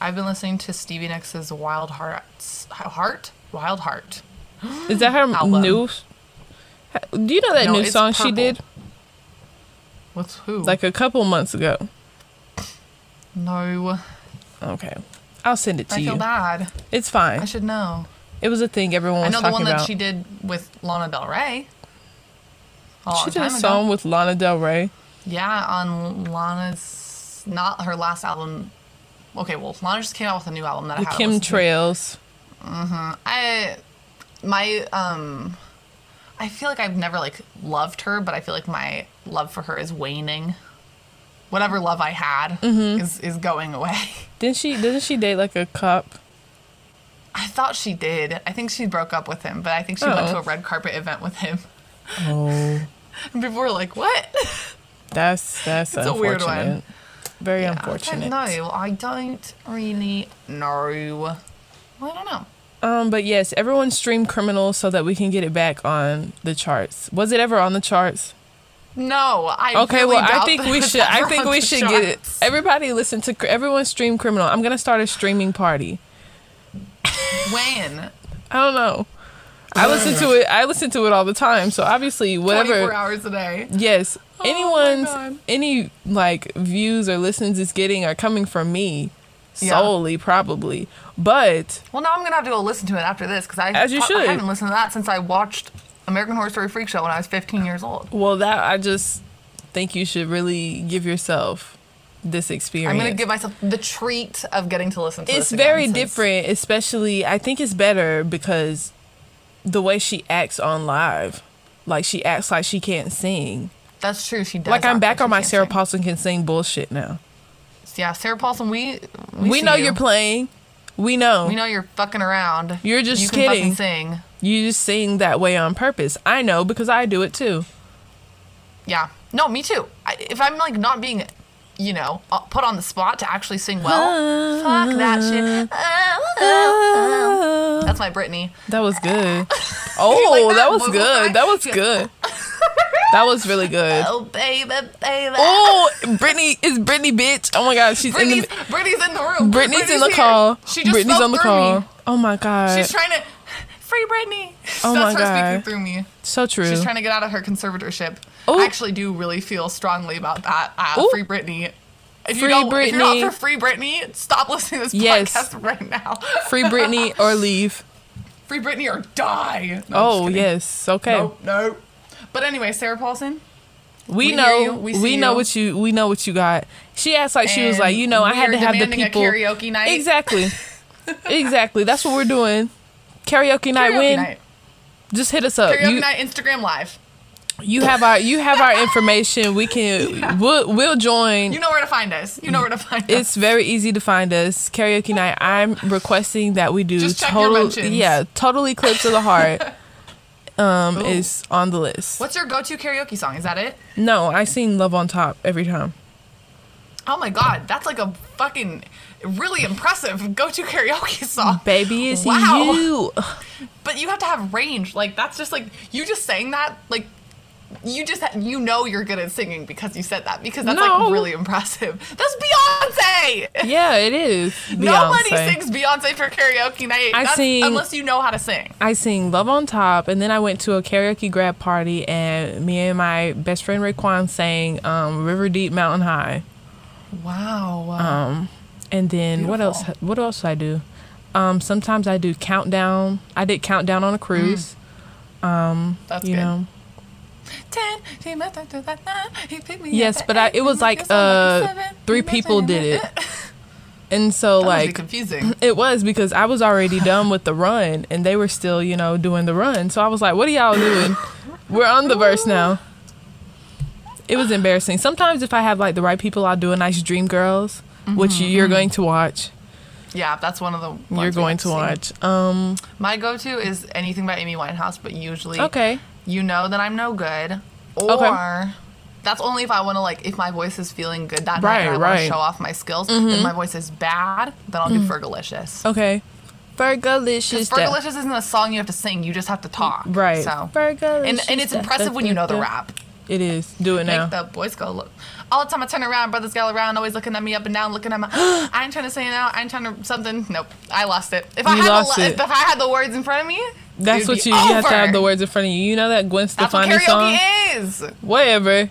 Speaker 1: I've been listening to Stevie Nicks' Wild Hearts. Heart? Wild Heart. <gasps>
Speaker 2: Is that her <gasps>
Speaker 1: Album.
Speaker 2: new? Do you know that
Speaker 1: No,
Speaker 2: new song she did
Speaker 1: What's who?
Speaker 2: like a couple months ago?
Speaker 1: no.
Speaker 2: Okay, I'll send it to
Speaker 1: I
Speaker 2: you.
Speaker 1: I feel bad.
Speaker 2: It's fine.
Speaker 1: I should know.
Speaker 2: It was a thing everyone
Speaker 1: I know the
Speaker 2: talking
Speaker 1: one that she did with Lana Del Rey.
Speaker 2: She did a
Speaker 1: time ago.
Speaker 2: song with Lana Del Rey.
Speaker 1: Yeah, on Lana's not her last album. Okay, well, Lana just came out with a new album that I haven't
Speaker 2: Kim. Trails.
Speaker 1: I my um I feel like I've never like loved her, but I feel like my love for her is waning. Whatever love I had
Speaker 2: Mm-hmm.
Speaker 1: is is going away. <laughs>
Speaker 2: Didn't she? Didn't she date like a cop?
Speaker 1: I thought she did. I think she broke up with him, but I think she went
Speaker 2: Oh.
Speaker 1: to a red carpet event with him.
Speaker 2: Oh, <laughs>
Speaker 1: And people were like, "What?" <laughs>
Speaker 2: that's that's
Speaker 1: It's a weird one.
Speaker 2: Very
Speaker 1: Yeah,
Speaker 2: unfortunate.
Speaker 1: I don't know. I don't really know. Well, I don't know.
Speaker 2: Um, but yes, everyone stream Criminal so that we can get it back on the charts. Was it ever on the charts?
Speaker 1: No, I
Speaker 2: Okay,
Speaker 1: really
Speaker 2: well, I think we should. <laughs> I think we should get it. Everybody listen to everyone stream Criminal. I'm gonna start a streaming party.
Speaker 1: When
Speaker 2: I don't know. I listen to it. I listen to it all the time. So obviously, whatever.
Speaker 1: twenty four
Speaker 2: whatever.
Speaker 1: hours a day.
Speaker 2: Yes,
Speaker 1: Oh
Speaker 2: anyone's any like views or listens it's getting are coming from me
Speaker 1: Yeah.
Speaker 2: solely, probably. But
Speaker 1: Well, now I'm gonna have to go listen to it after this because I
Speaker 2: As you
Speaker 1: I
Speaker 2: should.
Speaker 1: haven't listened to that since I watched American Horror Story Freak Show when I was 15 years old.
Speaker 2: well, that I just think you should really give yourself this experience.
Speaker 1: I'm gonna give myself the treat of getting to listen to
Speaker 2: it's very different especially i think it's better because the way she acts on live like she acts like she can't sing
Speaker 1: That's true. She does.
Speaker 2: like i'm back on my sarah
Speaker 1: sing.
Speaker 2: paulson can sing bullshit now
Speaker 1: Yeah, Sarah Paulson. We
Speaker 2: we,
Speaker 1: we,
Speaker 2: know
Speaker 1: you.
Speaker 2: you're playing we know
Speaker 1: We know you're fucking around.
Speaker 2: You're just
Speaker 1: you can
Speaker 2: kidding.
Speaker 1: fucking sing.
Speaker 2: You just sing that way on purpose i know because i do it too
Speaker 1: Yeah. No, me too. I, if I'm like not being, you know, uh, put on the spot to actually sing well, ah. fuck that shit. Ah, ah, um. That's my Britney.
Speaker 2: that was good <laughs> oh
Speaker 1: like
Speaker 2: that?
Speaker 1: that?
Speaker 2: was good that was good <laughs> that was really good
Speaker 1: Oh baby, baby.
Speaker 2: oh Britney is Britney bitch oh my god she's in
Speaker 1: Britney's,
Speaker 2: the
Speaker 1: Britney's in the room.
Speaker 2: Britney's in the
Speaker 1: here.
Speaker 2: call
Speaker 1: She just Britney's
Speaker 2: on the call
Speaker 1: Me.
Speaker 2: oh my god
Speaker 1: She's trying to free Britney. <laughs>
Speaker 2: Oh
Speaker 1: That's
Speaker 2: my
Speaker 1: her
Speaker 2: God.
Speaker 1: speaking through me.
Speaker 2: so true
Speaker 1: She's trying to get out of her conservatorship.
Speaker 2: Oh.
Speaker 1: I actually do really feel strongly about that. Uh, free Britney. If
Speaker 2: Free
Speaker 1: you don't, if you're not for free Britney, stop listening to this
Speaker 2: Yes.
Speaker 1: podcast right now. <laughs>
Speaker 2: Free Britney or leave.
Speaker 1: free Britney or die. No,
Speaker 2: oh yes, okay.
Speaker 1: Nope, nope. But anyway, Sarah Paulson.
Speaker 2: We,
Speaker 1: We hear
Speaker 2: know
Speaker 1: you, we
Speaker 2: we, know
Speaker 1: you.
Speaker 2: what you we know what you got. She acts like she was like, you know, I had to have the
Speaker 1: demanding a
Speaker 2: people
Speaker 1: karaoke night.
Speaker 2: Exactly. <laughs> exactly. That's what we're doing. Karaoke night
Speaker 1: Karaoke
Speaker 2: win.
Speaker 1: night.
Speaker 2: Just hit us up.
Speaker 1: Karaoke
Speaker 2: You
Speaker 1: night Instagram live.
Speaker 2: you have our you have our information. We can <laughs> we'll we'll join.
Speaker 1: You know where to find us. You know where to find us.
Speaker 2: it's very easy to find us. Karaoke night. I'm requesting that we do
Speaker 1: Just check your
Speaker 2: total
Speaker 1: mentions.
Speaker 2: yeah, total eclipse of the heart. <laughs> Um,
Speaker 1: Ooh.
Speaker 2: is on the list.
Speaker 1: What's your go-to karaoke song? Is that it?
Speaker 2: No, I sing Love on Top every time.
Speaker 1: Oh my god, that's like a fucking really impressive go-to karaoke song.
Speaker 2: Baby, it's
Speaker 1: Wow.
Speaker 2: you. <laughs>
Speaker 1: But you have to have range. Like that's just like you just saying that like you just you know you're good at singing because you said that because that's
Speaker 2: No.
Speaker 1: like really impressive. That's Beyonce.
Speaker 2: Yeah, it is. <laughs>
Speaker 1: Nobody
Speaker 2: Beyonce.
Speaker 1: sings Beyonce for karaoke night.
Speaker 2: I
Speaker 1: That's-
Speaker 2: sing-
Speaker 1: unless you know how to sing.
Speaker 2: I sing Love on Top, and then I went to a karaoke grad party, and me and my best friend Raekwon sang um, River Deep Mountain High.
Speaker 1: Wow.
Speaker 2: Um, and then what else? What else I do? Um, sometimes I do Countdown. I did Countdown on a cruise. Um,
Speaker 1: That's
Speaker 2: you
Speaker 1: good.
Speaker 2: know.
Speaker 1: Ten, he met that to that nine, he picked me
Speaker 2: Yes, but I, it was like uh three people did it, <laughs> and so
Speaker 1: That
Speaker 2: like
Speaker 1: confusing. <laughs>
Speaker 2: It was because I was already done with the run and they were still, you know, doing the run. So I was like, what are y'all doing? We're on the verse now. It was embarrassing. Sometimes if I have like the right people, I'll do a nice Dream Girls, which
Speaker 1: Mm-hmm,
Speaker 2: you're going to watch.
Speaker 1: Yeah, that's one of the. ones
Speaker 2: You're going to watch. Um,
Speaker 1: My go-to is anything by Amy Winehouse, but usually
Speaker 2: okay.
Speaker 1: you know that I'm no good, or
Speaker 2: Okay.
Speaker 1: that's only if I want to like if my voice is feeling good that
Speaker 2: Right,
Speaker 1: night and I want
Speaker 2: right. Mm-hmm.
Speaker 1: to show off my skills. If my voice is bad, then I'll do Fergalicious.
Speaker 2: Okay. Fergalicious.
Speaker 1: Fergalicious isn't a song you have to sing; you just have to talk.
Speaker 2: Right.
Speaker 1: So,
Speaker 2: Fergalicious.
Speaker 1: and and it's impressive when you know the rap.
Speaker 2: It is. Do it now.
Speaker 1: Make the boys go look. All the time I turn around, brothers gather around, always looking at me up and down, looking at my. <gasps> I ain't trying to say it now. I ain't trying to something. Nope, I lost it. If I
Speaker 2: You
Speaker 1: had
Speaker 2: lost
Speaker 1: the,
Speaker 2: it.
Speaker 1: if I had the words in front of me,
Speaker 2: That's what you, you have to have the words in front of you. You know that Gwen Stefani
Speaker 1: That's what
Speaker 2: song?
Speaker 1: is.
Speaker 2: Whatever.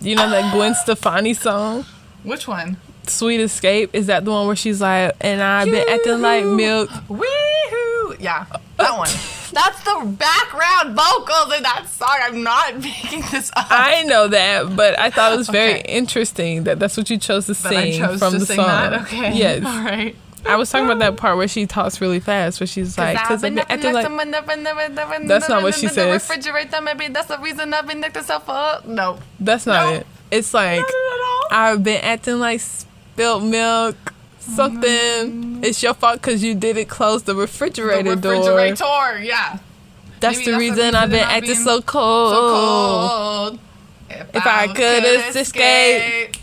Speaker 2: You know that Gwen Stefani song?
Speaker 1: Which one?
Speaker 2: Sweet Escape. Is that the one where she's like, and I've been acting like milk?
Speaker 1: Wee hoo. Yeah, that one. <laughs> That's the background vocals in that song. I'm not <laughs> making this up.
Speaker 2: I know that, but I thought it was very
Speaker 1: Okay.
Speaker 2: interesting that that's what you chose to sing
Speaker 1: chose
Speaker 2: from
Speaker 1: to
Speaker 2: the
Speaker 1: sing
Speaker 2: song.
Speaker 1: that. Okay. <laughs>
Speaker 2: Yes.
Speaker 1: All right.
Speaker 2: I was talking about that part where she talks really fast, where she's like, because I've been acting like.
Speaker 1: That's
Speaker 2: not what she says.
Speaker 1: Refrigerator, maybe that's the reason I've been necked myself up. No.
Speaker 2: That's not
Speaker 1: No.
Speaker 2: it. It's like, I've been acting like spilled milk, something. It's your fault because you didn't close the refrigerator,
Speaker 1: The
Speaker 2: refrigerator, door.
Speaker 1: refrigerator, yeah.
Speaker 2: That's the
Speaker 1: that's the
Speaker 2: reason I've been acting so cold.
Speaker 1: So cold.
Speaker 2: If I could escape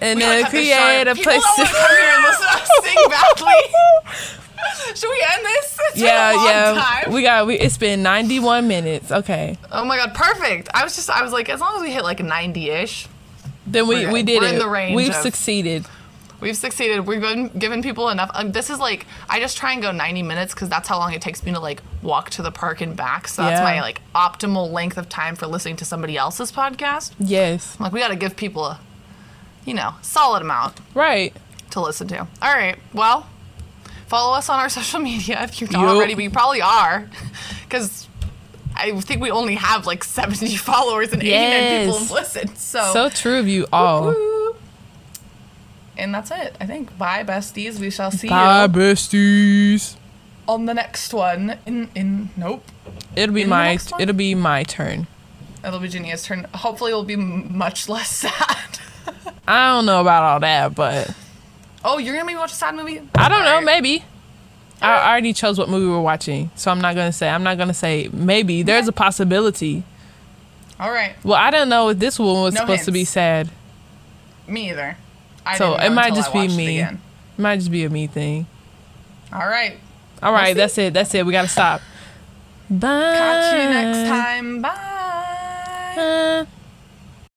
Speaker 2: And
Speaker 1: We
Speaker 2: then
Speaker 1: gotta cut this
Speaker 2: create a place to.
Speaker 1: come here and listen to us sing badly. <laughs> Should we end this? Yeah, yeah.
Speaker 2: We got. We, it's been 91 minutes. Okay.
Speaker 1: Oh my god, perfect. I was just I was like, as long as we hit like 90-ish,
Speaker 2: Then we we did
Speaker 1: We're
Speaker 2: it.
Speaker 1: in the range
Speaker 2: We've
Speaker 1: of-
Speaker 2: succeeded.
Speaker 1: We've succeeded. We've been giving people enough. Um, this is like I just try and go 90 minutes because that's how long it takes me to like walk to the park and back. So that's
Speaker 2: Yeah.
Speaker 1: my like optimal length of time for listening to somebody else's podcast.
Speaker 2: Yes.
Speaker 1: I'm like we got to give people a, you know, solid amount
Speaker 2: Right.
Speaker 1: to listen to. All right. Well, follow us on our <laughs> social media if you're not
Speaker 2: Yup.
Speaker 1: already, but you probably are, because I think we only have like 70 <laughs> followers and 89 people
Speaker 2: Yes.
Speaker 1: have listened. So,
Speaker 2: So true of you all.
Speaker 1: Woo. And that's it. I think. Bye, besties. We shall see
Speaker 2: Bye,
Speaker 1: you
Speaker 2: besties.
Speaker 1: on the next one. In in nope.
Speaker 2: It'll be
Speaker 1: In
Speaker 2: my. It'll be my turn.
Speaker 1: It'll be Jania's turn. Hopefully, it'll be m- much less <laughs> sad.
Speaker 2: I don't know about all that, but
Speaker 1: oh, you're gonna be watching a sad movie?
Speaker 2: I don't know. Maybe. I already chose what movie we're watching, so I'm not gonna say. I'm not gonna say maybe. There's a possibility.
Speaker 1: All right.
Speaker 2: Well, I don't know if this one was
Speaker 1: No
Speaker 2: supposed to be sad.
Speaker 1: Me either. I
Speaker 2: So, it might just be
Speaker 1: watched it
Speaker 2: me. It might just be a me thing.
Speaker 1: All right.
Speaker 2: All right,
Speaker 1: see.
Speaker 2: that's it. That's it. We gotta stop. Bye.
Speaker 1: Catch you next time. Bye.
Speaker 2: time.